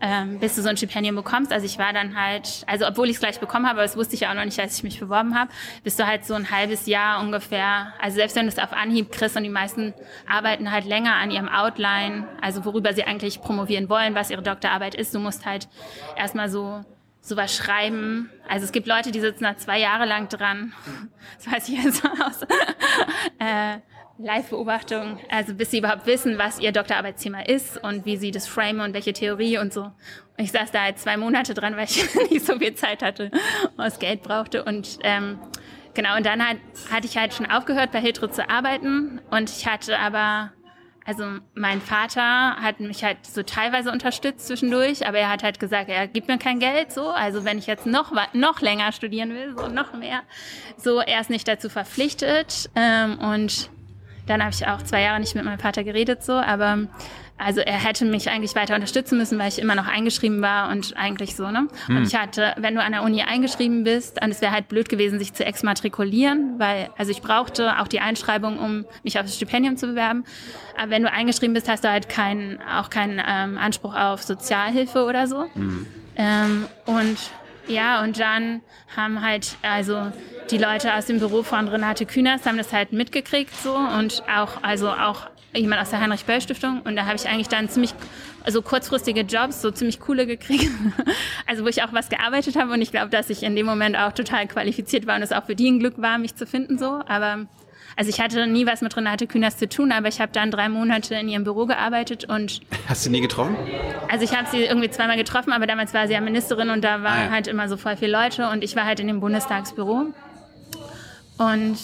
ähm, bis du so ein Stipendium bekommst. Also ich war dann halt, also obwohl ich es gleich bekommen habe, aber das wusste ich ja auch noch nicht, als ich mich beworben habe, bist du halt so ein halbes Jahr ungefähr, also selbst wenn du es auf Anhieb kriegst und die meisten arbeiten halt länger an ihrem Outline, also worüber sie eigentlich promovieren wollen, was ihre Doktorarbeit ist, du musst halt erstmal so sowas schreiben. Also es gibt Leute, die sitzen da zwei Jahre lang dran. Das weiß ich jetzt aus äh, Live-Beobachtung, also bis sie überhaupt wissen, was ihr Doktorarbeitsthema ist und wie sie das framen und welche Theorie und so. Und ich saß da halt zwei Monate dran, weil ich nicht so viel Zeit hatte und das Geld brauchte. Und ähm, genau, und dann halt, hatte ich halt schon aufgehört, bei Hiltro zu arbeiten. Und ich hatte aber also mein Vater hat mich halt so teilweise unterstützt zwischendurch, aber er hat halt gesagt, er gibt mir kein Geld so. Also wenn ich jetzt noch noch länger studieren will, so noch mehr, so er ist nicht dazu verpflichtet. Ähm, und dann habe ich auch zwei Jahre nicht mit meinem Vater geredet so, aber also er hätte mich eigentlich weiter unterstützen müssen, weil ich immer noch eingeschrieben war und eigentlich so, ne? Hm. Und ich hatte, wenn du an der Uni eingeschrieben bist, dann es wäre halt blöd gewesen, sich zu exmatrikulieren, weil, also ich brauchte auch die Einschreibung, um mich auf das Stipendium zu bewerben. Aber wenn du eingeschrieben bist, hast du halt keinen, auch keinen ähm, Anspruch auf Sozialhilfe oder so. Hm. Ähm, und ja, und dann haben halt, also die Leute aus dem Büro von Renate Künast haben das halt mitgekriegt so. Und auch, also auch jemand aus der Heinrich-Böll-Stiftung. Und da habe ich eigentlich dann ziemlich, also kurzfristige Jobs, so ziemlich coole gekriegt, also wo ich auch was gearbeitet habe. Und ich glaube, dass ich in dem Moment auch total qualifiziert war und es auch für die ein Glück war, mich zu finden so, aber also ich hatte nie was mit Renate Künast zu tun, aber ich habe dann drei Monate in ihrem Büro gearbeitet und... Hast du nie getroffen? Also ich habe sie irgendwie zweimal getroffen, aber damals war sie ja Ministerin und da waren ah, ja. halt immer so voll viele Leute und ich war halt in dem Bundestagsbüro. Und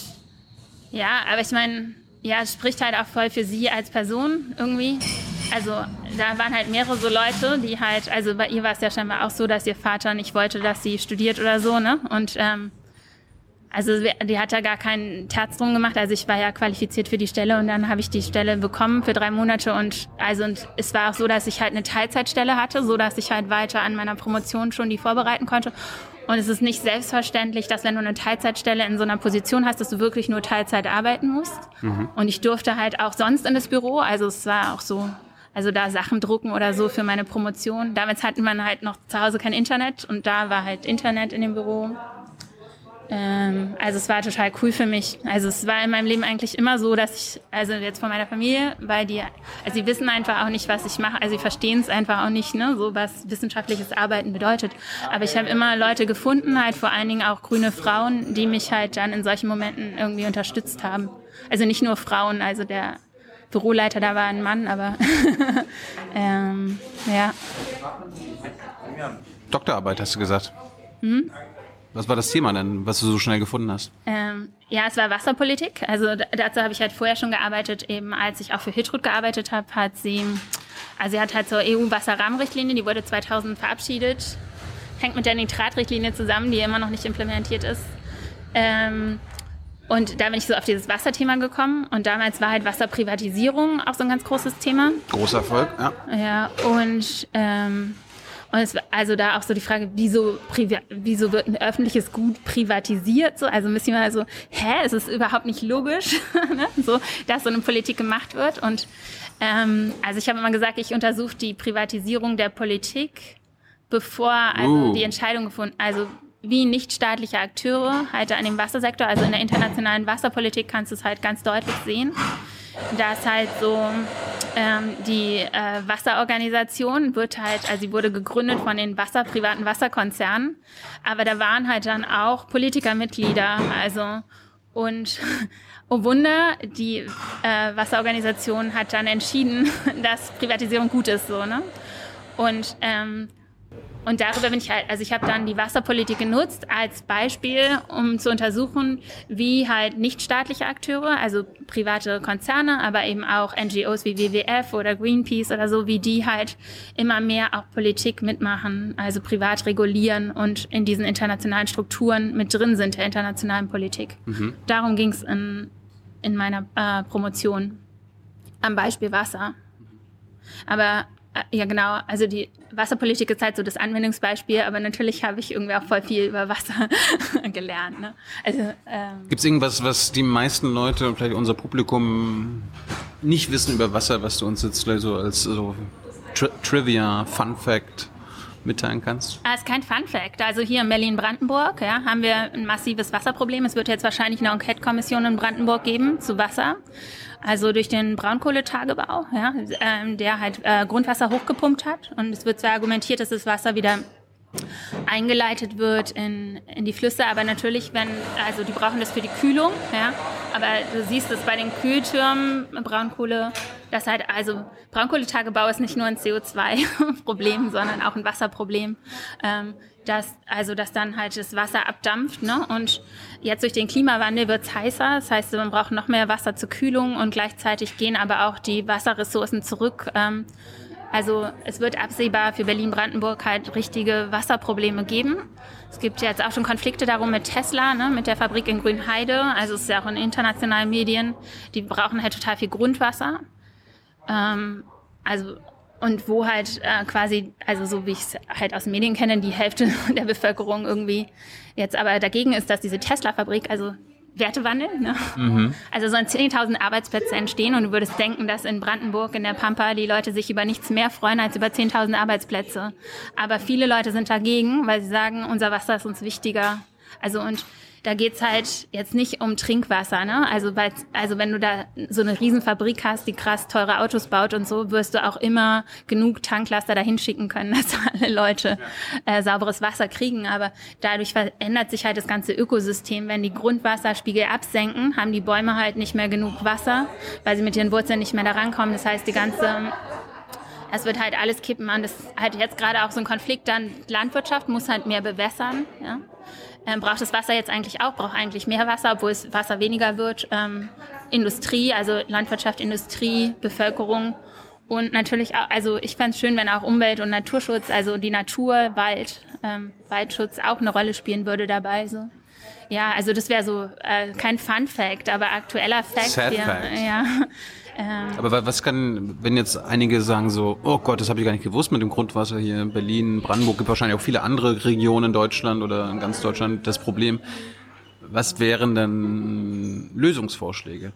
ja, aber ich meine, ja, es spricht halt auch voll für sie als Person irgendwie. Also da waren halt mehrere so Leute, die halt, also bei ihr war es ja scheinbar auch so, dass ihr Vater nicht wollte, dass sie studiert oder so, ne? Und ähm, also die hat da gar keinen Terz drum gemacht. Also ich war ja qualifiziert für die Stelle und dann habe ich die Stelle bekommen für drei Monate und also und es war auch so, dass ich halt eine Teilzeitstelle hatte, so dass ich halt weiter an meiner Promotion schon die vorbereiten konnte. Und es ist nicht selbstverständlich, dass wenn du eine Teilzeitstelle in so einer Position hast, dass du wirklich nur Teilzeit arbeiten musst. Mhm. Und ich durfte halt auch sonst in das Büro, also es war auch so, also da Sachen drucken oder so für meine Promotion. Damals hatten man halt noch zu Hause kein Internet und da war halt Internet in dem Büro. Ähm, also es war total cool für mich. Also es war in meinem Leben eigentlich immer so, dass ich, also jetzt von meiner Familie, weil die, also sie wissen einfach auch nicht, was ich mache, also sie verstehen es einfach auch nicht, ne, so was wissenschaftliches Arbeiten bedeutet. Aber ich habe immer Leute gefunden, halt vor allen Dingen auch grüne Frauen, die mich halt dann in solchen Momenten irgendwie unterstützt haben. Also nicht nur Frauen, also der Büroleiter da war ein Mann, aber ähm, ja. Doktorarbeit hast du gesagt. Hm? Was war das Thema denn, was du so schnell gefunden hast? Ähm, ja, es war Wasserpolitik. Also dazu habe ich halt vorher schon gearbeitet, eben als ich auch für Hiltrud gearbeitet habe, hat sie, also sie hat halt zur EU-Wasserrahmenrichtlinie, die wurde 2000 verabschiedet, hängt mit der Nitratrichtlinie zusammen, die immer noch nicht implementiert ist. Ähm, und da bin ich so auf dieses Wasserthema gekommen. Und damals war halt Wasserprivatisierung auch so ein ganz großes Thema. Großer Erfolg, ja. Ja, und ähm, Und es, also da auch so die Frage, wieso, wieso wird ein öffentliches Gut privatisiert? So, also müssen wir also, hä, es ist überhaupt nicht logisch, ne? so, dass so eine Politik gemacht wird. Und ähm, also ich habe immer gesagt, ich untersuche die Privatisierung der Politik, bevor also uh. die Entscheidung gefunden, also wie nichtstaatliche Akteure halt an dem Wassersektor, also in der internationalen Wasserpolitik kannst du es halt ganz deutlich sehen. Da ist halt so, ähm, die äh, Wasserorganisation wird halt, also sie wurde gegründet von den Wasser, privaten Wasserkonzernen, aber da waren halt dann auch Politikermitglieder, also und oh Wunder, die äh, Wasserorganisation hat dann entschieden, dass Privatisierung gut ist, so, ne? Und ähm, und darüber bin ich halt, also ich habe dann die Wasserpolitik genutzt als Beispiel, um zu untersuchen, wie halt nichtstaatliche Akteure, also private Konzerne, aber eben auch NGOs wie WWF oder Greenpeace oder so, wie die halt immer mehr auch Politik mitmachen, also privat regulieren und in diesen internationalen Strukturen mit drin sind der internationalen Politik. Mhm. Darum ging es in, in meiner äh, Promotion am Beispiel Wasser. Aber ja, genau. Also die Wasserpolitik ist halt so das Anwendungsbeispiel, aber natürlich habe ich irgendwie auch voll viel über Wasser gelernt. Ne? Also, ähm, Gibt es irgendwas, was die meisten Leute, vielleicht unser Publikum, nicht wissen über Wasser, was du uns jetzt so als so Tri Trivia, Fun Fact mitteilen kannst? Ah, ist kein Fun Fact. Also hier in Berlin-Brandenburg ja, haben wir ein massives Wasserproblem. Es wird jetzt wahrscheinlich eine Enquete-Kommission in Brandenburg geben zu Wasser. Also durch den Braunkohletagebau, ja, ähm, der halt äh, Grundwasser hochgepumpt hat. Und es wird zwar argumentiert, dass das Wasser wieder eingeleitet wird in, in die Flüsse, aber natürlich, wenn, also die brauchen das für die Kühlung, ja, aber du siehst es bei den Kühltürmen, Braunkohle, das halt, also Braunkohletagebau ist nicht nur ein CO2-Problem, sondern auch ein Wasserproblem, ähm, dass, also, dass dann halt das Wasser abdampft, ne, und jetzt durch den Klimawandel wird es heißer, das heißt, man braucht noch mehr Wasser zur Kühlung und gleichzeitig gehen aber auch die Wasserressourcen zurück, ähm, also es wird absehbar für Berlin-Brandenburg halt richtige Wasserprobleme geben. Es gibt jetzt auch schon Konflikte darum mit Tesla, ne, mit der Fabrik in Grünheide. Also es ist ja auch in internationalen Medien. Die brauchen halt total viel Grundwasser. Ähm, also und wo halt äh, quasi, also so wie ich es halt aus den Medien kenne, die Hälfte der Bevölkerung irgendwie jetzt aber dagegen ist, dass diese Tesla-Fabrik, also Wertewandel. Ne? Mhm. Also sollen 10.000 Arbeitsplätze entstehen und du würdest denken, dass in Brandenburg, in der Pampa, die Leute sich über nichts mehr freuen als über 10.000 Arbeitsplätze. Aber viele Leute sind dagegen, weil sie sagen, unser Wasser ist uns wichtiger. Also und da geht's halt jetzt nicht um Trinkwasser, ne? Also, weil, also wenn du da so eine Riesenfabrik hast, die krass teure Autos baut und so, wirst du auch immer genug Tanklaster dahin schicken können, dass alle Leute äh, sauberes Wasser kriegen. Aber dadurch verändert sich halt das ganze Ökosystem. Wenn die Grundwasserspiegel absenken, haben die Bäume halt nicht mehr genug Wasser, weil sie mit ihren Wurzeln nicht mehr da rankommen. Das heißt, die ganze es wird halt alles kippen an. Das ist halt jetzt gerade auch so ein Konflikt. Dann Landwirtschaft muss halt mehr bewässern. Ja? Ähm, braucht das Wasser jetzt eigentlich auch, braucht eigentlich mehr Wasser, obwohl es Wasser weniger wird. Ähm, Industrie, also Landwirtschaft, Industrie, Bevölkerung und natürlich auch, also ich fände es schön, wenn auch Umwelt- und Naturschutz, also die Natur, Wald, ähm, Waldschutz auch eine Rolle spielen würde dabei. So. Ja, also das wäre so äh, kein Fun Fact, aber aktueller Fact. Sad ja, Fact. Ja. Ähm, Aber was kann, wenn jetzt einige sagen so, oh Gott, das habe ich gar nicht gewusst mit dem Grundwasser hier in Berlin, Brandenburg, gibt wahrscheinlich auch viele andere Regionen in Deutschland oder in ganz Deutschland das Problem. Was wären denn Lösungsvorschläge?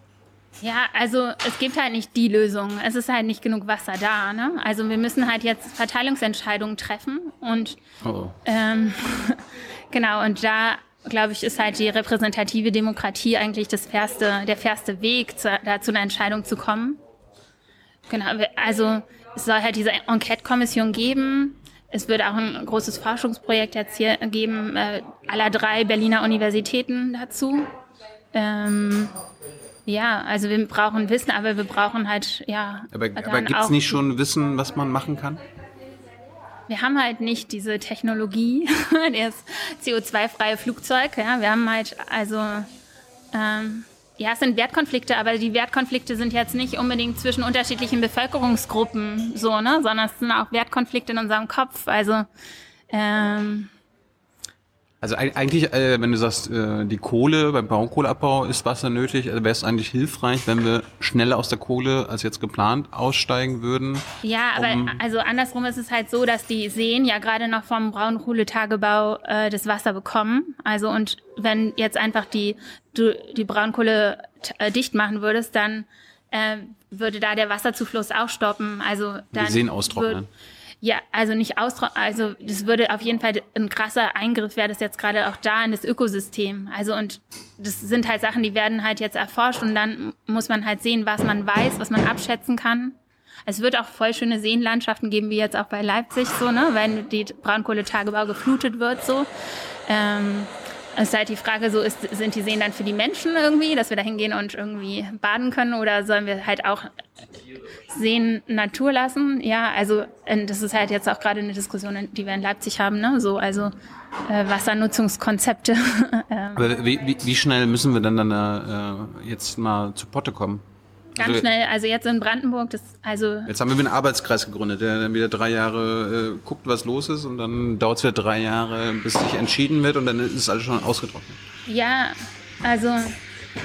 Ja, also es gibt halt nicht die Lösung. Es ist halt nicht genug Wasser da. Ne? Also wir müssen halt jetzt Verteilungsentscheidungen treffen und oh. ähm, genau und da glaube ich, ist halt die repräsentative Demokratie eigentlich das fairste, der fairste Weg, zu, da zu einer Entscheidung zu kommen. Genau, also es soll halt diese Enquete-Kommission geben. Es wird auch ein großes Forschungsprojekt jetzt hier geben, äh, aller drei Berliner Universitäten dazu. Ähm, ja, also wir brauchen Wissen, aber wir brauchen halt, ja. Aber, aber gibt es nicht schon Wissen, was man machen kann? Wir haben halt nicht diese Technologie, das CO2-freie Flugzeug. Ja, wir haben halt also ähm, ja, es sind Wertkonflikte, aber die Wertkonflikte sind jetzt nicht unbedingt zwischen unterschiedlichen Bevölkerungsgruppen so, ne, sondern es sind auch Wertkonflikte in unserem Kopf. Also ähm, Also eigentlich, äh, wenn du sagst, äh, die Kohle beim Braunkohleabbau ist Wasser nötig, also wäre es eigentlich hilfreich, wenn wir schneller aus der Kohle als jetzt geplant aussteigen würden. Ja, aber um also andersrum ist es halt so, dass die Seen ja gerade noch vom Braunkohletagebau äh, das Wasser bekommen. Also und wenn jetzt einfach die du die Braunkohle äh, dicht machen würdest, dann äh, würde da der Wasserzufluss auch stoppen. Also dann Seen austrocknen. Ja, also nicht austrocknen, also das würde auf jeden Fall ein krasser Eingriff wäre das jetzt gerade auch da in das Ökosystem. Also und das sind halt Sachen, die werden halt jetzt erforscht und dann muss man halt sehen, was man weiß, was man abschätzen kann. Es wird auch voll schöne Seenlandschaften geben, wie jetzt auch bei Leipzig so, ne, wenn die Braunkohletagebau geflutet wird so. Ähm, es ist halt die Frage, so ist, sind die Seen dann für die Menschen irgendwie, dass wir da hingehen und irgendwie baden können oder sollen wir halt auch Seen Natur lassen? Ja, also das ist halt jetzt auch gerade eine Diskussion, die wir in Leipzig haben, ne? So, also äh, Wassernutzungskonzepte. ähm, Aber wie, wie, wie schnell müssen wir dann, dann äh, jetzt mal zu Potte kommen? Ganz Also- schnell, also jetzt in Brandenburg, das also Jetzt haben wir einen Arbeitskreis gegründet, der dann wieder drei Jahre äh, guckt, was los ist und dann dauert es wieder drei Jahre, bis sich entschieden wird und dann ist alles schon ausgetrocknet. Ja, also,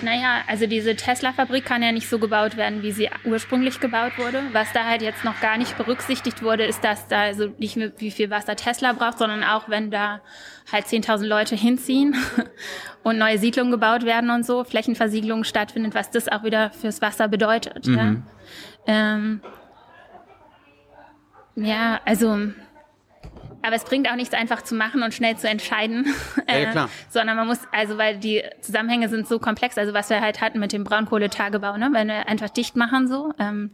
naja, also diese Tesla-Fabrik kann ja nicht so gebaut werden, wie sie ursprünglich gebaut wurde. Was da halt jetzt noch gar nicht berücksichtigt wurde, ist, dass da also nicht mehr wie viel Wasser Tesla braucht, sondern auch wenn da halt 10.000 Leute hinziehen und neue Siedlungen gebaut werden und so, Flächenversiegelung stattfindet, was das auch wieder fürs Wasser bedeutet. Ja, ähm, ja also... Aber es bringt auch nichts einfach zu machen und schnell zu entscheiden. Ja, ja, klar. sondern man muss, also weil die Zusammenhänge sind so komplex, also was wir halt hatten mit dem Braunkohletagebau, ne? wenn wir einfach dicht machen so. Ähm,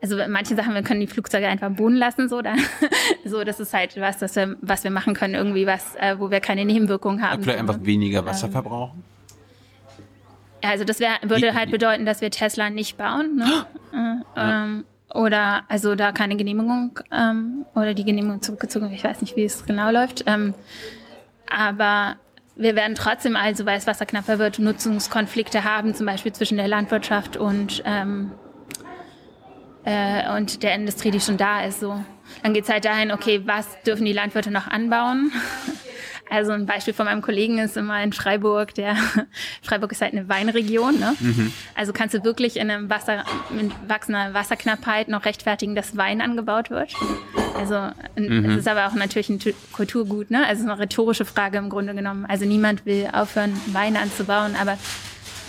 also manche Sachen, wir können die Flugzeuge einfach Boden lassen, so, dann, so das ist halt was, das wir, was wir machen können, irgendwie was, äh, wo wir keine Nebenwirkungen haben. Vielleicht einfach ne? weniger Wasser verbrauchen. Also das wär, würde halt bedeuten, dass wir Tesla nicht bauen, ne? äh, ähm, oder also da keine Genehmigung ähm, oder die Genehmigung zurückgezogen. Ich weiß nicht, wie es genau läuft. Ähm, aber wir werden trotzdem, also weil es Wasser knapper wird, Nutzungskonflikte haben, zum Beispiel zwischen der Landwirtschaft und ähm, äh, und der Industrie, die schon da ist. So, dann geht's halt dahin, okay, was dürfen die Landwirte noch anbauen? Also ein Beispiel von meinem Kollegen ist immer in Freiburg, der Freiburg ist halt eine Weinregion, ne? Also kannst du wirklich in einem Wasser, mit wachsender Wasserknappheit noch rechtfertigen, dass Wein angebaut wird? Also ein- es ist aber auch natürlich ein Tu- Kulturgut, ne? Also es ist eine rhetorische Frage im Grunde genommen. Also niemand will aufhören, Wein anzubauen, aber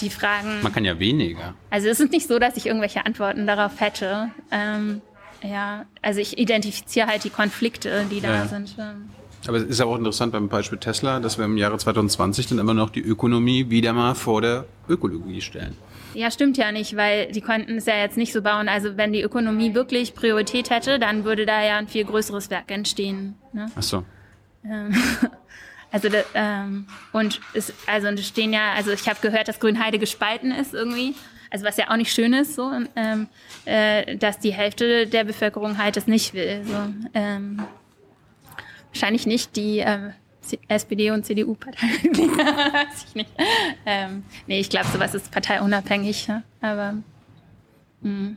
die Fragen. Man kann ja weniger. Also es ist nicht so, dass ich irgendwelche Antworten darauf hätte. Ähm, ja, also ich identifiziere halt die Konflikte, die da Ja. sind. Ähm, Aber es ist ja auch interessant beim Beispiel Tesla, dass wir im Jahre 2020 dann immer noch die Ökonomie wieder mal vor der Ökologie stellen. Ja, stimmt ja nicht, weil die konnten es ja jetzt nicht so bauen. Also wenn die Ökonomie wirklich Priorität hätte, dann würde da ja ein viel größeres Werk entstehen. Ne? Ach so. Also da, ähm, und es, also und es stehen ja, also ich habe gehört, dass Grünheide gespalten ist irgendwie. Also was ja auch nicht schön ist, so, ähm, äh, dass die Hälfte der Bevölkerung halt das nicht will. So, ähm, wahrscheinlich nicht die äh, SPD und CDU-Partei. Weiß ich nicht. Ähm, nee, ich glaube, sowas ist parteiunabhängig. Ja? Aber Wie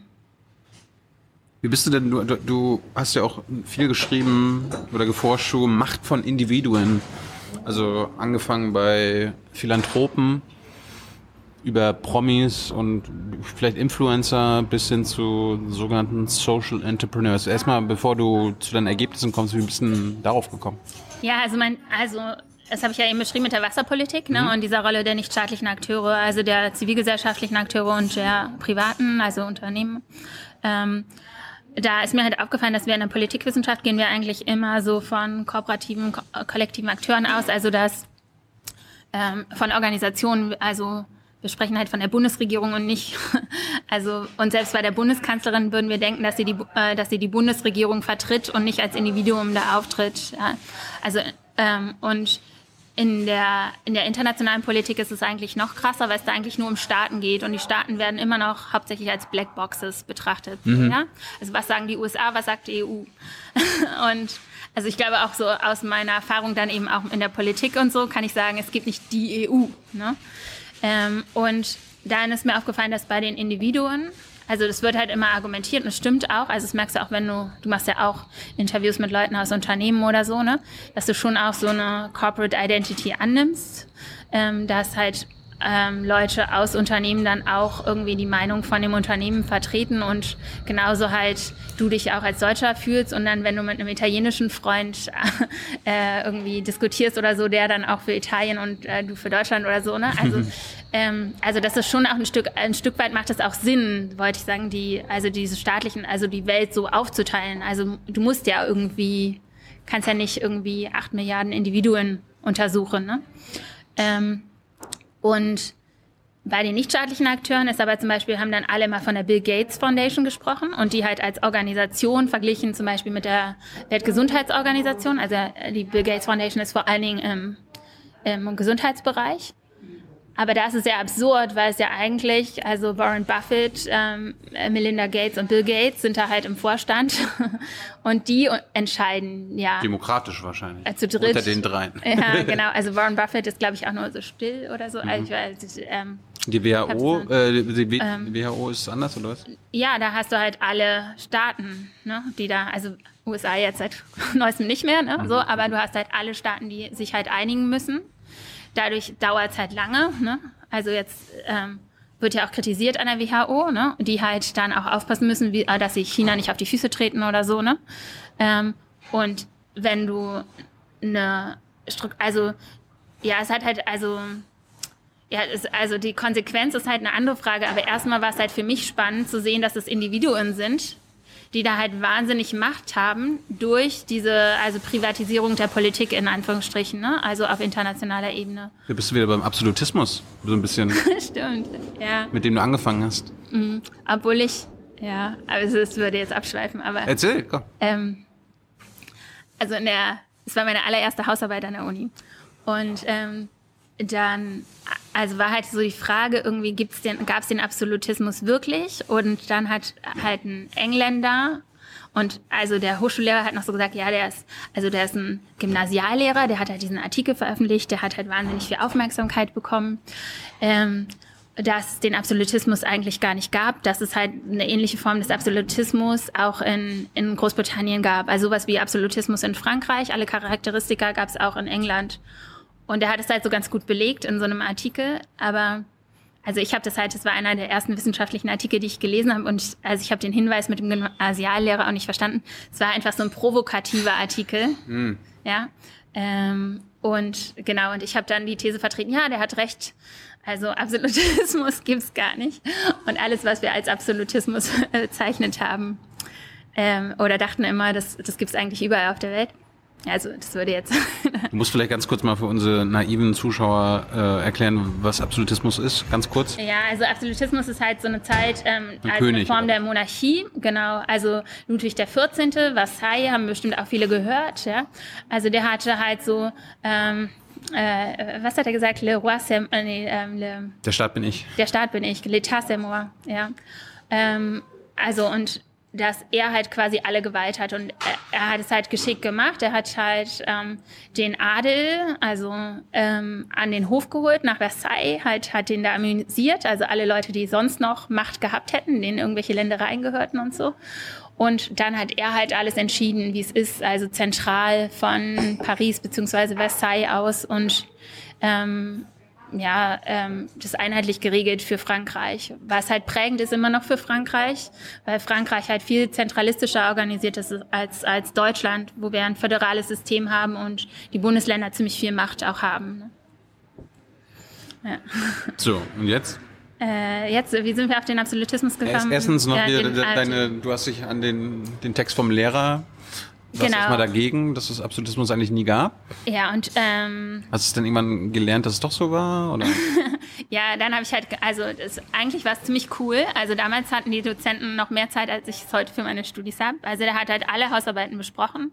bist du denn, du, du- hast ja auch viel geschrieben oder geforscht Macht von Individuen. Also angefangen bei Philanthropen über Promis und vielleicht Influencer bis hin zu sogenannten Social Entrepreneurs. Erstmal, bevor du zu deinen Ergebnissen kommst, wie bist du darauf gekommen? Ja, also mein, also das habe ich ja eben beschrieben mit der Wasserpolitik ne, und dieser Rolle der nichtstaatlichen Akteure, also der zivilgesellschaftlichen Akteure und der privaten, also Unternehmen. Ähm, da ist mir halt aufgefallen, dass wir in der Politikwissenschaft gehen wir eigentlich immer so von kooperativen, ko kollektiven Akteuren aus, also dass ähm, von Organisationen, also wir sprechen halt von der Bundesregierung und nicht, also und selbst bei der Bundeskanzlerin würden wir denken, dass sie die, äh, dass sie die Bundesregierung vertritt und nicht als Individuum da auftritt. Ja. Also ähm, und in der, in der internationalen Politik ist es eigentlich noch krasser, weil es da eigentlich nur um Staaten geht und die Staaten werden immer noch hauptsächlich als Blackboxes betrachtet. Ja? Also was sagen die USA, was sagt die EU? und also ich glaube auch so aus meiner Erfahrung dann eben auch in der Politik und so kann ich sagen, es gibt nicht die EU. Ne? Ähm, und dann ist mir aufgefallen, dass bei den Individuen, Also das wird halt immer argumentiert und es stimmt auch. Also das merkst du auch, wenn du, du machst ja auch Interviews mit Leuten aus Unternehmen oder so, ne? Dass du schon auch so eine Corporate Identity annimmst. Ähm, dass halt ähm, Leute aus Unternehmen dann auch irgendwie die Meinung von dem Unternehmen vertreten und genauso halt du dich auch als Deutscher fühlst und dann, wenn du mit einem italienischen Freund äh, irgendwie diskutierst oder so, der dann auch für Italien und äh, du für Deutschland oder so, ne? Also, ähm, also das ist schon auch ein Stück, ein Stück weit macht es auch Sinn, wollte ich sagen, die, also diese staatlichen, also die Welt so aufzuteilen. Also du musst ja irgendwie, kannst ja nicht irgendwie acht Milliarden Individuen untersuchen, ne? Ähm, und bei den nichtstaatlichen Akteuren ist aber zum Beispiel, haben dann alle mal von der Bill Gates Foundation gesprochen und die halt als Organisation verglichen zum Beispiel mit der Weltgesundheitsorganisation. Also die Bill Gates Foundation ist vor allen Dingen im, im Gesundheitsbereich. Aber da ist sehr absurd, weil es ja eigentlich, also Warren Buffett, ähm, Melinda Gates und Bill Gates sind da halt im Vorstand und die entscheiden, ja. Demokratisch wahrscheinlich. Äh, zu dritt. Unter den dreien. Ja, genau. Also Warren Buffett ist, glaube ich, auch nur so still oder so. Mhm. Also, also, ähm, die WHO, äh, die, die ähm, WHO ist anders oder was? Ja, da hast du halt alle Staaten, ne, die da, also USA jetzt seit neuestem nicht mehr, ne, so, aber du hast halt alle Staaten, die sich halt einigen müssen Dadurch dauert es halt lange. Ne? Also jetzt ähm, wird ja auch kritisiert an der WHO, ne? die halt dann auch aufpassen müssen, wie, äh, dass sie China nicht auf die Füße treten oder so. Ne? Ähm, und wenn du eine Struktur, also ja, es hat halt, also ja, es, also die Konsequenz ist halt eine andere Frage, aber erstmal war es halt für mich spannend zu sehen, dass es Individuen sind, die da halt wahnsinnig Macht haben durch diese also Privatisierung der Politik in Anführungsstrichen, ne? also auf internationaler Ebene. Da bist du wieder beim Absolutismus, so ein bisschen. Stimmt, ja. Mit dem du angefangen hast. Mhm. Obwohl ich, ja, also es würde jetzt abschweifen, aber. Erzähl, komm. Ähm, also in der, es war meine allererste Hausarbeit an der Uni. Und ähm, dann, also war halt so die Frage, irgendwie gibt's den, gab's den Absolutismus wirklich? Und dann hat halt ein Engländer und also der Hochschullehrer hat noch so gesagt, ja, der ist, also der ist ein Gymnasiallehrer, der hat halt diesen Artikel veröffentlicht, der hat halt wahnsinnig viel Aufmerksamkeit bekommen. Ähm, dass es den Absolutismus eigentlich gar nicht gab, dass es halt eine ähnliche Form des Absolutismus auch in, in Großbritannien gab. Also sowas wie Absolutismus in Frankreich, alle Charakteristika gab es auch in England. Und er hat es halt so ganz gut belegt in so einem Artikel. Aber also ich habe das halt, das war einer der ersten wissenschaftlichen Artikel, die ich gelesen habe. Und ich, also ich habe den Hinweis mit dem Gymnasiallehrer auch nicht verstanden. Es war einfach so ein provokativer Artikel. Mhm. Ja. Ähm, und genau, und ich habe dann die These vertreten, ja, der hat recht. Also Absolutismus gibt's gar nicht. Und alles, was wir als Absolutismus bezeichnet haben, ähm, oder dachten immer, das, das gibt's eigentlich überall auf der Welt. Also das würde jetzt. du musst vielleicht ganz kurz mal für unsere naiven Zuschauer äh, erklären, was Absolutismus ist, ganz kurz. Ja, also Absolutismus ist halt so eine Zeit ähm, ein als König, eine Form oder? der Monarchie, genau. Also Ludwig der 14., Versailles haben bestimmt auch viele gehört, ja. Also der hatte halt so ähm, äh, was hat er gesagt? Le roi c'est äh, nee, ähm, le, Der Staat bin ich. Der Staat bin ich, l'état c'est moi, ja. Ähm, also und dass er halt quasi alle Gewalt hat und er, er hat es halt geschickt gemacht. Er hat halt ähm, den Adel, also ähm, an den Hof geholt nach Versailles, halt hat den da amüsiert, also alle Leute, die sonst noch Macht gehabt hätten, denen irgendwelche Ländereien gehörten und so. Und dann hat er halt alles entschieden, wie es ist, also zentral von Paris beziehungsweise Versailles aus und ähm, ja, ähm, das einheitlich geregelt für Frankreich. Was halt prägend ist immer noch für Frankreich, weil Frankreich halt viel zentralistischer organisiert ist als, als Deutschland, wo wir ein föderales System haben und die Bundesländer ziemlich viel Macht auch haben. Ne? Ja. So, und jetzt? Äh, jetzt, wie sind wir auf den Absolutismus gekommen? Erstens noch ja, hier, deine, du hast dich an den, den Text vom Lehrer was genau. erstmal dagegen, dass es Absolutismus eigentlich nie gab? Ja, und ähm, Hast du es dann irgendwann gelernt, dass es doch so war? Oder? ja, dann habe ich halt, also das, eigentlich war es ziemlich cool. Also damals hatten die Dozenten noch mehr Zeit, als ich es heute für meine Studis habe. Also der hat halt alle Hausarbeiten besprochen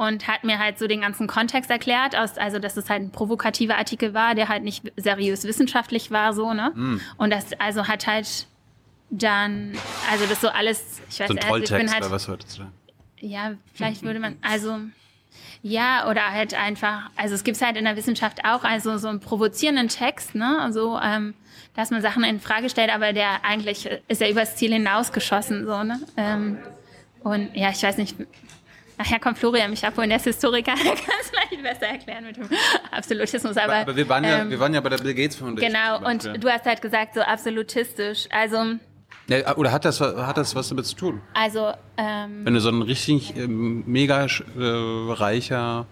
und hat mir halt so den ganzen Kontext erklärt, aus, also dass es halt ein provokativer Artikel war, der halt nicht seriös wissenschaftlich war, so, ne? Mm. Und das also hat halt dann, also das so alles, ich weiß so also, ich bin halt, was wolltest du sagen? Ja, vielleicht würde man, also ja, oder halt einfach, also es gibt halt in der Wissenschaft auch also so einen provozierenden Text, ne? Also ähm, dass man Sachen in Frage stellt, aber der eigentlich ist ja übers Ziel hinausgeschossen, so, ne? Ähm, und ja, ich weiß nicht, nachher kommt Florian mich abholen, der ist Historiker, der kann es vielleicht besser erklären mit dem Absolutismus. Aber, Aber wir waren, ja, wir waren ja bei der Bill Gates Foundation. Genau, und du hast halt gesagt, so absolutistisch. Also, Ja, oder hat das, hat das was damit zu tun? also, ähm, Wenn du so ein richtig ähm, mega äh, reicher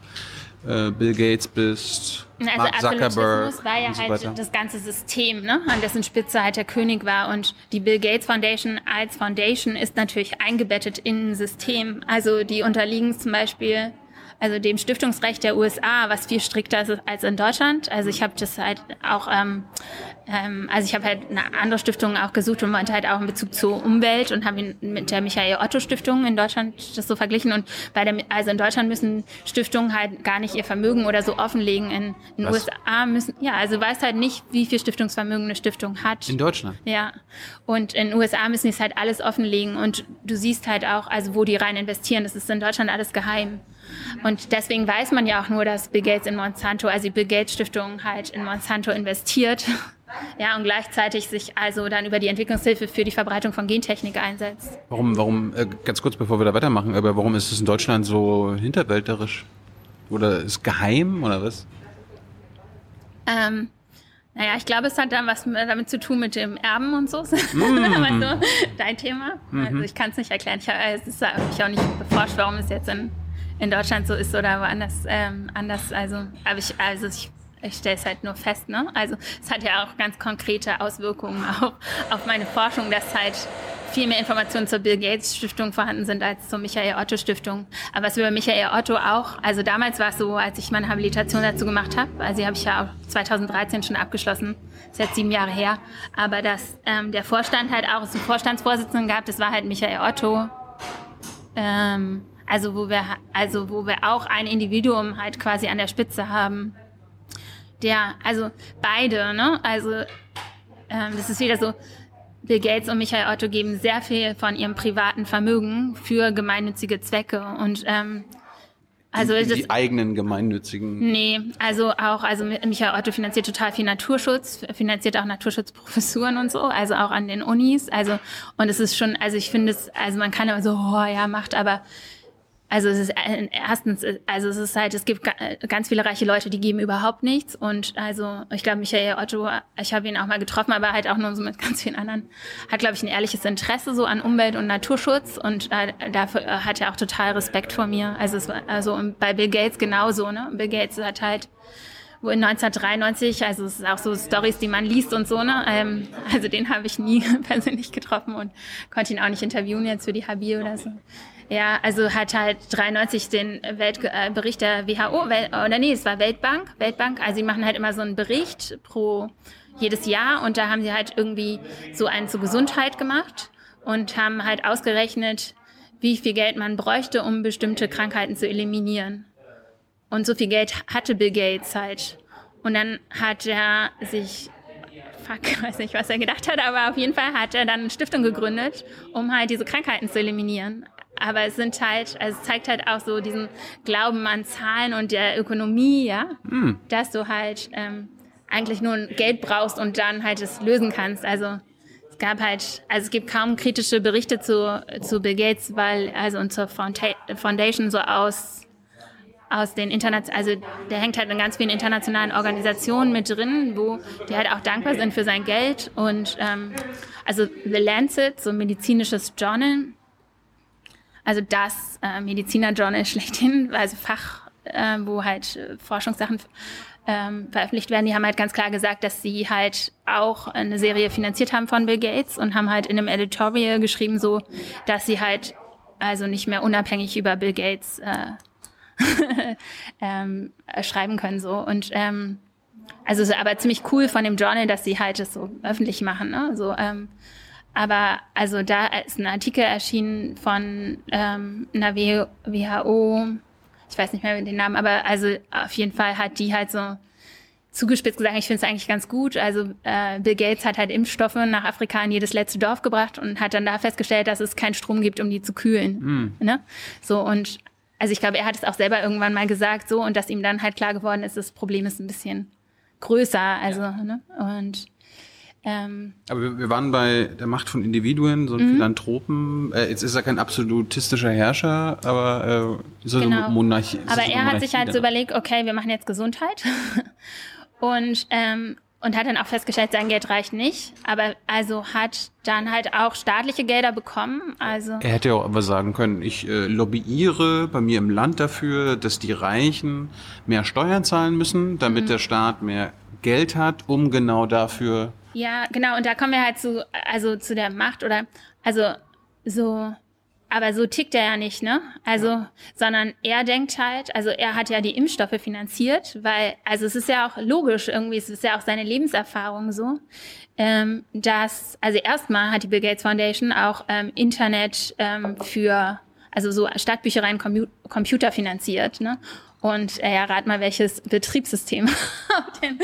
äh, Bill Gates bist, Also Mark Zuckerberg war ja so halt weiter. das ganze System, ne, an dessen Spitze halt der König war. Und die Bill Gates Foundation als Foundation ist natürlich eingebettet in ein System. Also die unterliegen zum Beispiel also dem Stiftungsrecht der USA, was viel strikter ist als in Deutschland. Also ich habe das halt auch, ähm, ähm, also ich habe halt eine andere Stiftung auch gesucht und meinte halt auch in Bezug zur Umwelt und habe ihn mit der Michael Otto Stiftung in Deutschland das so verglichen. Und bei der, also in Deutschland müssen Stiftungen halt gar nicht ihr Vermögen oder so offenlegen. In den? USA müssen, ja, also du weißt halt nicht, wie viel Stiftungsvermögen eine Stiftung hat. In Deutschland. Ja, und in den USA müssen die es halt alles offenlegen und du siehst halt auch, also wo die rein investieren, das ist in Deutschland alles geheim. Und deswegen weiß man ja auch nur, dass Bill Gates in Monsanto, also die Bill Gates Stiftung halt in Monsanto investiert. Ja, und gleichzeitig sich also dann über die Entwicklungshilfe für die Verbreitung von Gentechnik einsetzt. Warum, warum, äh, ganz kurz bevor wir da weitermachen, aber warum ist es in Deutschland so hinterwälterisch? Oder ist geheim oder was? Ähm, naja, ich glaube, es hat dann was damit zu tun mit dem Erben und so. weißt du, dein Thema. Also ich kann es nicht erklären. Ich, hab- es ist hab ich auch nicht beforscht, warum es jetzt in, in Deutschland so ist oder woanders ähm, anders. Also, aber ich, also ich, ich stelle es halt nur fest, ne? Also es hat ja auch ganz konkrete Auswirkungen auf, auf meine Forschung, dass halt viel mehr Informationen zur Bill Gates Stiftung vorhanden sind als zur Michael Otto Stiftung. Aber was über Michael Otto auch, also damals war es so, als ich meine Habilitation dazu gemacht habe, also die habe ich ja auch 2013 schon abgeschlossen, ist jetzt sieben Jahre her, aber dass ähm, der Vorstand halt auch so einen Vorstandsvorsitzenden gab, das war halt Michael Otto. Ähm, also wo wir also wo wir auch ein Individuum halt quasi an der Spitze haben. Der, also beide, ne? Also ähm, das ist wieder so, Bill Gates und Michael Otto geben sehr viel von ihrem privaten Vermögen für gemeinnützige Zwecke. Und ähm, also die, das, die eigenen gemeinnützigen. Nee, also auch, also Michael Otto finanziert total viel Naturschutz, finanziert auch Naturschutzprofessuren und so, also auch an den Unis. Also, und es ist schon, also ich finde es, also man kann immer so, oh ja, macht, aber also es ist äh, erstens, äh, also es ist halt, es gibt äh, ganz viele reiche Leute, die geben überhaupt nichts. Und also ich glaube, Michael Otto, ich habe ihn auch mal getroffen, aber halt auch nur so mit ganz vielen anderen, hat, glaube ich, ein ehrliches Interesse so an Umwelt und Naturschutz und äh, dafür hat er auch total Respekt vor mir. Also es war, also bei Bill Gates genauso, ne? Bill Gates hat halt wo in 1993, also es ist auch so Stories, die man liest und so, ne? Ähm, also den habe ich nie persönlich getroffen und konnte ihn auch nicht interviewen jetzt für die HB oder so. Ja, also hat halt 93 den Weltbericht äh, Bericht der WHO, Wel oder nee, es war Weltbank, Weltbank, also sie machen halt immer so einen Bericht pro jedes Jahr und da haben sie halt irgendwie so einen zur Gesundheit gemacht und haben halt ausgerechnet, wie viel Geld man bräuchte, um bestimmte Krankheiten zu eliminieren. Und so viel Geld hatte Bill Gates halt. Und dann hat er sich, fuck, weiß nicht, was er gedacht hat, aber auf jeden Fall hat er dann eine Stiftung gegründet, um halt diese Krankheiten zu eliminieren. Aber es sind halt, also es zeigt halt auch so diesen Glauben an Zahlen und der Ökonomie, ja, dass du halt ähm, eigentlich nur Geld brauchst und dann halt es lösen kannst. Also es gab halt, also es gibt kaum kritische Berichte zu, zu Bill Gates, weil, also und zur Founda- Foundation so aus aus den internationalen, also der hängt halt in ganz vielen internationalen Organisationen mit drin, wo die halt auch dankbar sind für sein Geld. Und ähm, also The Lancet, so ein medizinisches Journal, also das äh, Mediziner-Journal schlechthin, also Fach, äh, wo halt äh, Forschungssachen ähm, veröffentlicht werden, die haben halt ganz klar gesagt, dass sie halt auch eine Serie finanziert haben von Bill Gates und haben halt in einem Editorial geschrieben, so, dass sie halt also nicht mehr unabhängig über Bill Gates äh, ähm, äh, schreiben können so und ähm, also es aber ziemlich cool von dem Journal, dass sie halt das so öffentlich machen, ne? So, ähm, aber also da ist ein Artikel erschienen von ähm, einer WHO, ich weiß nicht mehr den Namen, aber also auf jeden Fall hat die halt so zugespitzt gesagt, ich finde es eigentlich ganz gut. Also äh, Bill Gates hat halt Impfstoffe nach Afrika in jedes letzte Dorf gebracht und hat dann da festgestellt, dass es keinen Strom gibt, um die zu kühlen. Ne? So und also ich glaube, er hat es auch selber irgendwann mal gesagt, so und dass ihm dann halt klar geworden ist, das Problem ist ein bisschen größer. Also ne? und Ähm, Aber wir, wir waren bei der Macht von Individuen, so ein Mhm. Philanthropen. Äh, jetzt ist er kein absolutistischer Herrscher, aber äh, so Genau. eine Monarchie. ist Aber so er hat sich Monarchie halt so überlegt, okay, wir machen jetzt Gesundheit. und, ähm, und hat dann auch festgestellt, sein Geld reicht nicht. Aber also hat dann halt auch staatliche Gelder bekommen. Also Er hätte ja auch aber sagen können, ich äh, lobbyiere bei mir im Land dafür, dass die Reichen mehr Steuern zahlen müssen, damit Mhm. der Staat mehr Geld hat, um genau dafür. Ja, genau, und da kommen wir halt zu, also zu der Macht oder, also so, aber so tickt er ja nicht, ne? Also, sondern er denkt halt, also er hat ja die Impfstoffe finanziert, weil, also es ist ja auch logisch irgendwie, es ist ja auch seine Lebenserfahrung so, ähm, dass, also erstmal hat die Bill Gates Foundation auch ähm, Internet ähm, für, also so Stadtbüchereien, Computer finanziert, ne? Und äh, ja, rat mal, welches Betriebssystem auf den,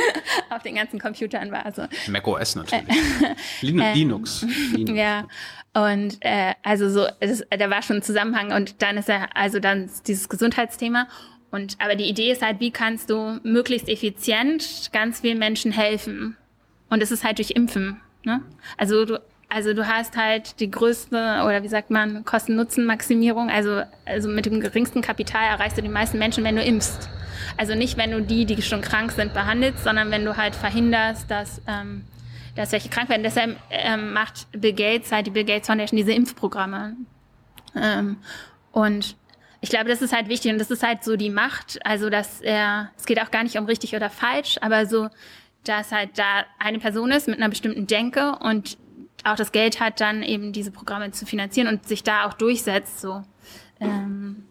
auf den ganzen Computern war. Also Mac OS natürlich. Lin Linux. Linux. ja, und äh, also so, es, da war schon ein Zusammenhang und dann ist er, also dann dieses Gesundheitsthema. Und aber die Idee ist halt, wie kannst du möglichst effizient ganz vielen Menschen helfen? Und es ist halt durch Impfen. Ne? Also du, also du hast halt die größte oder wie sagt man Kosten-Nutzen-Maximierung. Also also mit dem geringsten Kapital erreichst du die meisten Menschen, wenn du impfst. Also nicht, wenn du die, die schon krank sind, behandelst, sondern wenn du halt verhinderst, dass ähm, dass welche krank werden. Deshalb ähm, macht Bill Gates halt die Bill Gates Foundation diese Impfprogramme. Ähm, und ich glaube, das ist halt wichtig und das ist halt so die Macht. Also, dass er, es geht auch gar nicht um richtig oder falsch, aber so, dass halt da eine Person ist mit einer bestimmten Denke und auch das Geld hat, dann eben diese Programme zu finanzieren und sich da auch durchsetzt. So, ähm,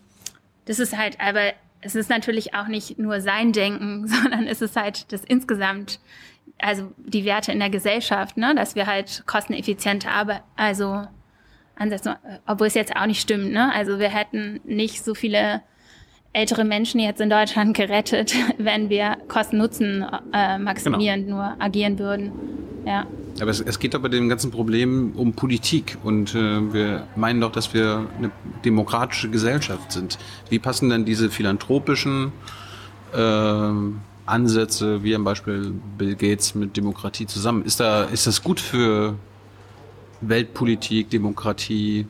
das ist halt, aber es ist natürlich auch nicht nur sein Denken, sondern es ist halt das insgesamt, also die Werte in der Gesellschaft, ne, dass wir halt kosteneffiziente Arbeit, also ansetzen, obwohl es jetzt auch nicht stimmt, ne? Also wir hätten nicht so viele ältere Menschen jetzt in Deutschland gerettet, wenn wir Kosten-Nutzen äh, maximierend nur agieren würden. Ja. Aber es, es geht doch bei dem ganzen Problem um Politik und äh, wir meinen doch, dass wir eine demokratische Gesellschaft sind. Wie passen denn diese philanthropischen ähm, Ansätze, wie am Beispiel Bill Gates mit Demokratie zusammen? Ist da ist das gut für Weltpolitik, Demokratie?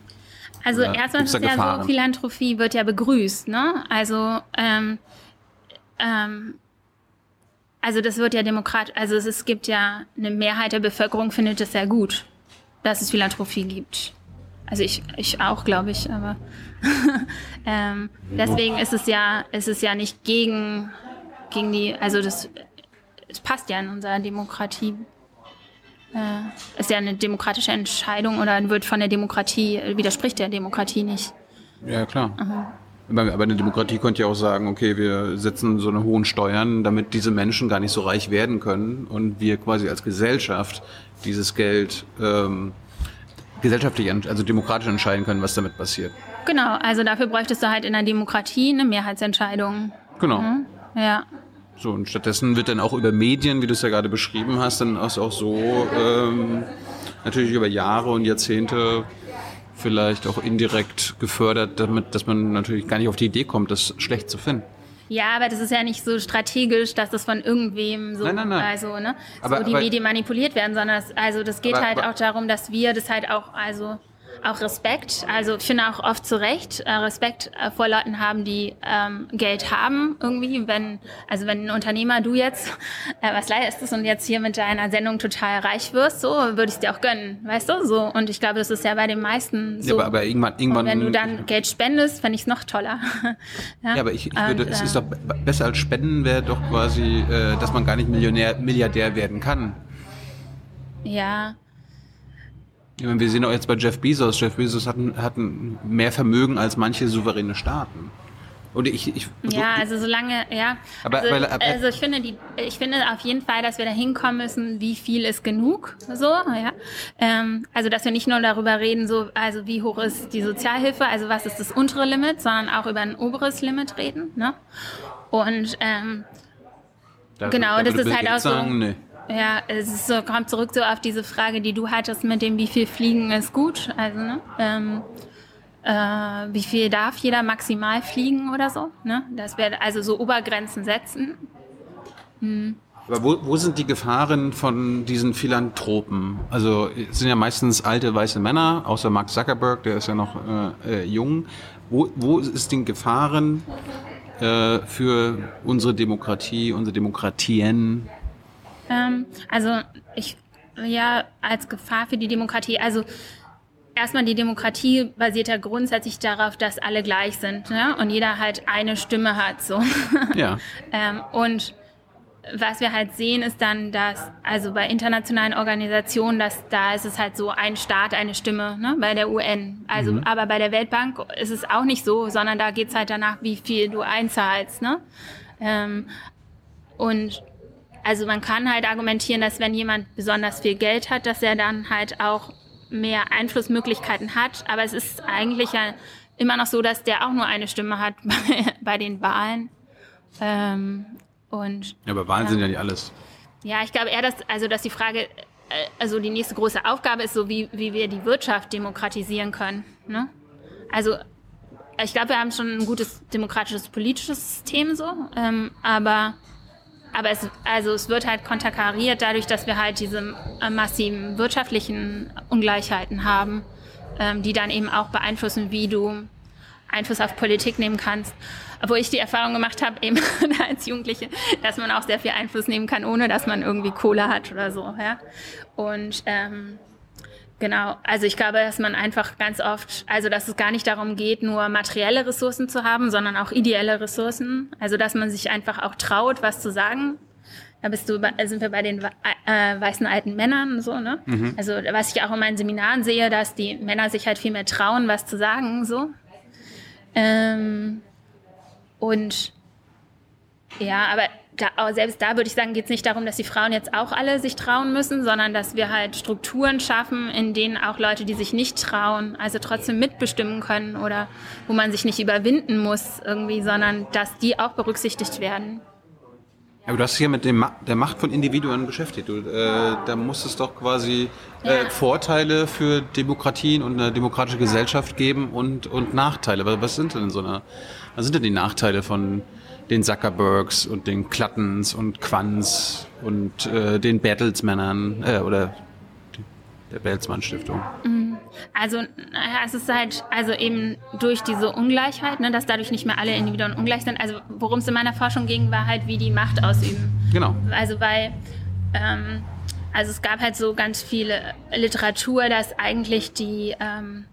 Also Oder erstmal ist es ja Gefahren? so, Philanthropie wird ja begrüßt, ne? Also, ähm, ähm, also das wird ja demokratisch, also es, es gibt ja eine Mehrheit der Bevölkerung findet es sehr gut, dass es Philanthropie gibt. Also ich, ich auch, glaube ich, aber ähm, deswegen ist es ja, ist es ja nicht gegen, gegen die, also das, es passt ja in unserer Demokratie. Äh, ist ja eine demokratische Entscheidung oder wird von der Demokratie, widerspricht der Demokratie nicht. Ja, klar. Aber aber eine Demokratie könnte ja auch sagen, okay, wir setzen so eine hohen Steuern, damit diese Menschen gar nicht so reich werden können und wir quasi als Gesellschaft dieses Geld ähm, gesellschaftlich, also demokratisch entscheiden können, was damit passiert. Genau, also dafür bräuchtest du halt in der Demokratie eine Mehrheitsentscheidung. Genau. Ja. So, und stattdessen wird dann auch über Medien, wie du es ja gerade beschrieben hast, dann auch auch so ähm, natürlich über Jahre und Jahrzehnte vielleicht auch indirekt gefördert, damit, dass man natürlich gar nicht auf die Idee kommt, das schlecht zu finden. Ja, aber das ist ja nicht so strategisch, dass das von irgendwem so, Nein, nein, nein. also, ne, Aber- so die aber- Medien manipuliert werden, sondern das, also das geht Aber- halt auch darum, dass wir das halt auch, also auch Respekt, also ich finde auch oft zu Recht äh, Respekt äh, vor Leuten haben, die ähm, Geld haben irgendwie, wenn, also wenn ein Unternehmer, du jetzt äh, was leistest und jetzt hier mit deiner Sendung total reich wirst, so würde ich es dir auch gönnen, weißt du, so und ich glaube, das ist ja bei den meisten so. Ja, aber, aber irgendwann, irgendwann und wenn du dann Geld spendest, fände ich es noch toller. Ja, aber ich, ich würde, Und, es äh, ist doch b- besser als Spenden wäre doch quasi, äh, dass man gar nicht Millionär, Milliardär werden kann. Ja, Ich meine, wir sehen auch jetzt bei Jeff Bezos. Jeff Bezos hat, hat mehr Vermögen als manche souveräne Staaten. Und ich, ich Ja, also solange, ja. Aber- also, aber- aber- also ich finde die, ich finde auf jeden Fall, dass wir da hinkommen müssen, wie viel ist genug, so, ja. Ähm, also dass wir nicht nur darüber reden, so, also wie hoch ist die Sozialhilfe, also was ist das untere Limit, sondern auch über ein oberes Limit reden, ne? Und ähm, da, genau, da das ist halt auch so- sagen, nee. Ja, es ist so, kommt zurück so auf diese Frage, die du hattest mit dem, wie viel Fliegen ist gut, also ne? Ähm, äh, wie viel darf jeder maximal fliegen oder so, ne? Dass wir also so Obergrenzen setzen. Hm. Aber wo, wo sind die Gefahren von diesen Philanthropen? Also es sind ja meistens alte weiße Männer, außer Mark Zuckerberg, der ist ja noch äh, äh, jung. Wo, wo ist die Gefahren äh, für unsere Demokratie, unsere Demokratien? Ähm, also ich ja als Gefahr für die Demokratie. Also erstmal die Demokratie basiert ja grundsätzlich darauf, dass alle gleich sind ne? und jeder halt eine Stimme hat. So. Ja. ähm, und was wir halt sehen, ist dann, dass, also bei internationalen Organisationen, dass da ist es halt so ein Staat, eine Stimme, ne, bei der UN. Also, mhm. aber bei der Weltbank ist es auch nicht so, sondern da geht's halt danach, wie viel du einzahlst, ne? Ähm, und also man kann halt argumentieren, dass wenn jemand besonders viel Geld hat, dass er dann halt auch mehr Einflussmöglichkeiten hat. Aber es ist eigentlich ja immer noch so, dass der auch nur eine Stimme hat bei, bei den Wahlen. Ähm, und, ja, aber Wahlen ja. sind ja nicht alles. Ja, ich glaube eher, dass, also, dass die Frage, äh, also die nächste große Aufgabe ist so, wie, wie wir die Wirtschaft demokratisieren können. Ne? Also ich glaube, wir haben schon ein gutes demokratisches politisches System so, ähm, aber aber es, also es wird halt konterkariert dadurch, dass wir halt diese äh, massiven wirtschaftlichen Ungleichheiten haben, ähm, die dann eben auch beeinflussen, wie du Einfluss auf Politik nehmen kannst. Obwohl ich die Erfahrung gemacht habe, eben als Jugendliche, dass man auch sehr viel Einfluss nehmen kann, ohne dass man irgendwie Kohle hat oder so. Ja? Und ähm, genau, also ich glaube, dass man einfach ganz oft, also dass es gar nicht darum geht, nur materielle Ressourcen zu haben, sondern auch ideelle Ressourcen. Also dass man sich einfach auch traut, was zu sagen. Da bist du, sind wir bei den äh, weißen alten Männern so, ne? Mhm. Also was ich auch in meinen Seminaren sehe, dass die Männer sich halt viel mehr trauen, was zu sagen, so. Ähm, und ja, aber da, selbst da würde ich sagen, geht es nicht darum, dass die Frauen jetzt auch alle sich trauen müssen, sondern dass wir halt Strukturen schaffen, in denen auch Leute, die sich nicht trauen, also trotzdem mitbestimmen können oder wo man sich nicht überwinden muss irgendwie, sondern dass die auch berücksichtigt werden. Aber du hast dich ja mit dem der Macht von Individuen beschäftigt. Du, äh, da muss es doch quasi äh, ja. Vorteile für Demokratien und eine demokratische Gesellschaft geben und, und Nachteile. Was, was sind denn so eine, was sind denn die Nachteile von den Zuckerbergs und den Klattens und Quants und äh, den Bertelsmännern äh, oder der Bertelsmann Stiftung? Mhm. Also naja, es ist halt also eben durch diese Ungleichheit, ne, dass dadurch nicht mehr alle Individuen ungleich sind. Also worum es in meiner Forschung ging, war halt, wie die Macht ausüben. Genau. Also weil ähm, also es gab halt so ganz viele Literatur, dass eigentlich die ähm,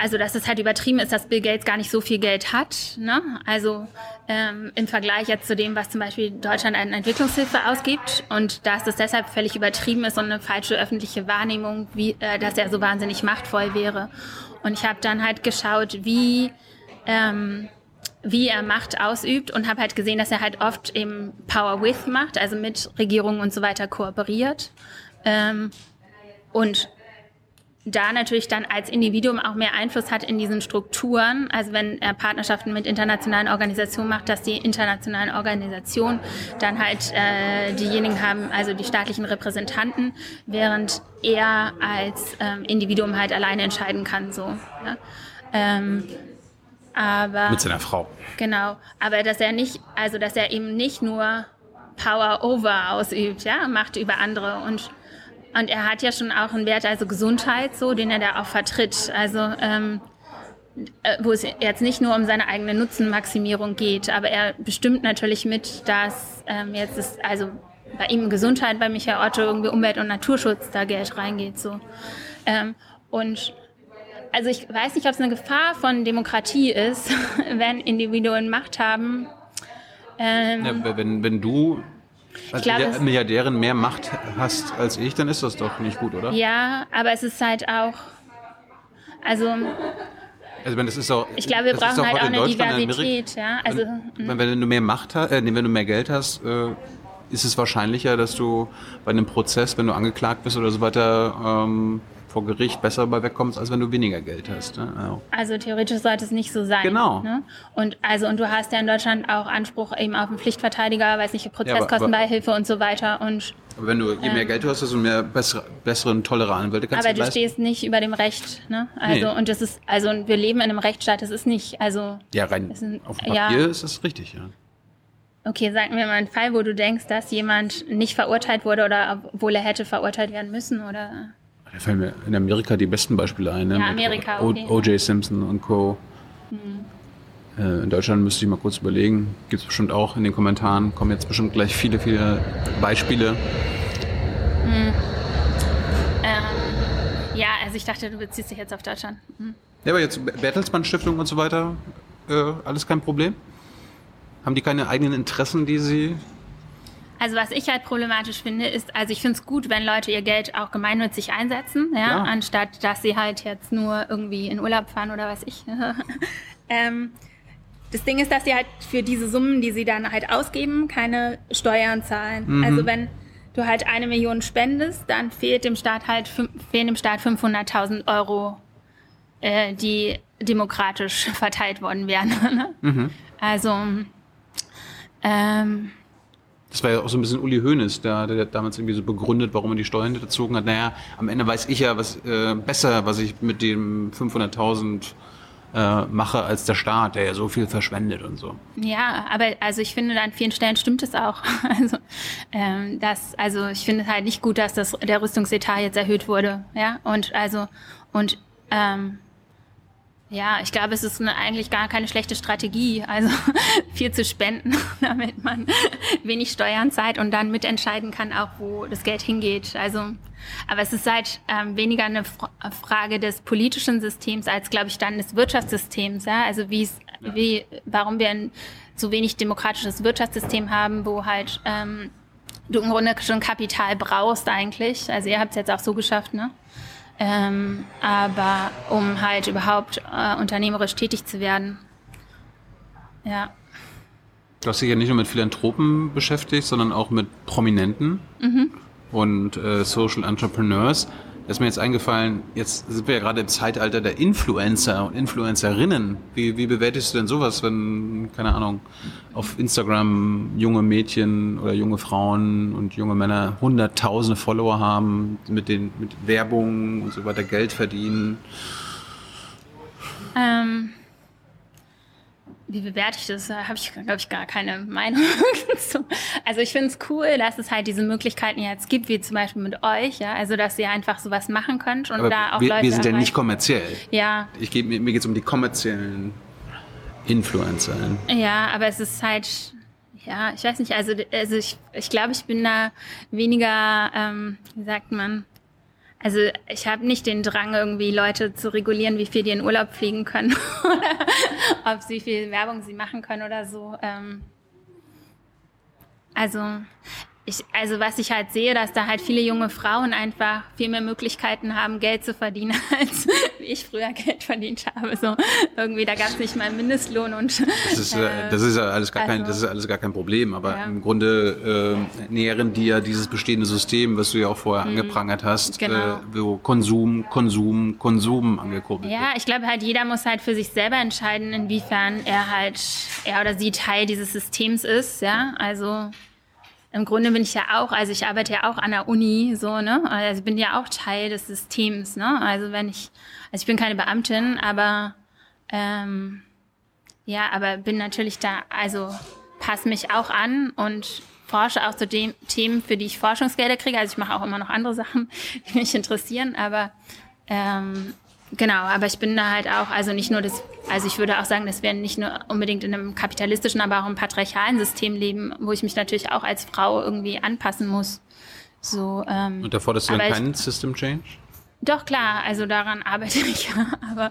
also dass es halt übertrieben ist, dass Bill Gates gar nicht so viel Geld hat. Ne? Also ähm, im Vergleich jetzt zu dem, was zum Beispiel Deutschland an Entwicklungshilfe ausgibt und dass es deshalb völlig übertrieben ist und eine falsche öffentliche Wahrnehmung, wie, äh, dass er so wahnsinnig machtvoll wäre. Und ich habe dann halt geschaut, wie ähm, wie er Macht ausübt und habe halt gesehen, dass er halt oft eben Power with macht, also mit Regierungen und so weiter kooperiert. Ähm, und da natürlich dann als Individuum auch mehr Einfluss hat in diesen Strukturen. Also wenn er Partnerschaften mit internationalen Organisationen macht, dass die internationalen Organisationen dann halt äh, diejenigen haben, also die staatlichen Repräsentanten, während er als ähm, Individuum halt alleine entscheiden kann. So. Ja? Ähm, aber mit seiner Frau. Genau, aber dass er nicht, also dass er eben nicht nur Power over ausübt, ja, Macht über andere und und er hat ja schon auch einen Wert, also Gesundheit, so, den er da auch vertritt. Also ähm, äh, wo es jetzt nicht nur um seine eigene Nutzenmaximierung geht, aber er bestimmt natürlich mit, dass ähm, jetzt ist, also bei ihm Gesundheit, bei Michael Otto irgendwie Umwelt- und Naturschutz da Geld reingeht. So. Ähm, und also ich weiß nicht, ob es eine Gefahr von Demokratie ist, wenn Individuen Macht haben. Ähm, ja, wenn, wenn du als glaub, Milliardärin mehr Macht hast als ich, dann ist das doch nicht gut, oder? Ja, aber es ist halt auch, also also wenn das ist auch, ich glaube, wir brauchen halt auch eine Diversität, ja. Also wenn, hm. wenn, du mehr Macht hast, äh, wenn du mehr Geld hast, äh, ist es wahrscheinlicher, dass du bei einem Prozess, wenn du angeklagt bist oder so weiter, ähm, vor Gericht besser bei wegkommst, als wenn du weniger Geld hast. Ne? Also. also theoretisch sollte es nicht so sein. Genau. Ne? Und also und du hast ja in Deutschland auch Anspruch eben auf einen Pflichtverteidiger, weiß nicht, Prozesskostenbeihilfe ja, und so weiter. Und aber wenn du je mehr ähm, Geld hast, desto mehr bessere, besseren toleralen Welt kannst aber du, du stehst nicht über dem Recht. Ne? Also nee. und das ist also wir leben in einem Rechtsstaat. Das ist nicht also ja rein ein, auf dem Papier ja, ist das richtig. Ja. okay, sag mir mal einen Fall, wo du denkst, dass jemand nicht verurteilt wurde oder obwohl er hätte verurteilt werden müssen oder. Da fallen mir in Amerika die besten Beispiele ein. Ne? Ja, Amerika, okay. O.J. Simpson und Co. Äh, In Deutschland müsste ich mal kurz überlegen. Gibt es bestimmt auch in den Kommentaren. Kommen jetzt bestimmt gleich viele, viele Beispiele. Ähm, ja, also ich dachte, du beziehst dich jetzt auf Deutschland. Hm. Ja, aber jetzt Bertelsmann Stiftung und so weiter, äh, alles kein Problem? Haben die keine eigenen Interessen, die sie... Also was ich halt problematisch finde, ist, also ich finde es gut, wenn Leute ihr Geld auch gemeinnützig einsetzen, ja, Ja. anstatt dass sie halt jetzt nur irgendwie in Urlaub fahren oder was ich. ähm, das Ding ist, dass sie halt für diese Summen, die sie dann halt ausgeben, keine Steuern zahlen. Also wenn du halt eine Million spendest, dann fehlt dem Staat halt fehlen dem Staat 500.000 Euro, äh, die demokratisch verteilt worden wären. ne? Also ähm, Das war ja auch so ein bisschen Uli Hoeneß, der, der damals irgendwie so begründet, warum er die Steuern hinterzogen hat. Naja, am Ende weiß ich ja was äh, besser, was ich mit dem 500.000 äh, mache als der Staat, der ja so viel verschwendet und so. Ja, aber also ich finde, an vielen Stellen stimmt es auch. Also, ähm, das, also ich finde es halt nicht gut, dass das, der Rüstungsetat jetzt erhöht wurde. Ja, und also, und ähm, ja, ich glaube, es ist eine, eigentlich gar keine schlechte Strategie, also viel zu spenden, damit man wenig Steuern zahlt und dann mitentscheiden kann, auch wo das Geld hingeht. Also, aber es ist halt ähm, weniger eine Fra Frage des politischen Systems als, glaube ich, dann des Wirtschaftssystems. Ja? Also wie es, wie, warum wir ein so wenig demokratisches Wirtschaftssystem haben, wo halt ähm, du im Grunde schon Kapital brauchst eigentlich. Also ihr habt es jetzt auch so geschafft, ne? Ähm, aber um halt überhaupt äh, unternehmerisch tätig zu werden. Ja. Du hast dich ja nicht nur mit Philanthropen beschäftigt, sondern auch mit Prominenten und äh, Social Entrepreneurs. Da ist mir jetzt eingefallen, jetzt sind wir ja gerade im Zeitalter der Influencer und Influencerinnen. Wie, wie bewertest du denn sowas, wenn, keine Ahnung, auf Instagram junge Mädchen oder junge Frauen und junge Männer hunderttausende Follower haben, mit den mit Werbung und so weiter Geld verdienen? Ähm, wie bewerte ich das? Da habe ich, glaube ich, gar keine Meinung zu. Also ich finde es cool, dass es halt diese Möglichkeiten jetzt gibt, wie zum Beispiel mit euch, ja. Also dass ihr einfach sowas machen könnt und Aber da auch wir, Leute wir sind ja nicht kommerziell. Ja, Ich geb, mir, mir geht es um die kommerziellen Influencer. Ja, aber es ist halt, ja, ich weiß nicht, also, also ich, ich glaube, ich bin da weniger, ähm, wie sagt man, also ich habe nicht den Drang, irgendwie Leute zu regulieren, wie viel die in Urlaub fliegen können oder ob sie viel Werbung sie machen können oder so. Ähm, also ich, also was ich halt sehe, dass da halt viele junge Frauen einfach viel mehr Möglichkeiten haben, Geld zu verdienen, als ich früher Geld verdient habe. So irgendwie, da gab es nicht mal einen Mindestlohn und Das ist, äh, das ist ja alles gar kein, also- das ist alles gar kein Problem. Aber Ja. im Grunde äh, nähren die ja dieses bestehende System, was du ja auch vorher angeprangert hast, Genau. äh, wo Konsum, Konsum, Konsum angekurbelt Ja, wird. ich glaube halt, jeder muss halt für sich selber entscheiden, inwiefern er halt, er oder sie Teil dieses Systems ist, ja. Also im Grunde bin ich ja auch, also ich arbeite ja auch an der Uni, so, ne? Also bin ja auch Teil des Systems, ne? Also wenn ich, also ich bin keine Beamtin, aber ähm, ja, aber bin natürlich da, also passe mich auch an und forsche auch zu den Themen, für die ich Forschungsgelder kriege. Also ich mache auch immer noch andere Sachen, die mich interessieren, aber ähm, genau, aber ich bin da halt auch, also nicht nur das, also ich würde auch sagen, dass wir nicht nur unbedingt in einem kapitalistischen, aber auch im patriarchalen System leben, wo ich mich natürlich auch als Frau irgendwie anpassen muss. So, ähm, Und da forderst du dann aber ich- keinen System Change? Doch, klar, also daran arbeite ich ja. Aber,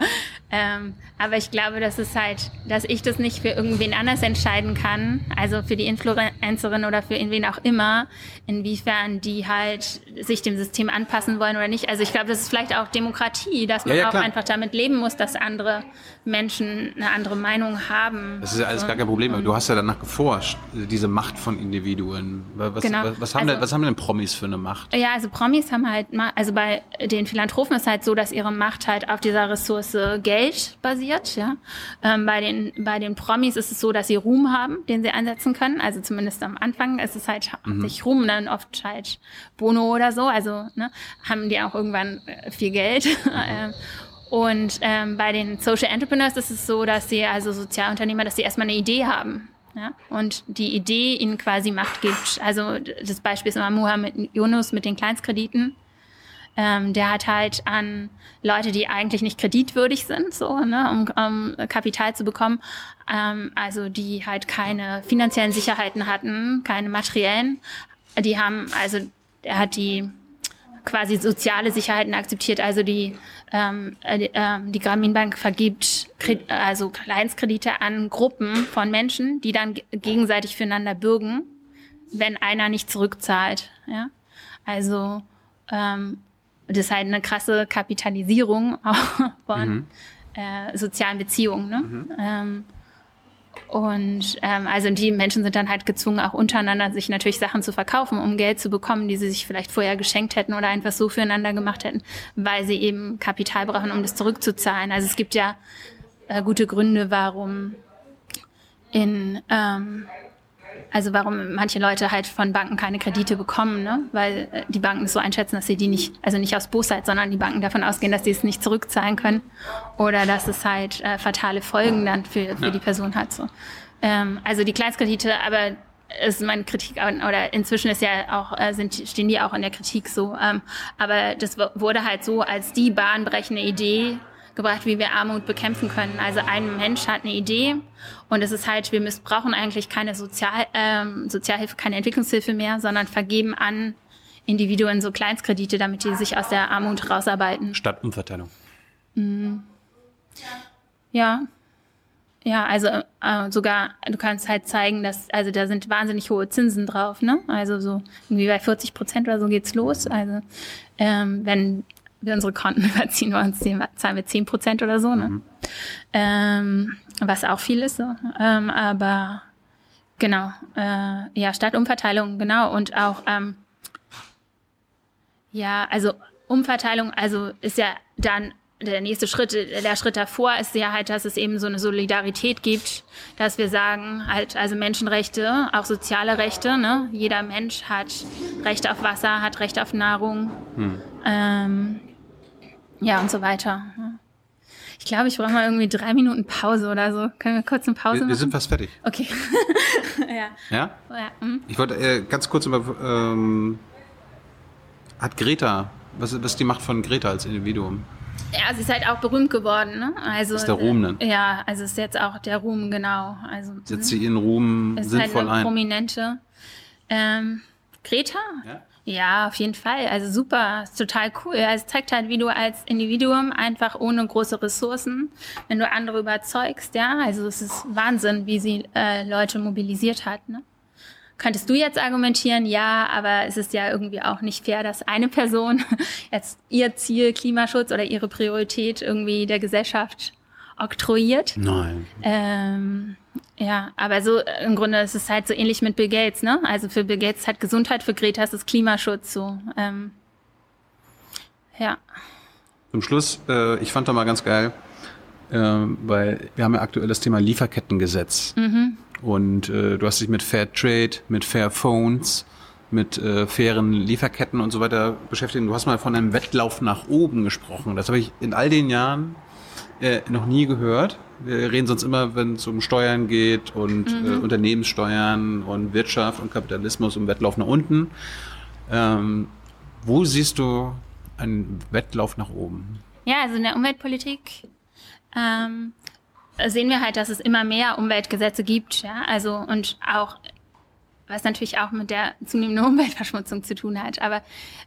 ähm, aber ich glaube, dass es halt, dass ich das nicht für irgendwen anders entscheiden kann, also für die Influencerin oder für wen auch immer, inwiefern die halt sich dem System anpassen wollen oder nicht. Also ich glaube, das ist vielleicht auch Demokratie, dass man Ja, ja, auch einfach damit leben muss, dass andere Menschen eine andere Meinung haben. Das ist ja alles So. gar kein Problem. Aber du hast ja danach geforscht, diese Macht von Individuen. Was, Genau. was, was, haben, Also- denn, was haben denn Promis für eine Macht? Ja, also Promis haben halt, also bei den Philanthropen ist halt so, dass ihre Macht halt auf dieser Ressource Geld basiert, ja. Ähm, bei den, bei den Promis ist es so, dass sie Ruhm haben, den sie einsetzen können. Also zumindest am Anfang ist es halt hauptsächlich Ruhm, dann oft halt Bono oder so. Also, ne, haben die auch irgendwann äh, viel Geld. Ähm, Und ähm, bei den Social Entrepreneurs ist es so, dass sie, also Sozialunternehmer, dass sie erstmal eine Idee haben. Ja? Und die Idee ihnen quasi Macht gibt. Also das Beispiel ist immer Mohammed Yunus mit den Kleinstkrediten. Ähm, der hat halt an Leute, die eigentlich nicht kreditwürdig sind, so, ne, um, um Kapital zu bekommen, ähm, also die halt keine finanziellen Sicherheiten hatten, keine materiellen, die haben, also er hat die quasi soziale Sicherheiten akzeptiert, also die ähm, äh, äh, die Grameenbank vergibt also Kleinstkredite an Gruppen von Menschen, die dann gegenseitig füreinander bürgen, wenn einer nicht zurückzahlt. Ja? Also ähm, das ist halt eine krasse Kapitalisierung von mhm. äh, sozialen Beziehungen. Ne? Mhm. Ähm, und ähm, also die Menschen sind dann halt gezwungen, auch untereinander sich natürlich Sachen zu verkaufen, um Geld zu bekommen, die sie sich vielleicht vorher geschenkt hätten oder einfach so füreinander gemacht hätten, weil sie eben Kapital brauchen, um das zurückzuzahlen. Also es gibt ja äh, gute Gründe, warum in ähm, also warum manche Leute halt von Banken keine Kredite bekommen, ne? weil äh, die Banken es so einschätzen, dass sie die nicht, also nicht aus Bosheit, sondern die Banken davon ausgehen, dass sie es nicht zurückzahlen können oder dass es halt äh, fatale Folgen dann für, für ja. die Person hat. So. Ähm, also die Kleinstkredite, aber ist meine Kritik oder inzwischen ist ja auch äh, sind stehen die auch in der Kritik so, ähm, aber das wurde halt so als die bahnbrechende Idee gebracht, wie wir Armut bekämpfen können. Also ein Mensch hat eine Idee und es ist halt, wir missbrauchen eigentlich keine Sozial, ähm, Sozialhilfe, keine Entwicklungshilfe mehr, sondern vergeben an Individuen so Kleinstkredite, damit die sich aus der Armut rausarbeiten. Statt Umverteilung. Mhm. Ja. Ja, also äh, sogar, du kannst halt zeigen, dass, also da sind wahnsinnig hohe Zinsen drauf, ne? Also so irgendwie bei 40 Prozent oder so geht's los. Also ähm, wenn unsere Konten überziehen bei uns, zahlen wir zehn Prozent oder so, ne? Mhm. Ähm, was auch viel ist, so. Ähm, aber genau, äh, ja, Stadtumverteilung, genau, und auch, ähm, ja, also Umverteilung, also ist ja dann der nächste Schritt, der Schritt davor ist ja halt, dass es eben so eine Solidarität gibt, dass wir sagen, halt, also Menschenrechte, auch soziale Rechte, ne? Jeder Mensch hat Recht auf Wasser, hat Recht auf Nahrung. Hm. Ähm, ja, und so weiter. Ich glaube, ich brauche mal irgendwie drei Minuten Pause oder so. Können wir kurz eine Pause wir, machen? Wir sind fast fertig. Okay. ja. Ja? ja hm. Ich wollte äh, ganz kurz über, ähm, hat Greta, was, was ist die Macht von Greta als Individuum? Ja, sie ist halt auch berühmt geworden, ne? Also, ist der Ruhm dann? Ja, also ist jetzt auch der Ruhm, genau. Also, Setzt sie ihren Ruhm ist halt sinnvoll halt eine ein? prominente. Ähm, Greta? Ja. Ja, auf jeden Fall. Also super, ist total cool. Also es zeigt halt, wie du als Individuum einfach ohne große Ressourcen, wenn du andere überzeugst, ja, also es ist Wahnsinn, wie sie äh, Leute mobilisiert hat. Ne? Könntest du jetzt argumentieren, ja, aber es ist ja irgendwie auch nicht fair, dass eine Person jetzt ihr Ziel Klimaschutz oder ihre Priorität irgendwie der Gesellschaft oktroyiert. Nein. Ähm, ja, aber so äh, im Grunde ist es halt so ähnlich mit Bill Gates, ne? Also für Bill Gates hat Gesundheit, für Greta ist es Klimaschutz so. Ähm, ja. Zum Schluss, äh, ich fand da mal ganz geil, äh, weil wir haben ja aktuell das Thema Lieferkettengesetz. Mhm. Und äh, du hast dich mit Fair Trade, mit Fair Phones, mit äh, fairen Lieferketten und so weiter beschäftigt. Du hast mal von einem Wettlauf nach oben gesprochen. Das habe ich in all den Jahren äh, noch nie gehört. Wir reden sonst immer, wenn es um Steuern geht und mhm. äh, Unternehmenssteuern und Wirtschaft und Kapitalismus um Wettlauf nach unten. Ähm, wo siehst du einen Wettlauf nach oben? Ja, also in der Umweltpolitik ähm, sehen wir halt, dass es immer mehr Umweltgesetze gibt, ja, also und auch was natürlich auch mit der zunehmenden Umweltverschmutzung zu tun hat, aber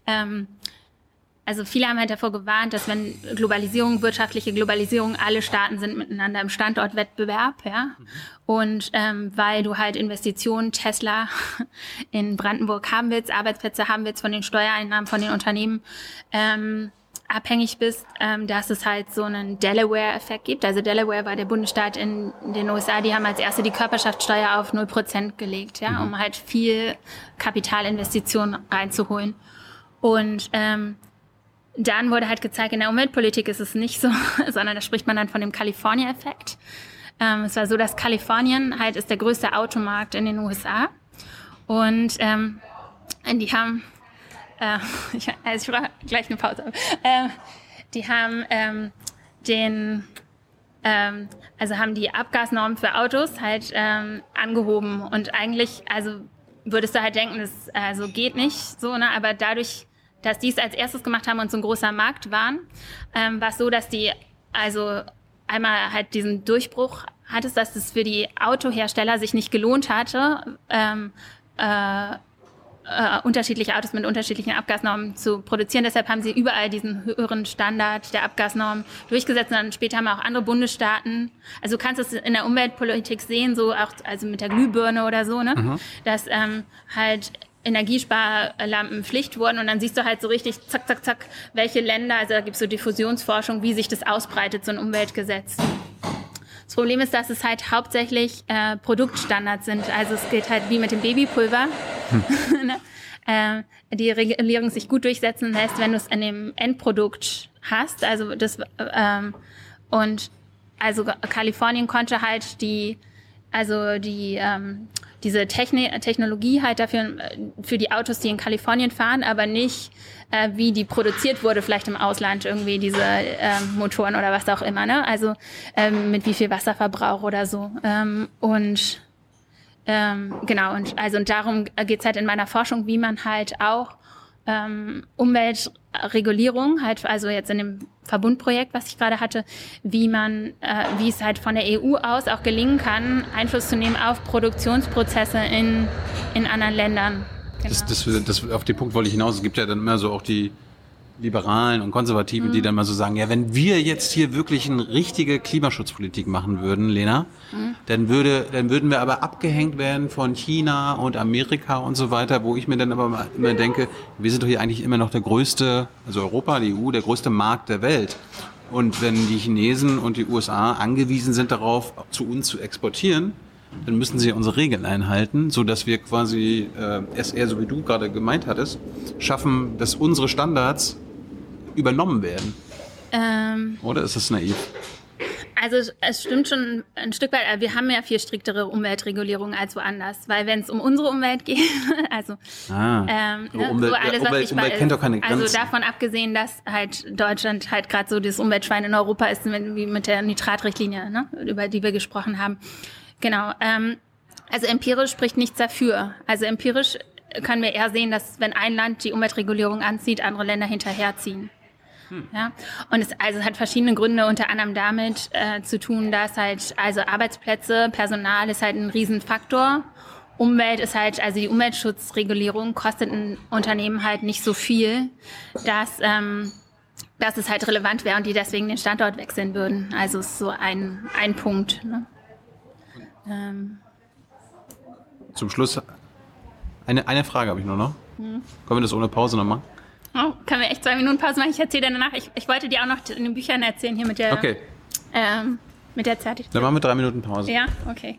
ähm, also viele haben halt davor gewarnt, dass wenn Globalisierung, wirtschaftliche Globalisierung, alle Staaten sind miteinander im Standortwettbewerb, ja. Mhm. Und ähm, weil du halt Investitionen, Tesla in Brandenburg haben willst, Arbeitsplätze haben willst von den Steuereinnahmen von den Unternehmen, ähm, abhängig bist, ähm, dass es halt so einen Delaware-Effekt gibt. Also Delaware war der Bundesstaat in den USA, die haben als erste die Körperschaftssteuer auf 0% gelegt, ja, mhm. um halt viel Kapitalinvestitionen reinzuholen. Und ähm, dann wurde halt gezeigt, in der Umweltpolitik ist es nicht so, sondern da spricht man dann von dem California-Effekt. Ähm, es war so, dass Kalifornien halt ist der größte Automarkt in den USA. Und ähm, die haben, äh, ich, also ich brauche gleich eine Pause. Äh, die haben ähm, den ähm, also haben die Abgasnormen für Autos halt ähm, angehoben und eigentlich, also würdest du halt denken, das also geht nicht so, ne? Aber dadurch, dass die es als erstes gemacht haben und so ein großer Markt waren, ähm, war es so, dass die also einmal halt diesen Durchbruch hattest, dass es für die Autohersteller sich nicht gelohnt hatte, ähm, äh, äh, unterschiedliche Autos mit unterschiedlichen Abgasnormen zu produzieren. Deshalb haben sie überall diesen höheren Standard der Abgasnormen durchgesetzt. Und dann später haben auch andere Bundesstaaten, also du kannst es in der Umweltpolitik sehen, so auch also mit der Glühbirne oder so, ne, mhm. dass ähm, halt Energiesparlampen Pflicht wurden und dann siehst du halt so richtig zack, zack, zack, welche Länder, also da gibt es so Diffusionsforschung, wie sich das ausbreitet, so ein Umweltgesetz. Das Problem ist, dass es halt hauptsächlich äh, Produktstandards sind. Also es geht halt wie mit dem Babypulver. Hm. Ne? äh, die Regulierung sich gut durchsetzen lässt, wenn du es in dem Endprodukt hast. Also das ähm, und also Kalifornien konnte halt die also die ähm, diese Techni Technologie halt dafür äh, für die Autos, die in Kalifornien fahren, aber nicht äh, wie die produziert wurde, vielleicht im Ausland irgendwie diese äh, Motoren oder was auch immer. Ne? Also ähm, mit wie viel Wasserverbrauch oder so. Ähm, und ähm, genau, und also und darum geht's halt in meiner Forschung, wie man halt auch ähm, Umweltregulierung, halt also jetzt in dem Verbundprojekt, was ich gerade hatte, wie man, äh, wie es halt von der EU aus auch gelingen kann, Einfluss zu nehmen auf Produktionsprozesse in, in anderen Ländern. Genau. Das, das, das, auf den Punkt wollte ich hinaus. Es gibt ja dann immer so auch die Liberalen und Konservativen, mhm. die dann mal so sagen, ja, wenn wir jetzt hier wirklich eine richtige Klimaschutzpolitik machen würden, Lena, mhm. dann würde, dann würden wir aber abgehängt werden von China und Amerika und so weiter, wo ich mir dann aber immer denke, wir sind doch hier eigentlich immer noch der größte, also Europa, die EU, der größte Markt der Welt. Und wenn die Chinesen und die USA angewiesen sind darauf, zu uns zu exportieren, dann müssen sie unsere Regeln einhalten, so dass wir quasi äh, es eher so wie du gerade gemeint hattest, schaffen, dass unsere Standards übernommen werden. Ähm, Oder ist das naiv? Also es stimmt schon ein Stück weit, wir haben ja viel striktere Umweltregulierungen als woanders, weil wenn es um unsere Umwelt geht, also ah, ähm, ne, Umwelt, so alles, was Umwelt, ich Umwelt kennt doch keine Grenzen. Also davon abgesehen, dass halt Deutschland halt gerade so das Umweltschwein in Europa ist, wie mit der Nitratrichtlinie, ne, über die wir gesprochen haben. Genau. Ähm, also empirisch spricht nichts dafür. Also empirisch können wir eher sehen, dass wenn ein Land die Umweltregulierung anzieht, andere Länder hinterherziehen. Hm. Ja, und es also hat verschiedene Gründe, unter anderem damit äh, zu tun, dass halt also Arbeitsplätze, Personal ist halt ein Riesenfaktor. Umwelt ist halt, also die Umweltschutzregulierung kostet ein Unternehmen halt nicht so viel, dass, ähm, dass es halt relevant wäre und die deswegen den Standort wechseln würden. Also ist so ein, ein Punkt. Ne? Ähm. Zum Schluss eine, eine Frage habe ich nur noch. Hm. Können wir das ohne Pause noch machen? Oh, können wir echt zwei Minuten Pause machen? Ich erzähle dann danach. Ich, ich wollte dir auch noch in den Büchern erzählen hier mit der, okay. ähm, mit der Zertifizierung. Dann machen wir drei Minuten Pause. Ja, okay.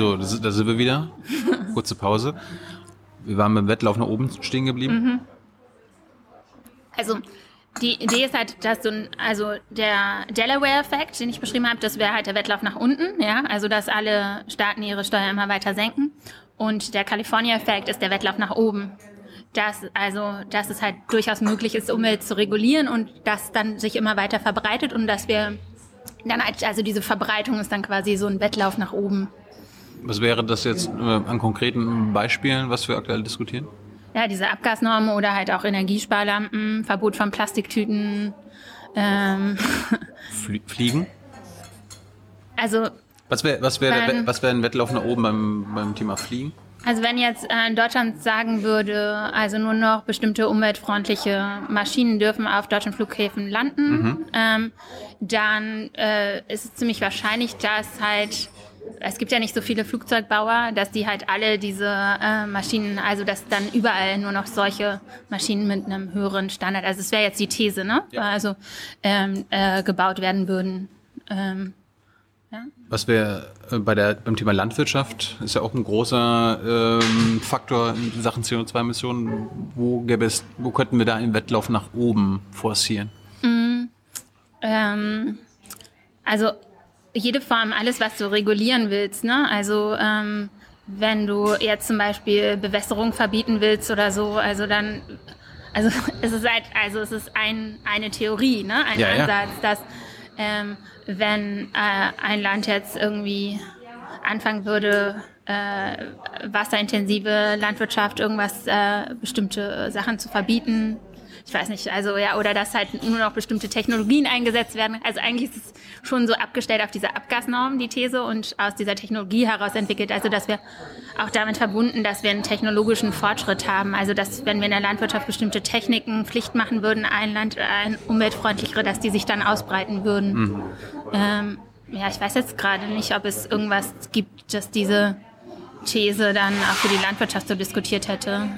So, da sind wir wieder. Kurze Pause. Wir waren beim Wettlauf nach oben stehen geblieben. Mhm. Also, die Idee ist halt, dass so ein, also der Delaware-Effekt, den ich beschrieben habe, das wäre halt der Wettlauf nach unten, ja, also dass alle Staaten ihre Steuern immer weiter senken. Und der California-Effekt ist der Wettlauf nach oben. Dass, also, dass es halt durchaus möglich ist, Umwelt zu regulieren und das dann sich immer weiter verbreitet und dass wir dann halt, also diese Verbreitung ist dann quasi so ein Wettlauf nach oben. Was wäre das jetzt äh, an konkreten Beispielen, was wir aktuell diskutieren? Ja, diese Abgasnormen oder halt auch Energiesparlampen, Verbot von Plastiktüten. Ähm. Fliegen? Also. Was wäre was wär, was wär ein Wettlauf nach oben beim, beim Thema Fliegen? Also wenn jetzt äh, Deutschland sagen würde, also nur noch bestimmte umweltfreundliche Maschinen dürfen auf deutschen Flughäfen landen, mhm. ähm, dann äh, ist es ziemlich wahrscheinlich, dass halt es gibt ja nicht so viele Flugzeugbauer, dass die halt alle diese äh, Maschinen, also dass dann überall nur noch solche Maschinen mit einem höheren Standard, also es wäre jetzt die These, ne? Ja. Also ähm, äh, gebaut werden würden. Ähm, Was wir äh, bei der, beim Thema Landwirtschaft ist ja auch ein großer ähm, Faktor in Sachen CO2-Emissionen. Wo gäbe es, wo könnten wir da einen Wettlauf nach oben forcieren? Ähm, also jede Form, alles, was du regulieren willst, ne? Also ähm, wenn du jetzt zum Beispiel Bewässerung verbieten willst oder so, also dann, also es ist halt, also es ist ein, eine Theorie, ne? Ein Ja, ja. Ansatz, dass ähm, wenn äh, ein Land jetzt irgendwie anfangen würde, äh, wasserintensive Landwirtschaft, irgendwas, äh, bestimmte Sachen zu verbieten. Ich weiß nicht, also ja, oder dass halt nur noch bestimmte Technologien eingesetzt werden. Also eigentlich ist es schon so abgestellt auf diese Abgasnorm, die These, und aus dieser Technologie heraus entwickelt. Also dass wir auch damit verbunden, dass wir einen technologischen Fortschritt haben. Also dass, wenn wir in der Landwirtschaft bestimmte Techniken Pflicht machen würden, ein Land, ein umweltfreundlichere, dass die sich dann ausbreiten würden. Ähm, ja, ich weiß jetzt gerade nicht, ob es irgendwas gibt, das diese These dann auch für die Landwirtschaft so diskutiert hätte.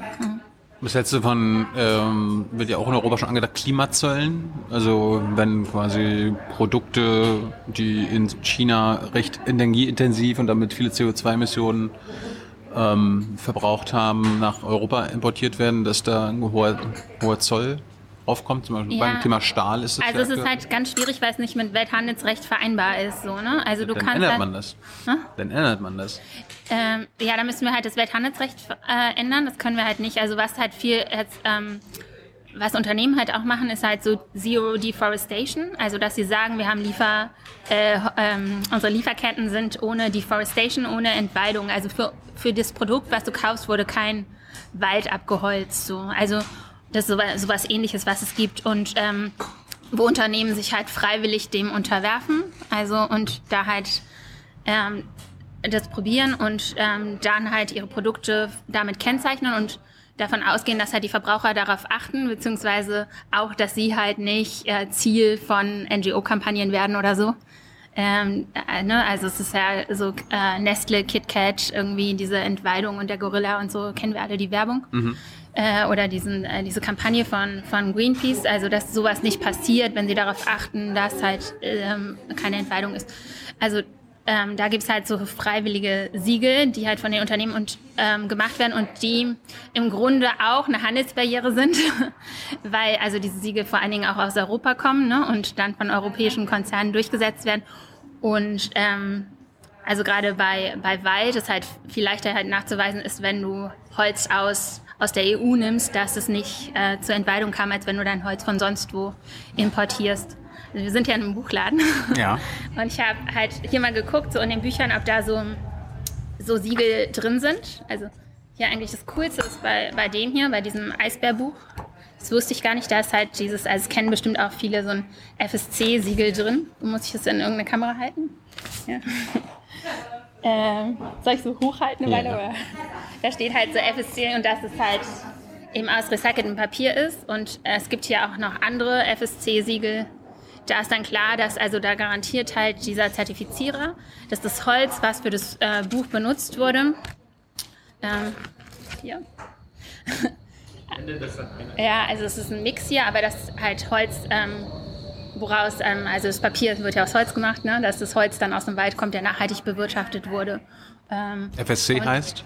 Das letzte von, ähm, wird ja auch in Europa schon angedacht, Klimazöllen. Also wenn quasi Produkte, die in China recht energieintensiv und damit viele CO2-Emissionen ähm, verbraucht haben, nach Europa importiert werden, dass da ein hoher, hoher Zoll aufkommt. Zum Beispiel Ja. beim Thema Stahl ist es Also es ist halt ganz schwierig, weil es nicht mit Welthandelsrecht vereinbar ist, so, ne? Also du Dann kannst ändert halt, man das. Hä? Dann ändert man das. Ähm, ja, da müssen wir halt das Welthandelsrecht äh, ändern. Das können wir halt nicht. Also was halt viel jetzt, ähm, was Unternehmen halt auch machen, ist halt so Zero Deforestation. Also dass sie sagen, wir haben Liefer, äh, ähm, unsere Lieferketten sind ohne Deforestation, ohne Entwaldung. Also für, für das Produkt, was du kaufst, wurde kein Wald abgeholzt. So. Also das ist sowas, sowas ähnliches, was es gibt. Und ähm, wo Unternehmen sich halt freiwillig dem unterwerfen. Also und da halt ähm, das probieren und ähm, dann halt ihre Produkte damit kennzeichnen und davon ausgehen, dass halt die Verbraucher darauf achten, beziehungsweise auch, dass sie halt nicht äh, Ziel von NGO-Kampagnen werden oder so. Ähm, äh, ne? Also es ist ja so äh, Nestle, KitKat, irgendwie diese Entwaldung und der Gorilla und so, kennen wir alle die Werbung. Äh, oder diesen, äh, diese Kampagne von, von Greenpeace, also dass sowas nicht passiert, wenn sie darauf achten, dass halt ähm, keine Entwaldung ist. Also ähm, da gibt's halt so freiwillige Siegel, die halt von den Unternehmen und, ähm, gemacht werden und die im Grunde auch eine Handelsbarriere sind, weil also diese Siegel vor allen Dingen auch aus Europa kommen ne, und dann von europäischen Konzernen durchgesetzt werden. Und ähm, also gerade bei, bei Wald ist halt viel leichter halt nachzuweisen ist, wenn du Holz aus, aus der EU nimmst, dass es nicht äh, zur Entwaldung kam, als wenn du dein Holz von sonst wo importierst. Also wir sind ja in einem Buchladen. Ja. Und ich habe halt hier mal geguckt, so in den Büchern, ob da so, so Siegel drin sind. Also hier eigentlich das Coolste ist bei, bei dem hier, bei diesem Eisbärbuch. Das wusste ich gar nicht. Da ist halt dieses, also es kennen bestimmt auch viele so ein FSC-Siegel drin. Muss ich das in irgendeine Kamera halten? Ja. ähm, soll ich so hochhalten eine Ja. Weile? Da steht halt so FSC und dass es halt eben aus recyceltem Papier ist. Und äh, es gibt hier auch noch andere FSC-Siegel. Da ist dann klar, dass also da garantiert halt dieser Zertifizierer, dass das Holz, was für das äh, Buch benutzt wurde, ähm, hier. ja, also es ist ein Mix hier, aber das halt Holz, ähm, woraus, ähm, also das Papier wird ja aus Holz gemacht, ne, dass das Holz dann aus dem Wald kommt, der nachhaltig bewirtschaftet wurde. Ähm, FSC heißt?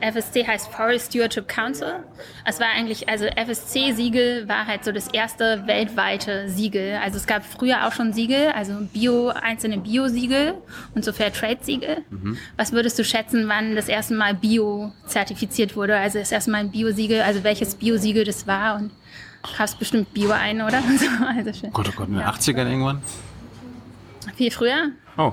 FSC heißt Forest Stewardship Council. Es war eigentlich, also FSC-Siegel war halt so das erste weltweite Siegel. Also es gab früher auch schon Siegel, also Bio, einzelne Bio-Siegel und so Fairtrade-Siegel. Was würdest du schätzen, wann das erste Mal Bio zertifiziert wurde? Also das erste Mal ein Bio-Siegel, also welches Bio-Siegel das war und kaufst bestimmt Bio ein, oder? So, also schön. Gott, oh Gott, in den Ja. 80ern irgendwann? Viel früher? Oh.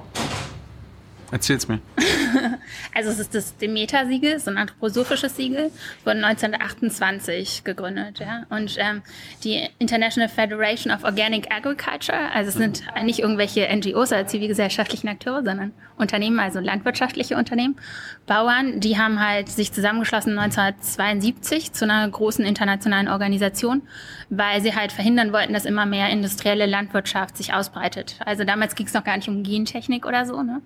Erzähl's mir. Also es ist das Demeter-Siegel, so ein anthroposophisches Siegel, wurde 1928 gegründet. Ja? Und ähm, die International Federation of Organic Agriculture, also es sind nicht irgendwelche NGOs oder zivilgesellschaftlichen Akteure, sondern Unternehmen, also landwirtschaftliche Unternehmen, Bauern, die haben halt sich zusammengeschlossen 1972 zu einer großen internationalen Organisation, weil sie halt verhindern wollten, dass immer mehr industrielle Landwirtschaft sich ausbreitet. Also damals ging es noch gar nicht um Gentechnik oder so, ne?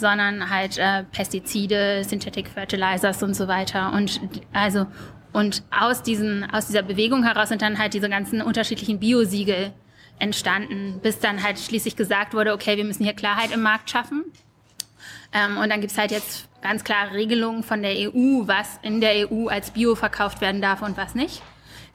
Sondern halt äh, Pestizide, Synthetic Fertilizers und so weiter. Und also und aus diesen aus dieser Bewegung heraus sind dann halt diese ganzen unterschiedlichen Biosiegel entstanden, bis dann halt schließlich gesagt wurde, okay, wir müssen hier Klarheit im Markt schaffen. Ähm, und dann gibt's halt jetzt ganz klare Regelungen von der EU, was in der EU als Bio verkauft werden darf und was nicht.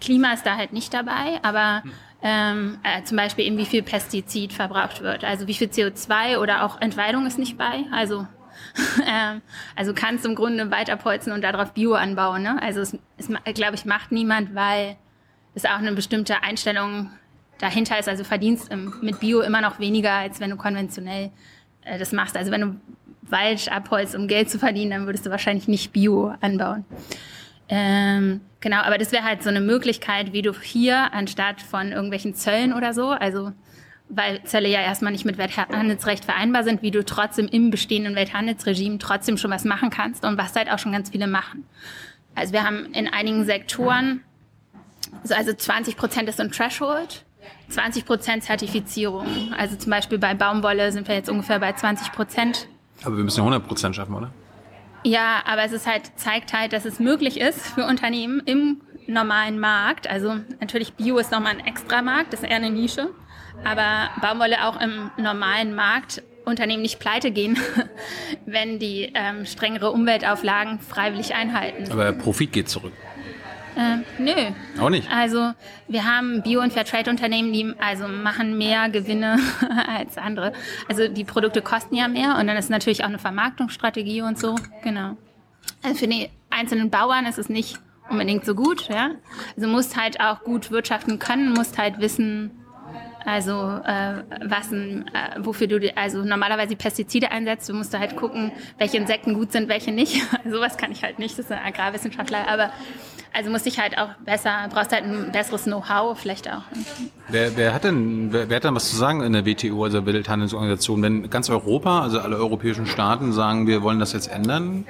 Klima ist da halt nicht dabei, aber ähm, äh, zum Beispiel eben wie viel Pestizid verbraucht wird, also wie viel CO2 oder auch Entweidung ist nicht bei. Also ähm, also kannst im Grunde weiterpolzen und darauf Bio anbauen. Ne? Also es, es glaube ich, macht niemand, weil es auch eine bestimmte Einstellung dahinter ist. Also verdienst mit Bio immer noch weniger, als wenn du konventionell äh, das machst. Also wenn du Wald abholst, um Geld zu verdienen, dann würdest du wahrscheinlich nicht Bio anbauen. Ähm, genau, aber das wäre halt so eine Möglichkeit, wie du hier anstatt von irgendwelchen Zöllen oder so, also weil Zölle ja erstmal nicht mit Welthandelsrecht vereinbar sind, wie du trotzdem im bestehenden Welthandelsregime trotzdem schon was machen kannst und was halt auch schon ganz viele machen. Also wir haben in einigen Sektoren, also 20 Prozent ist so ein Threshold, 20 Prozent Zertifizierung. Also zum Beispiel bei Baumwolle sind wir jetzt ungefähr bei 20 Prozent. Aber wir müssen ja 100 Prozent schaffen, oder? Ja, aber es ist halt, zeigt halt, dass es möglich ist für Unternehmen im normalen Markt. Also natürlich Bio ist nochmal ein extra Markt, das ist eher eine Nische. Aber Baumwolle auch im normalen Markt Unternehmen nicht pleite gehen, wenn die ähm, strengere Umweltauflagen freiwillig einhalten. Aber Profit geht zurück. Äh, nö. Auch nicht. Also wir haben Bio- und Fairtrade-Unternehmen, die also machen mehr Gewinne als andere. Also die Produkte kosten ja mehr und dann ist natürlich auch eine Vermarktungsstrategie und so. Genau. Also für die einzelnen Bauern ist es nicht unbedingt so gut. Ja? Also musst halt auch gut wirtschaften können, musst halt wissen, also äh, was äh, wofür du die, also normalerweise Pestizide einsetzt, du musst da halt gucken, welche Insekten gut sind, welche nicht. Sowas kann ich halt nicht, das ist ein Agrarwissenschaftler, aber also musst dich halt auch besser, brauchst halt ein besseres Know-how vielleicht auch. Wer, wer hat denn, wer, wer hat denn was zu sagen in der WTO, also Welthandelsorganisation? Wenn ganz Europa, also alle europäischen Staaten sagen, wir wollen das jetzt ändern,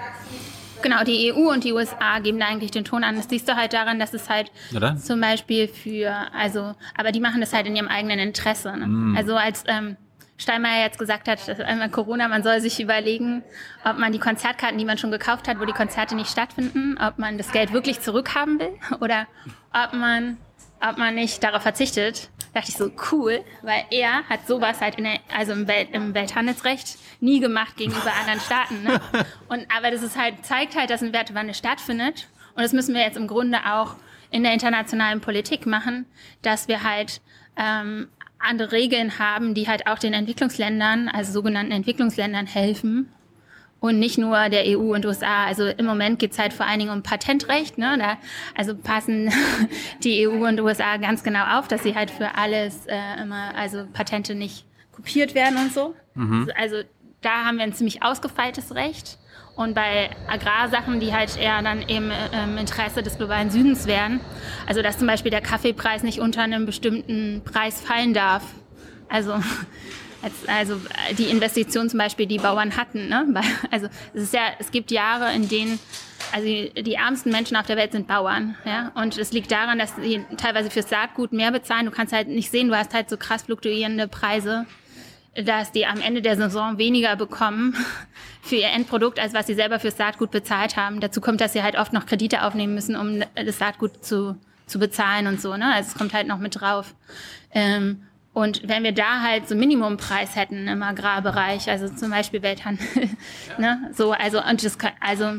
Genau, die EU und die USA geben da eigentlich den Ton an. Das siehst du halt daran, dass es halt Oder? zum Beispiel für, also, aber die machen das halt in ihrem eigenen Interesse. Ne? Also als ähm, Steinmeier jetzt gesagt hat, dass einmal Corona, man soll sich überlegen, ob man die Konzertkarten, die man schon gekauft hat, wo die Konzerte nicht stattfinden, ob man das Geld wirklich zurückhaben will oder ob man, ob man nicht darauf verzichtet. dachte ich so, cool, weil er hat sowas halt in der, also im, Welt, im Welthandelsrecht nie gemacht gegenüber anderen Staaten. Ne? Und, aber das ist halt, zeigt halt, dass ein Wertewandel stattfindet. Und das müssen wir jetzt im Grunde auch in der internationalen Politik machen, dass wir halt ähm, andere Regeln haben, die halt auch den Entwicklungsländern, also sogenannten Entwicklungsländern helfen und nicht nur der EU und USA. Also im Moment geht's halt vor allen Dingen um Patentrecht. Ne? Da, also passen die EU und USA ganz genau auf, dass sie halt für alles äh, immer, also Patente nicht kopiert werden und so. Also da haben wir ein ziemlich ausgefeiltes Recht. Und bei Agrarsachen, die halt eher dann im ähm, Interesse des globalen Südens wären, also dass zum Beispiel der Kaffeepreis nicht unter einem bestimmten Preis fallen darf. Also, als, also die Investition zum Beispiel, die Bauern hatten. Ne? Also es ist ja, es gibt Jahre, in denen also die, die ärmsten Menschen auf der Welt sind Bauern, ja. Und es liegt daran, dass sie teilweise fürs Saatgut mehr bezahlen. Du kannst halt nicht sehen, du hast halt so krass fluktuierende Preise dass die am Ende der Saison weniger bekommen für ihr Endprodukt, als was sie selber fürs Saatgut bezahlt haben. Dazu kommt, dass sie halt oft noch Kredite aufnehmen müssen, um das Saatgut zu, zu bezahlen und so. Ne? Also es kommt halt noch mit drauf. Ähm, und wenn wir da halt so Minimumpreis hätten im Agrarbereich, also zum Beispiel Welthandel, ne? so, also, und das, kann- also,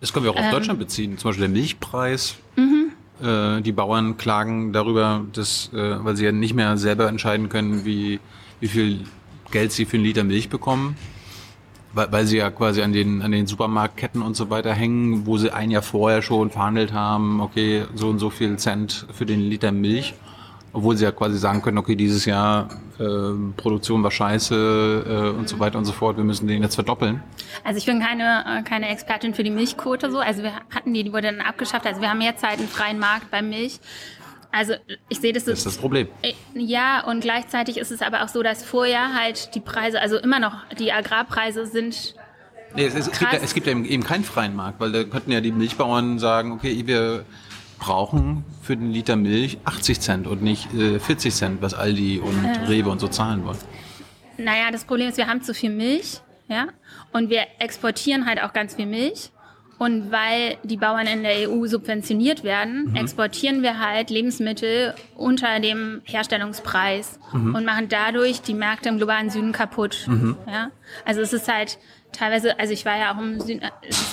Das können wir auch auf Ähm. Deutschland beziehen. Zum Beispiel der Milchpreis. Mhm. Äh, die Bauern klagen darüber, dass, äh, weil sie ja nicht mehr selber entscheiden können, wie, wie viel Geld sie für einen Liter Milch bekommen. Weil, weil sie ja quasi an den, an den Supermarktketten und so weiter hängen, wo sie ein Jahr vorher schon verhandelt haben, okay, so und so viel Cent für den Liter Milch. Obwohl sie ja quasi sagen können, okay, dieses Jahr äh, Produktion war scheiße äh, und so weiter und so fort, wir müssen den jetzt verdoppeln. Also ich bin keine, äh, keine Expertin für die Milchquote so. Also wir hatten die, die wurde dann abgeschafft. Also wir haben jetzt halt einen freien Markt bei Milch. Also ich sehe das, Das ist das Problem. Äh, Ja, und gleichzeitig ist es aber auch so, dass vorher halt die Preise, also immer noch die Agrarpreise sind. Nee, es, es, gibt, ja, es gibt ja eben keinen freien Markt, weil da könnten ja die Milchbauern sagen, okay, wir brauchen für den Liter Milch 80 Cent und nicht äh, 40 Cent, was Aldi und Rewe und so zahlen wollen. Naja, das Problem ist, wir haben zu viel Milch, ja, und wir exportieren halt auch ganz viel Milch. Und weil die Bauern in der EU subventioniert werden, mhm. exportieren wir halt Lebensmittel unter dem Herstellungspreis mhm. und machen dadurch die Märkte im globalen Süden kaputt. Mhm. Ja? Also es ist halt teilweise, also ich war ja auch im Süden,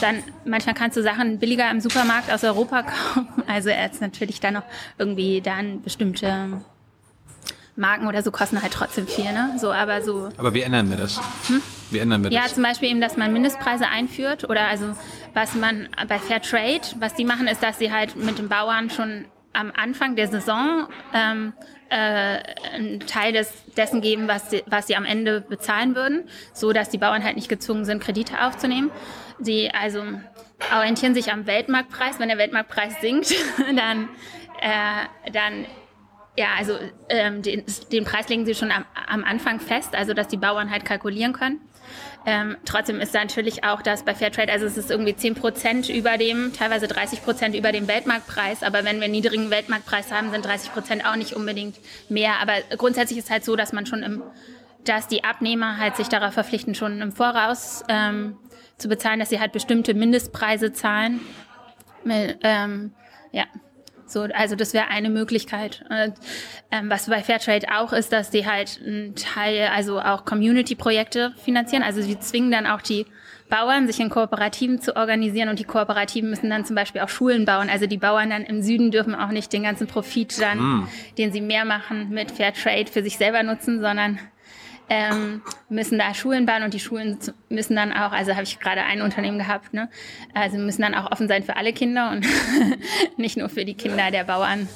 dann, manchmal kannst du Sachen billiger im Supermarkt aus Europa kaufen. Also jetzt natürlich dann noch irgendwie dann bestimmte Marken oder so kosten halt trotzdem viel, ne? So, aber so. Aber wie ändern wir das? Hm? Wie ändern wir ja, das? Ja, zum Beispiel eben, dass man Mindestpreise einführt oder also was man bei Fair Trade, was die machen, ist, dass sie halt mit den Bauern schon am Anfang der Saison ähm, äh, einen Teil des, dessen geben, was sie, was sie am Ende bezahlen würden, so dass die Bauern halt nicht gezwungen sind, Kredite aufzunehmen. Sie also orientieren sich am Weltmarktpreis. Wenn der Weltmarktpreis sinkt, dann, äh, dann ja, also ähm, den, den Preis legen sie schon am, am Anfang fest, also dass die Bauern halt kalkulieren können. Ähm, trotzdem ist natürlich auch das bei Fairtrade, also es ist irgendwie 10 Prozent über dem, teilweise 30 Prozent über dem Weltmarktpreis. Aber wenn wir einen niedrigen Weltmarktpreis haben, sind 30 Prozent auch nicht unbedingt mehr. Aber grundsätzlich ist halt so, dass man schon im, dass die Abnehmer halt sich darauf verpflichten, schon im Voraus ähm, zu bezahlen, dass sie halt bestimmte Mindestpreise zahlen. Ähm, ja, so, also das wäre eine Möglichkeit. Ähm, was bei Fairtrade auch ist, dass die halt einen Teil, also auch Community-Projekte finanzieren. Also sie zwingen dann auch die Bauern, sich in Kooperativen zu organisieren und die Kooperativen müssen dann zum Beispiel auch Schulen bauen. Also die Bauern dann im Süden dürfen auch nicht den ganzen Profit dann, mm. den sie mehr machen mit Fairtrade für sich selber nutzen, sondern ähm, müssen da Schulen bauen und die Schulen müssen dann auch, also habe ich gerade ein Unternehmen gehabt, ne? also müssen dann auch offen sein für alle Kinder und nicht nur für die Kinder der Bauern,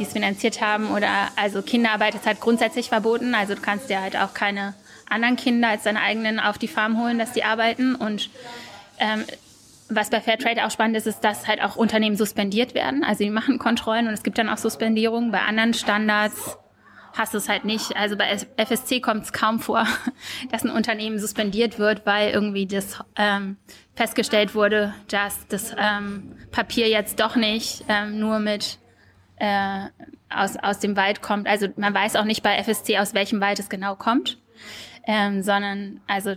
die es finanziert haben. Oder also Kinderarbeit ist halt grundsätzlich verboten, also du kannst dir halt auch keine anderen Kinder als deine eigenen auf die Farm holen, dass die arbeiten und ähm, was bei Fairtrade auch spannend ist, ist, dass halt auch Unternehmen suspendiert werden. Also die machen Kontrollen und es gibt dann auch Suspendierungen. Bei anderen Standards hast du es halt nicht. Also bei FSC kommt es kaum vor, dass ein Unternehmen suspendiert wird, weil irgendwie das ähm, festgestellt wurde, dass das ähm, Papier jetzt doch nicht ähm, nur mit äh, aus, aus dem Wald kommt. Also man weiß auch nicht bei FSC, aus welchem Wald es genau kommt, ähm, sondern also,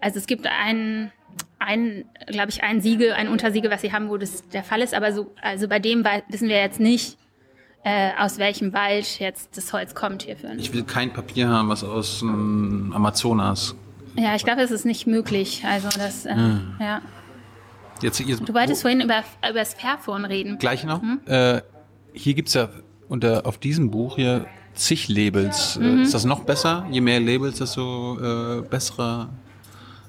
also es gibt einen ein, glaube ich, ein Siegel, ein Untersiegel, was sie haben, wo das der Fall ist. Aber so, also bei dem wissen wir jetzt nicht, äh, aus welchem Wald jetzt das Holz kommt hierfür. Ich will kein Papier haben, was aus dem Amazonas. Ja, ich glaube, es ist nicht möglich. Also das, äh, ja. ja. Jetzt, jetzt, du wolltest wo, vorhin über, über das Fairphone reden. Gleich noch. Hm? Äh, hier gibt's ja unter auf diesem Buch hier zig Labels. Äh, mhm. Ist das noch besser? Je mehr Labels, desto äh, bessere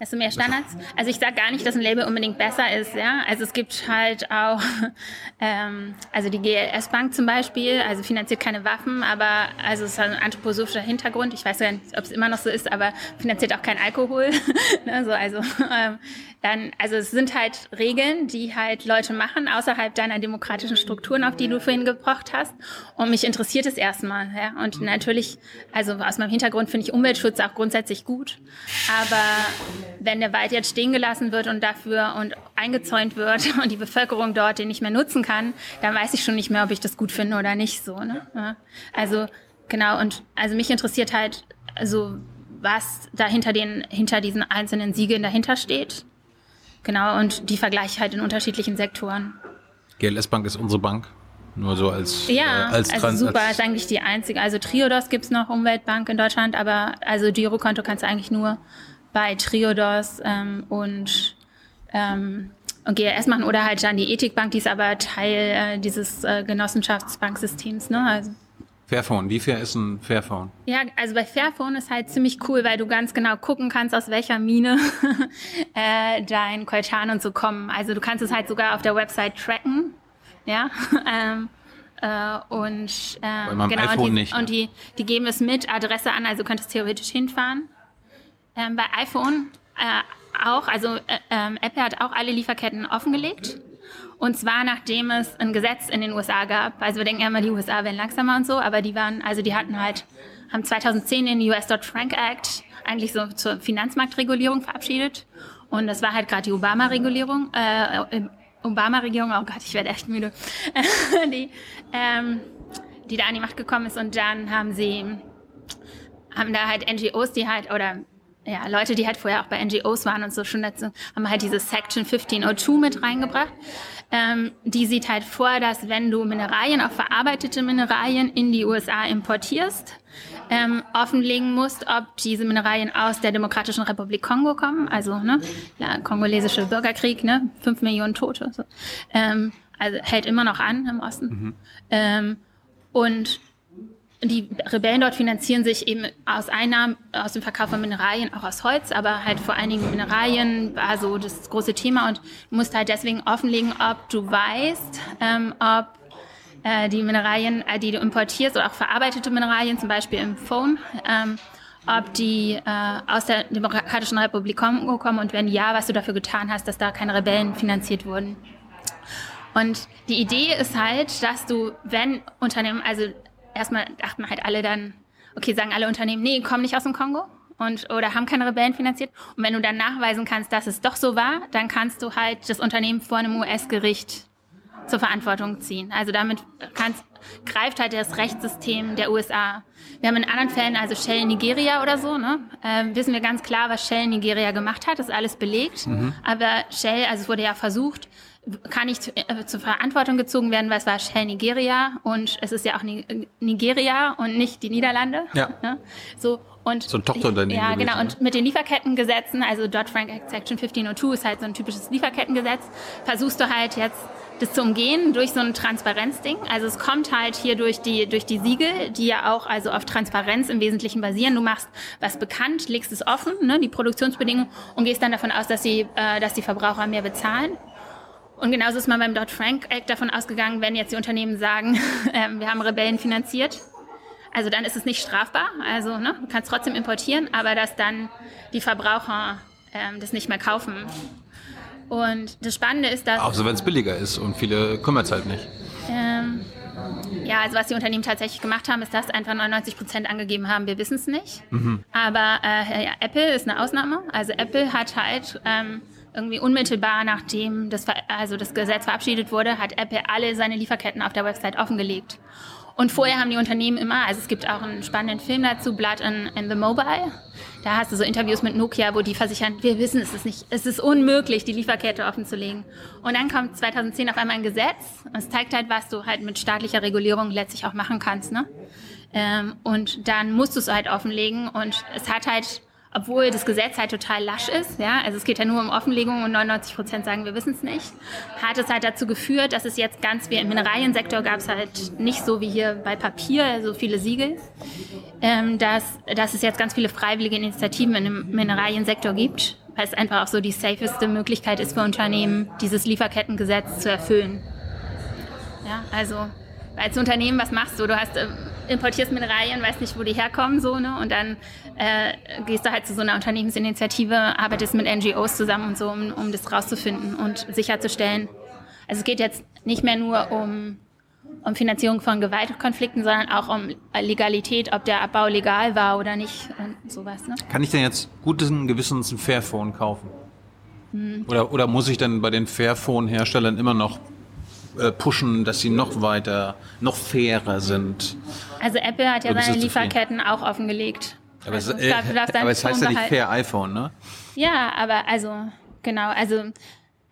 Du mehr Standards? Also ich sage gar nicht, dass ein Label unbedingt besser ist, ja. Also es gibt halt auch, ähm, also die GLS Bank zum Beispiel, also finanziert keine Waffen, aber also es hat ein anthroposophischer Hintergrund. Ich weiß gar nicht, ob es immer noch so ist, aber finanziert auch kein Alkohol. ne, so, also ähm, dann, also es sind halt Regeln, die halt Leute machen außerhalb deiner demokratischen Strukturen, auf die du vorhin gebracht hast. Und mich interessiert es erstmal. Ja? Und natürlich, also aus meinem Hintergrund finde ich Umweltschutz auch grundsätzlich gut. Aber wenn der Wald jetzt stehen gelassen wird und dafür und eingezäunt wird und die Bevölkerung dort den nicht mehr nutzen kann, dann weiß ich schon nicht mehr, ob ich das gut finde oder nicht so. Ne? Ja? Also genau, und also mich interessiert halt, also was da hinter den, hinter diesen einzelnen Siegeln dahinter steht Genau, und die vergleiche ich halt in unterschiedlichen Sektoren. GLS Bank ist unsere Bank. Nur so als Ja, äh, als also Trans super, als ist eigentlich die einzige. Also Triodos gibt's noch, Umweltbank in Deutschland, aber also Girokonto kannst du eigentlich nur bei Triodos ähm, und, ähm, und GLS machen oder halt dann die Ethikbank, die ist aber Teil äh, dieses äh, Genossenschaftsbanksystems. Ne? Also Fairphone, wie fair ist ein Fairphone? Ja, also bei Fairphone ist halt ziemlich cool, weil du ganz genau gucken kannst, aus welcher Mine äh, dein Colchan und so kommen. Also du kannst es halt sogar auf der Website tracken. Ja. ähm, äh, und äh, genau, und, die, nicht, und die, die geben es mit Adresse an, also du könntest theoretisch hinfahren. Ähm, bei iPhone äh, auch, also äh, ähm, Apple hat auch alle Lieferketten offengelegt. Und zwar nachdem es ein Gesetz in den USA gab. Also wir denken immer, die USA wären langsamer und so, aber die waren, also die hatten halt, haben 2010 den US Dodd-Frank Act eigentlich so zur Finanzmarktregulierung verabschiedet. Und das war halt gerade die Obama-Regulierung, äh, Obama-Regierung, oh Gott, ich werde echt müde, die, ähm, die da an die Macht gekommen ist. Und dann haben sie, haben da halt NGOs, die halt, oder ja, Leute, die halt vorher auch bei NGOs waren und so schon dazu, haben halt diese Section 1502 mit reingebracht. Ähm, die sieht halt vor, dass wenn du Mineralien, auch verarbeitete Mineralien in die USA importierst, ähm, offenlegen musst, ob diese Mineralien aus der Demokratischen Republik Kongo kommen, also ne, ja, kongolesische Bürgerkrieg, ne, fünf Millionen Tote, so. ähm, also hält immer noch an im Osten. Mhm. Ähm, und die Rebellen dort finanzieren sich eben aus Einnahmen, aus dem Verkauf von Mineralien, auch aus Holz, aber halt vor allen Dingen Mineralien war so das große Thema und musst halt deswegen offenlegen, ob du weißt, ähm, ob äh, die Mineralien, äh, die du importierst oder auch verarbeitete Mineralien, zum Beispiel im Phone, ähm, ob die äh, aus der Demokratischen Republik Kongo kommen und wenn ja, was du dafür getan hast, dass da keine Rebellen finanziert wurden. Und die Idee ist halt, dass du, wenn Unternehmen, also erstmal dachten halt alle dann, okay, sagen alle Unternehmen, nee, kommen nicht aus dem Kongo und oder haben keine Rebellen finanziert. Und wenn du dann nachweisen kannst, dass es doch so war, dann kannst du halt das Unternehmen vor einem US-Gericht zur Verantwortung ziehen. Also damit kannst, greift halt das Rechtssystem der USA. Wir haben in anderen Fällen, also Shell Nigeria oder so, ne, äh, wissen wir ganz klar, was Shell Nigeria gemacht hat. Das ist alles belegt. Mhm. Aber Shell, also es wurde ja versucht, kann nicht äh, zur Verantwortung gezogen werden, weil es war Shell Nigeria und es ist ja auch Nigeria und nicht die Niederlande. Ja. Ne? So, und, so ein Tochterunternehmen. Ja, genau. Und mit den Lieferkettengesetzen, also Dodd-Frank Section 1502 ist halt so ein typisches Lieferkettengesetz, versuchst du halt jetzt das zu umgehen durch so ein Transparenzding. Also es kommt halt hier durch die, durch die Siegel, die ja auch also auf Transparenz im Wesentlichen basieren. Du machst was bekannt, legst es offen, ne, die Produktionsbedingungen und gehst dann davon aus, dass, sie, äh, dass die Verbraucher mehr bezahlen. Und genauso ist man beim Dodd-Frank-Act davon ausgegangen, wenn jetzt die Unternehmen sagen, äh, wir haben Rebellen finanziert, also dann ist es nicht strafbar. Also ne, du kannst trotzdem importieren, aber dass dann die Verbraucher ähm, das nicht mehr kaufen. Und das Spannende ist, dass... Also wenn es billiger ist und viele kümmert es halt nicht. Ähm, ja, also was die Unternehmen tatsächlich gemacht haben, ist, dass einfach 99 Prozent angegeben haben, wir wissen es nicht. Mhm. Aber äh, ja, Apple ist eine Ausnahme. Also Apple hat halt ähm, irgendwie unmittelbar nachdem das, also das Gesetz verabschiedet wurde, hat Apple alle seine Lieferketten auf der Website offengelegt. Und vorher haben die Unternehmen immer, also es gibt auch einen spannenden Film dazu, Blood in, in the Mobile. Da hast du so Interviews mit Nokia, wo die versichern, wir wissen, es ist nicht, es ist unmöglich, die Lieferkette offen zu legen. Und dann kommt 2010 auf einmal ein Gesetz. Und es zeigt halt, was du halt mit staatlicher Regulierung letztlich auch machen kannst, ne? Ähm, und dann musst du es halt offenlegen. Und es hat halt obwohl das Gesetz halt total lasch ist, ja, also es geht ja nur um Offenlegung und 99 Prozent sagen, wir wissen es nicht, hat es halt dazu geführt, dass es jetzt ganz wie im Mineraliensektor gab es halt nicht so wie hier bei Papier so viele Siegel, ähm, dass, dass es jetzt ganz viele freiwillige Initiativen im Mineraliensektor gibt, weil es einfach auch so die safeste Möglichkeit ist für Unternehmen, dieses Lieferkettengesetz zu erfüllen. Ja, also als Unternehmen, was machst du? Du hast äh, importierst Mineralien, weißt nicht, wo die herkommen, so, ne? Und dann äh, gehst du halt zu so einer Unternehmensinitiative, arbeitest mit NGOs zusammen und so, um, um das rauszufinden und sicherzustellen. Also es geht jetzt nicht mehr nur um, um Finanzierung von Gewaltkonflikten, sondern auch um Legalität, ob der Abbau legal war oder nicht und sowas. Ne? Kann ich denn jetzt guten Gewissens ein Fairphone kaufen? Hm. Oder, oder muss ich dann bei den Fairphone-Herstellern immer noch äh, pushen, dass sie noch weiter, noch fairer sind. Also Apple hat ja seine Lieferketten auch offengelegt. Aber, also, es, äh, aber es heißt ja nicht Fair iPhone, ne? Ja, aber also, genau, also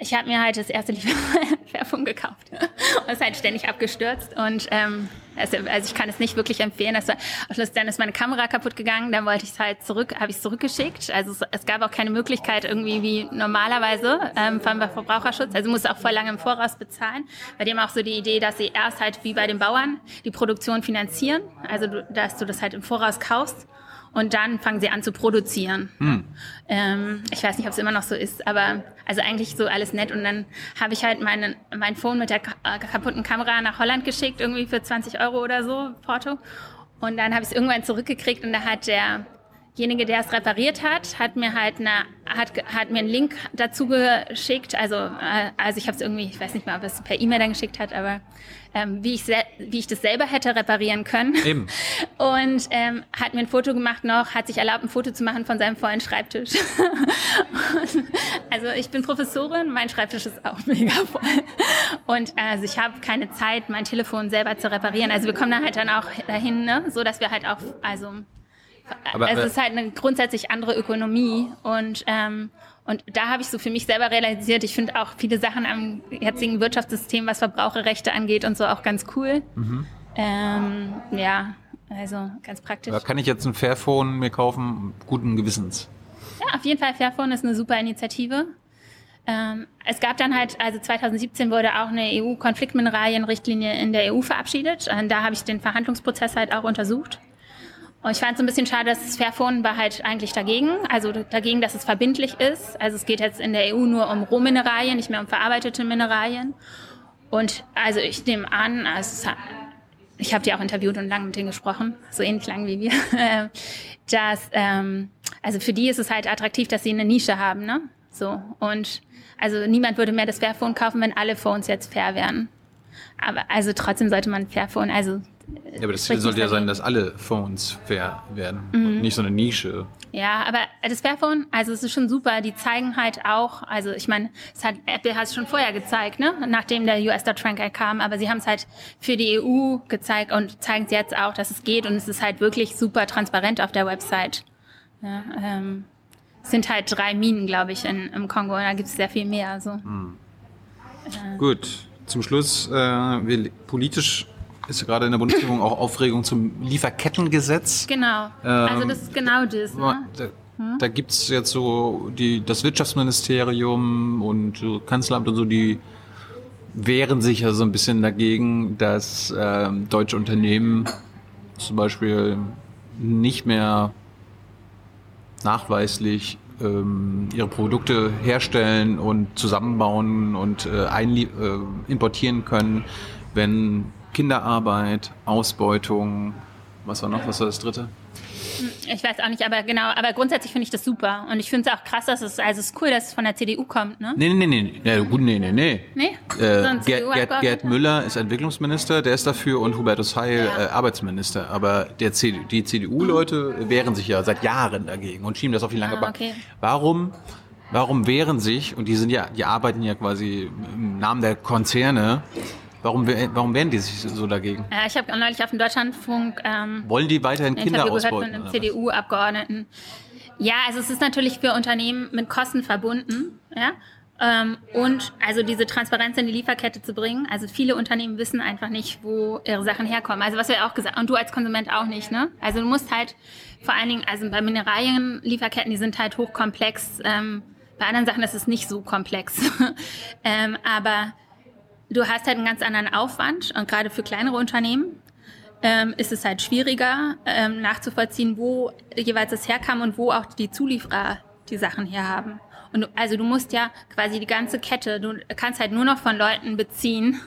ich habe mir halt das erste Lieferphone gekauft. Und es ist halt ständig abgestürzt. Und ähm, also, also ich kann es nicht wirklich empfehlen. Das war, am Schluss dann ist meine Kamera kaputt gegangen. Dann wollte ich es halt zurück, habe ich es zurückgeschickt. Also es, es, gab auch keine Möglichkeit irgendwie wie normalerweise ähm, vom Verbraucherschutz. Also musste auch voll lange im Voraus bezahlen. Bei dem auch so die Idee, dass sie erst halt wie bei den Bauern die Produktion finanzieren. Also dass du das halt im Voraus kaufst und dann fangen sie an zu produzieren. Hm. Ähm, ich weiß nicht, ob es immer noch so ist, aber also eigentlich so alles nett. Und dann habe ich halt meine, mein Phone mit der äh, kaputten Kamera nach Holland geschickt, irgendwie für 20 Euro oder so, Porto. Und dann habe ich es irgendwann zurückgekriegt und da hat der derjenige, der es repariert hat, hat mir halt eine, hat, hat mir einen Link dazu geschickt. Also, äh, also ich habe es irgendwie, ich weiß nicht mal, ob es per E-Mail dann geschickt hat, aber ähm, wie, ich wie ich das selber hätte reparieren können. Eben. Und ähm, hat mir ein Foto gemacht noch, hat sich erlaubt, ein Foto zu machen von seinem vollen Schreibtisch. also ich bin Professorin, mein Schreibtisch ist auch mega voll. Und also ich habe keine Zeit, mein Telefon selber zu reparieren. Also wir kommen dann halt dann auch dahin, ne, so dass wir halt auch, also Aber, also äh, es ist halt eine grundsätzlich andere Ökonomie und ähm, und da habe ich so für mich selber realisiert, ich finde auch viele Sachen am jetzigen Wirtschaftssystem, was Verbraucherrechte angeht und so auch ganz cool. Mhm. Ähm, ja, also ganz praktisch. Aber kann ich jetzt ein Fairphone mir kaufen, guten Gewissens? Ja, auf jeden Fall Fairphone ist eine super Initiative. Ähm, es gab dann halt, also 2017 wurde auch eine EU-Konfliktmineralienrichtlinie in der EU verabschiedet. Und da habe ich den Verhandlungsprozess halt auch untersucht. Und ich fand es ein bisschen schade, dass das Fairphone war halt eigentlich dagegen, also dagegen, dass es verbindlich ist. Also es geht jetzt in der EU nur um Rohmineralien, nicht mehr um verarbeitete Mineralien. Und also ich nehme an, also ich habe die auch interviewt und lang mit denen gesprochen, so ähnlich lang wie wir, dass ähm, also für die ist es halt attraktiv, dass sie eine Nische haben, ne? So und also niemand würde mehr das Fairphone kaufen, wenn alle Phones jetzt fair wären. Aber also trotzdem sollte man Fairphone, also Ja, aber das Ziel sollte ja sein, dass alle Phones fair werden. Mhm. Und nicht so eine Nische. Ja, aber das Fairphone, also es ist schon super. Die zeigen halt auch, also ich meine, es hat Apple hat es schon vorher gezeigt, ne, nachdem der US Dot Frank kam, aber sie haben es halt für die EU gezeigt und zeigen es jetzt auch, dass es geht und es ist halt wirklich super transparent auf der Website. Ja, ähm, es sind halt drei Minen, glaube ich, in, im Kongo. Und da gibt es sehr viel mehr. So. Gut, zum Schluss, äh, wir, politisch ist ja gerade in der Bundesregierung auch Aufregung zum Lieferkettengesetz. Genau. Ähm, also das ist genau das. Ne? Da, da gibt's jetzt so die, das Wirtschaftsministerium und Kanzleramt und so, die wehren sich ja so ein bisschen dagegen, dass ähm, deutsche Unternehmen zum Beispiel nicht mehr nachweislich ähm, ihre Produkte herstellen und zusammenbauen und äh, äh, importieren können, wenn Kinderarbeit, Ausbeutung, was war noch, was war das dritte? Ich weiß auch nicht, aber genau, aber grundsätzlich finde ich das super. Und ich finde es auch krass, dass es, also es ist cool, dass es von der CDU kommt, ne? Nee, nee, nee, nee, ja, gut, nee, nee, nee. Nee? Äh, Gerd, Gerd? Gerd Müller ist Entwicklungsminister, der ist dafür und Hubertus Heil Ja. äh, Arbeitsminister. Aber der CDU, die CDU-Leute wehren sich ja seit Jahren dagegen und schieben das auf die lange Ah, Bank. okay. Warum, warum wehren sich, und die sind ja, die arbeiten ja quasi im Namen der Konzerne, warum, warum wehren die sich so dagegen? Ja, ich habe neulich auf dem Deutschlandfunk ähm, Wollen die weiterhin Kinder Interview gehört von ausbeuten? einem? CDU-Abgeordneten. Ja, also es ist natürlich für Unternehmen mit Kosten verbunden, ja. Ähm, und also diese Transparenz in die Lieferkette zu bringen. Also viele Unternehmen wissen einfach nicht, wo ihre Sachen herkommen. Also was wir auch gesagt und du als Konsument auch nicht, ne? Also du musst halt vor allen Dingen, also bei Mineralien, Lieferketten, die sind halt hochkomplex. Ähm, bei anderen Sachen ist es nicht so komplex. ähm, aber du hast halt einen ganz anderen Aufwand und gerade für kleinere Unternehmen ähm, ist es halt schwieriger ähm, nachzuvollziehen, wo jeweils es herkam und wo auch die Zulieferer die Sachen herhaben. Und du, also du musst ja quasi die ganze Kette, du kannst halt nur noch von Leuten beziehen,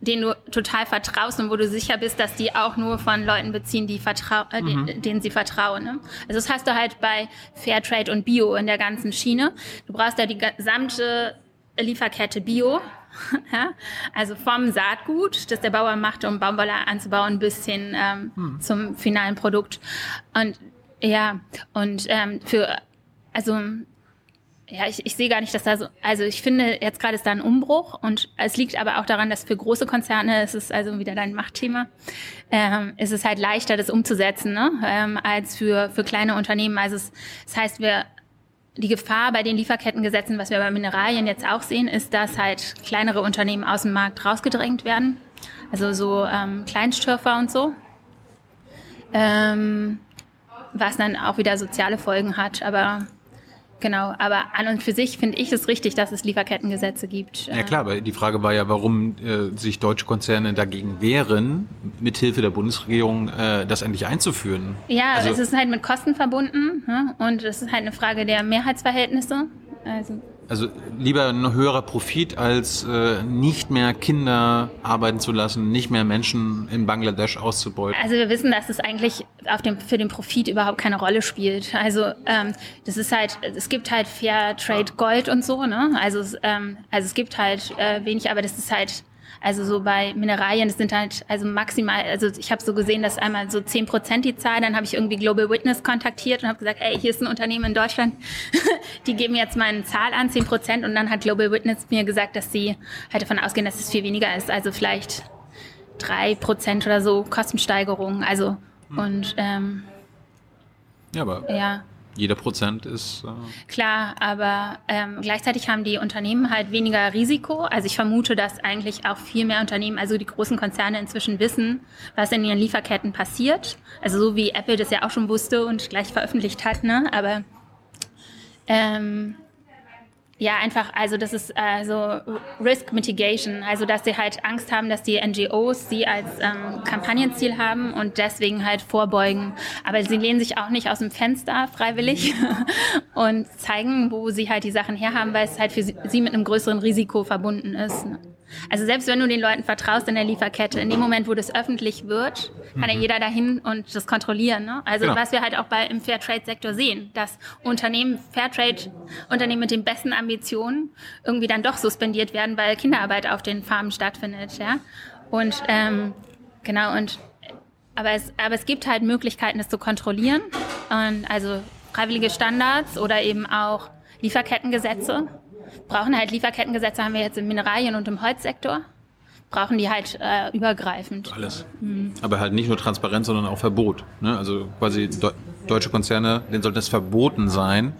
denen du total vertraust und wo du sicher bist, dass die auch nur von Leuten beziehen, die vertrau äh, de- denen sie vertrauen. Ne? Also das hast du halt bei Fairtrade und Bio in der ganzen Schiene. Du brauchst ja die gesamte Lieferkette Bio. Ja, also vom Saatgut, das der Bauer macht, um Baumwolle anzubauen, bis hin ähm, zum finalen Produkt. Und ja, und ähm, für, also ja, ich, ich sehe gar nicht, dass da so, also ich finde, jetzt gerade ist da ein Umbruch und es liegt aber auch daran, dass für große Konzerne, es ist also wieder dein Machtthema, ähm, ist es halt leichter, das umzusetzen, ne? ähm, als für, für kleine Unternehmen. Also es, das heißt, wir, die Gefahr bei den Lieferkettengesetzen, was wir bei Mineralien jetzt auch sehen, ist, dass halt kleinere Unternehmen aus dem Markt rausgedrängt werden. Also so ähm, Kleinstschürfer und so. Ähm, was dann auch wieder soziale Folgen hat. Aber genau, aber an und für sich finde ich es richtig, dass es Lieferkettengesetze gibt. Ja klar, aber die Frage war ja, warum äh, sich deutsche Konzerne dagegen wehren, mithilfe der Bundesregierung äh, das endlich einzuführen. Ja, Also- es ist halt mit Kosten verbunden ne? und es ist halt eine Frage der Mehrheitsverhältnisse. Also Also lieber ein höherer Profit, als äh, nicht mehr Kinder arbeiten zu lassen, nicht mehr Menschen in Bangladesch auszubeuten. Also wir wissen, dass es eigentlich auf dem, für den Profit überhaupt keine Rolle spielt. Also ähm, das ist halt, es gibt halt Fair Trade Gold und so, ne? Also, es, ähm, also es gibt halt äh, wenig, aber das ist halt, also so bei Mineralien, das sind halt also maximal, also ich habe so gesehen, dass einmal so 10 Prozent die Zahl, dann habe ich irgendwie Global Witness kontaktiert und habe gesagt, ey, hier ist ein Unternehmen in Deutschland, die geben jetzt mal eine Zahl an, 10 Prozent. Und dann hat Global Witness mir gesagt, dass sie halt davon ausgehen, dass es viel weniger ist, also vielleicht drei Prozent oder so Kostensteigerung. Also und ähm, Ja, aber Ja, jeder Prozent ist. Äh, klar, aber ähm, gleichzeitig haben die Unternehmen halt weniger Risiko. Also ich vermute, dass eigentlich auch viel mehr Unternehmen, also die großen Konzerne inzwischen wissen, was in ihren Lieferketten passiert. Also so wie Apple das ja auch schon wusste und gleich veröffentlicht hat, ne? Aber ähm, ja, einfach, also das ist also Risk Mitigation, also dass sie halt Angst haben, dass die NGOs sie als ähm, Kampagnenziel haben und deswegen halt vorbeugen. Aber sie lehnen sich auch nicht aus dem Fenster freiwillig und zeigen, wo sie halt die Sachen herhaben, weil es halt für sie mit einem größeren Risiko verbunden ist. Also selbst wenn du den Leuten vertraust in der Lieferkette, in dem Moment, wo das öffentlich wird, kann ja jeder dahin und das kontrollieren. Ne? Also Genau. was wir halt auch bei, im Fairtrade-Sektor sehen, dass Unternehmen, Fairtrade-Unternehmen mit den besten Ambitionen irgendwie dann doch suspendiert werden, weil Kinderarbeit auf den Farmen stattfindet. Ja? Und ähm, genau, und aber es, aber es gibt halt Möglichkeiten, das zu kontrollieren. Und also freiwillige Standards oder eben auch Lieferkettengesetze. Brauchen halt Lieferkettengesetze, haben wir jetzt im Mineralien- und im Holzsektor. Brauchen die halt äh, übergreifend. alles. Aber halt nicht nur Transparenz, sondern auch Verbot. Ne? Also quasi deu deutsche Konzerne, denen sollte es verboten sein,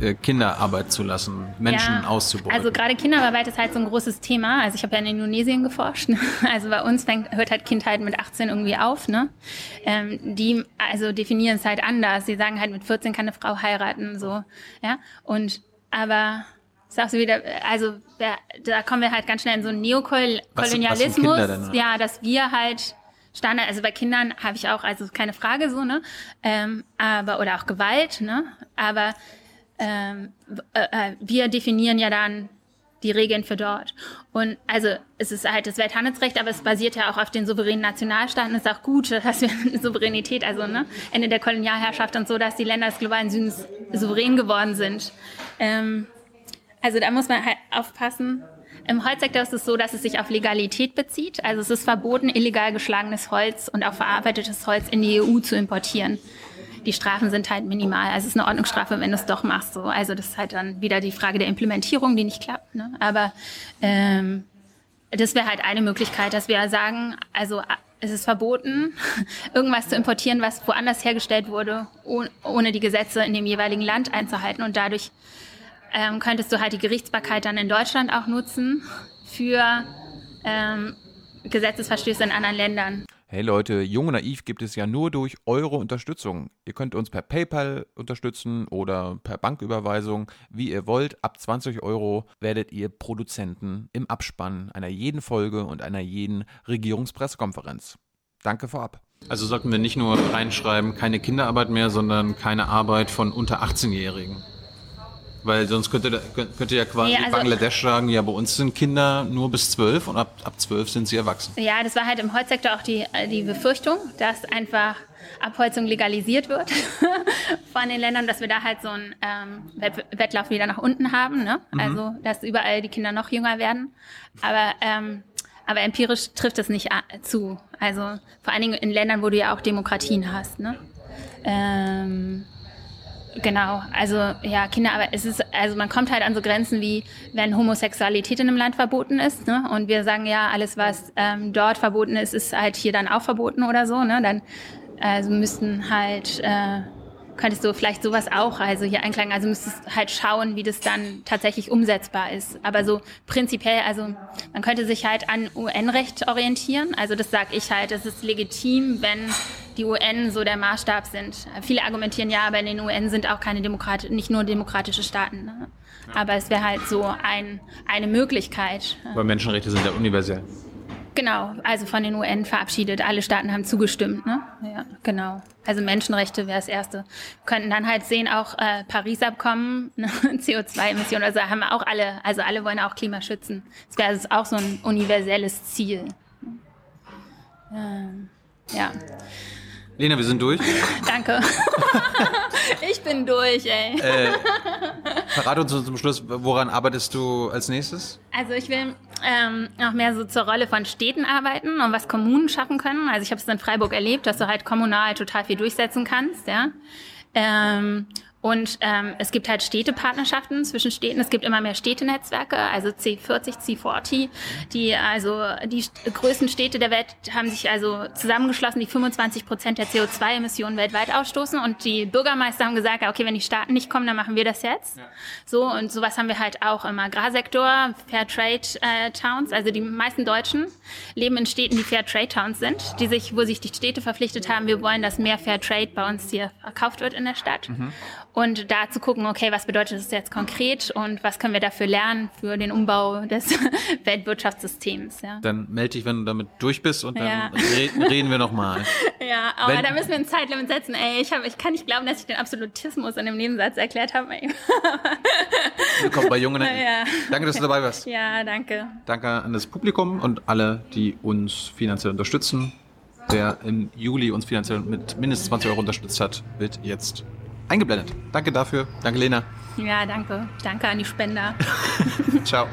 äh, Kinderarbeit zu lassen, Menschen Ja, auszubeuten. Also gerade Kinderarbeit ist halt so ein großes Thema. Also ich habe ja in Indonesien geforscht. ne? Also bei uns fängt, hört halt Kindheit mit 18 irgendwie auf. Ne? Ähm, die also definieren es halt anders. Sie sagen halt, mit 14 kann eine Frau heiraten. so ja Und aber sagst du wieder, also da kommen wir halt ganz schnell in so einen Neokolonialismus. Ja, dass wir halt Standard, also bei Kindern habe ich auch, also keine Frage so, ne? Ähm, aber, oder auch Gewalt, ne? Aber ähm, äh, äh, wir definieren ja dann die Regeln für dort. Und also es ist halt das Welthandelsrecht, aber es basiert ja auch auf den souveränen Nationalstaaten. Es ist auch gut, dass wir Souveränität, also ne, Ende der Kolonialherrschaft und so, dass die Länder des globalen Südens souverän geworden sind. Ähm, also da muss man halt aufpassen. Im Holzsektor ist es so, dass es sich auf Legalität bezieht. Also es ist verboten, illegal geschlagenes Holz und auch verarbeitetes Holz in die EU zu importieren. Die Strafen sind halt minimal. Also es ist eine Ordnungsstrafe, wenn du es doch machst. So. Also das ist halt dann wieder die Frage der Implementierung, die nicht klappt. Ne? Aber ähm, das wäre halt eine Möglichkeit, dass wir sagen, also es ist verboten, irgendwas zu importieren, was woanders hergestellt wurde, oh- ohne die Gesetze in dem jeweiligen Land einzuhalten. Und dadurch ähm, könntest du halt die Gerichtsbarkeit dann in Deutschland auch nutzen für ähm, Gesetzesverstöße in anderen Ländern. Hey Leute, Jung und Naiv gibt es ja nur durch eure Unterstützung. Ihr könnt uns per PayPal unterstützen oder per Banküberweisung, wie ihr wollt. Ab 20 Euro werdet ihr Produzenten im Abspann einer jeden Folge und einer jeden Regierungspressekonferenz. Danke vorab. Also sollten wir nicht nur reinschreiben, keine Kinderarbeit mehr, sondern keine Arbeit von unter 18-Jährigen. Weil sonst könnte, könnte ja quasi Nee, also- Bangladesch sagen, ja, bei uns sind Kinder nur bis 12 und ab, ab 12 sind sie erwachsen. Ja, das war halt im Holzsektor auch die, äh, die Befürchtung, dass einfach Abholzung legalisiert wird von den Ländern, dass wir da halt so einen ähm, Wett- Wettlauf wieder nach unten haben. Ne? Also, dass überall die Kinder noch jünger werden. Aber, ähm, aber empirisch trifft es nicht a- zu. Also vor allen Dingen in Ländern, wo du ja auch Demokratien hast. Ne? Ähm, Genau, also ja, Kinder, aber es ist, also man kommt halt an so Grenzen wie, wenn Homosexualität in einem Land verboten ist, ne? Und wir sagen ja, alles, was ähm, dort verboten ist, ist halt hier dann auch verboten oder so, ne? Dann also müssten halt, äh, könntest du vielleicht sowas auch also hier einklagen, also müsstest halt schauen, wie das dann tatsächlich umsetzbar ist. Aber so prinzipiell, also man könnte sich halt an UN-Recht orientieren. Also das sage ich halt, es ist legitim, wenn die UN so der Maßstab sind. Viele argumentieren ja, aber in den UN sind auch keine Demokrat nicht nur demokratische Staaten. Ne? Aber es wäre halt so ein, eine Möglichkeit. Weil Menschenrechte sind ja universell. Genau, also von den UN verabschiedet. Alle Staaten haben zugestimmt. Ne? Ja, genau. Also Menschenrechte wäre das Erste. Wir könnten dann halt sehen, auch äh, Paris-Abkommen, ne? CO2-Emissionen, also haben auch alle, also alle wollen auch Klima schützen. Das wäre also auch so ein universelles Ziel. Ähm, ja, Lena, wir sind durch. danke. ich bin durch, ey. Verrate uns zum Schluss, woran arbeitest du als nächstes? Also ich will ähm, auch mehr so zur Rolle von Städten arbeiten und was Kommunen schaffen können. Also ich habe es in Freiburg erlebt, dass du halt kommunal total viel durchsetzen kannst, ja. Ähm, Und ähm, es gibt halt Städtepartnerschaften zwischen Städten. Es gibt immer mehr Städtenetzwerke, also C40, C40. Die also die größten Städte der Welt haben sich also zusammengeschlossen, die 25 Prozent der CO2-Emissionen weltweit ausstoßen. Und die Bürgermeister haben gesagt, okay, wenn die Staaten nicht kommen, dann machen wir das jetzt. Ja. So und sowas haben wir halt auch im Agrarsektor, Fair Trade äh, Towns. Also die meisten Deutschen leben in Städten, die Fair Trade Towns sind, die sich, wo sich die Städte verpflichtet haben, wir wollen, dass mehr Fair Trade bei uns hier verkauft wird in der Stadt. Mhm und da zu gucken, okay, was bedeutet das jetzt konkret und was können wir dafür lernen für den Umbau des Weltwirtschaftssystems. Ja. Dann melde dich, wenn du damit durch bist und dann ja. re reden wir nochmal. Ja, aber wenn, da müssen wir ein Zeitlimit setzen. Ey, ich, hab, ich kann nicht glauben, dass ich den Absolutismus in dem Nebensatz erklärt habe. Willkommen bei Jungen. Ja. Danke, dass du dabei warst. Ja, danke. Danke an das Publikum und alle, die uns finanziell unterstützen. Wer im Juli uns finanziell mit mindestens 20 Euro unterstützt hat, wird jetzt eingeblendet. Danke dafür. Danke, Lena. Ja, danke. Danke an die Spender. Ciao.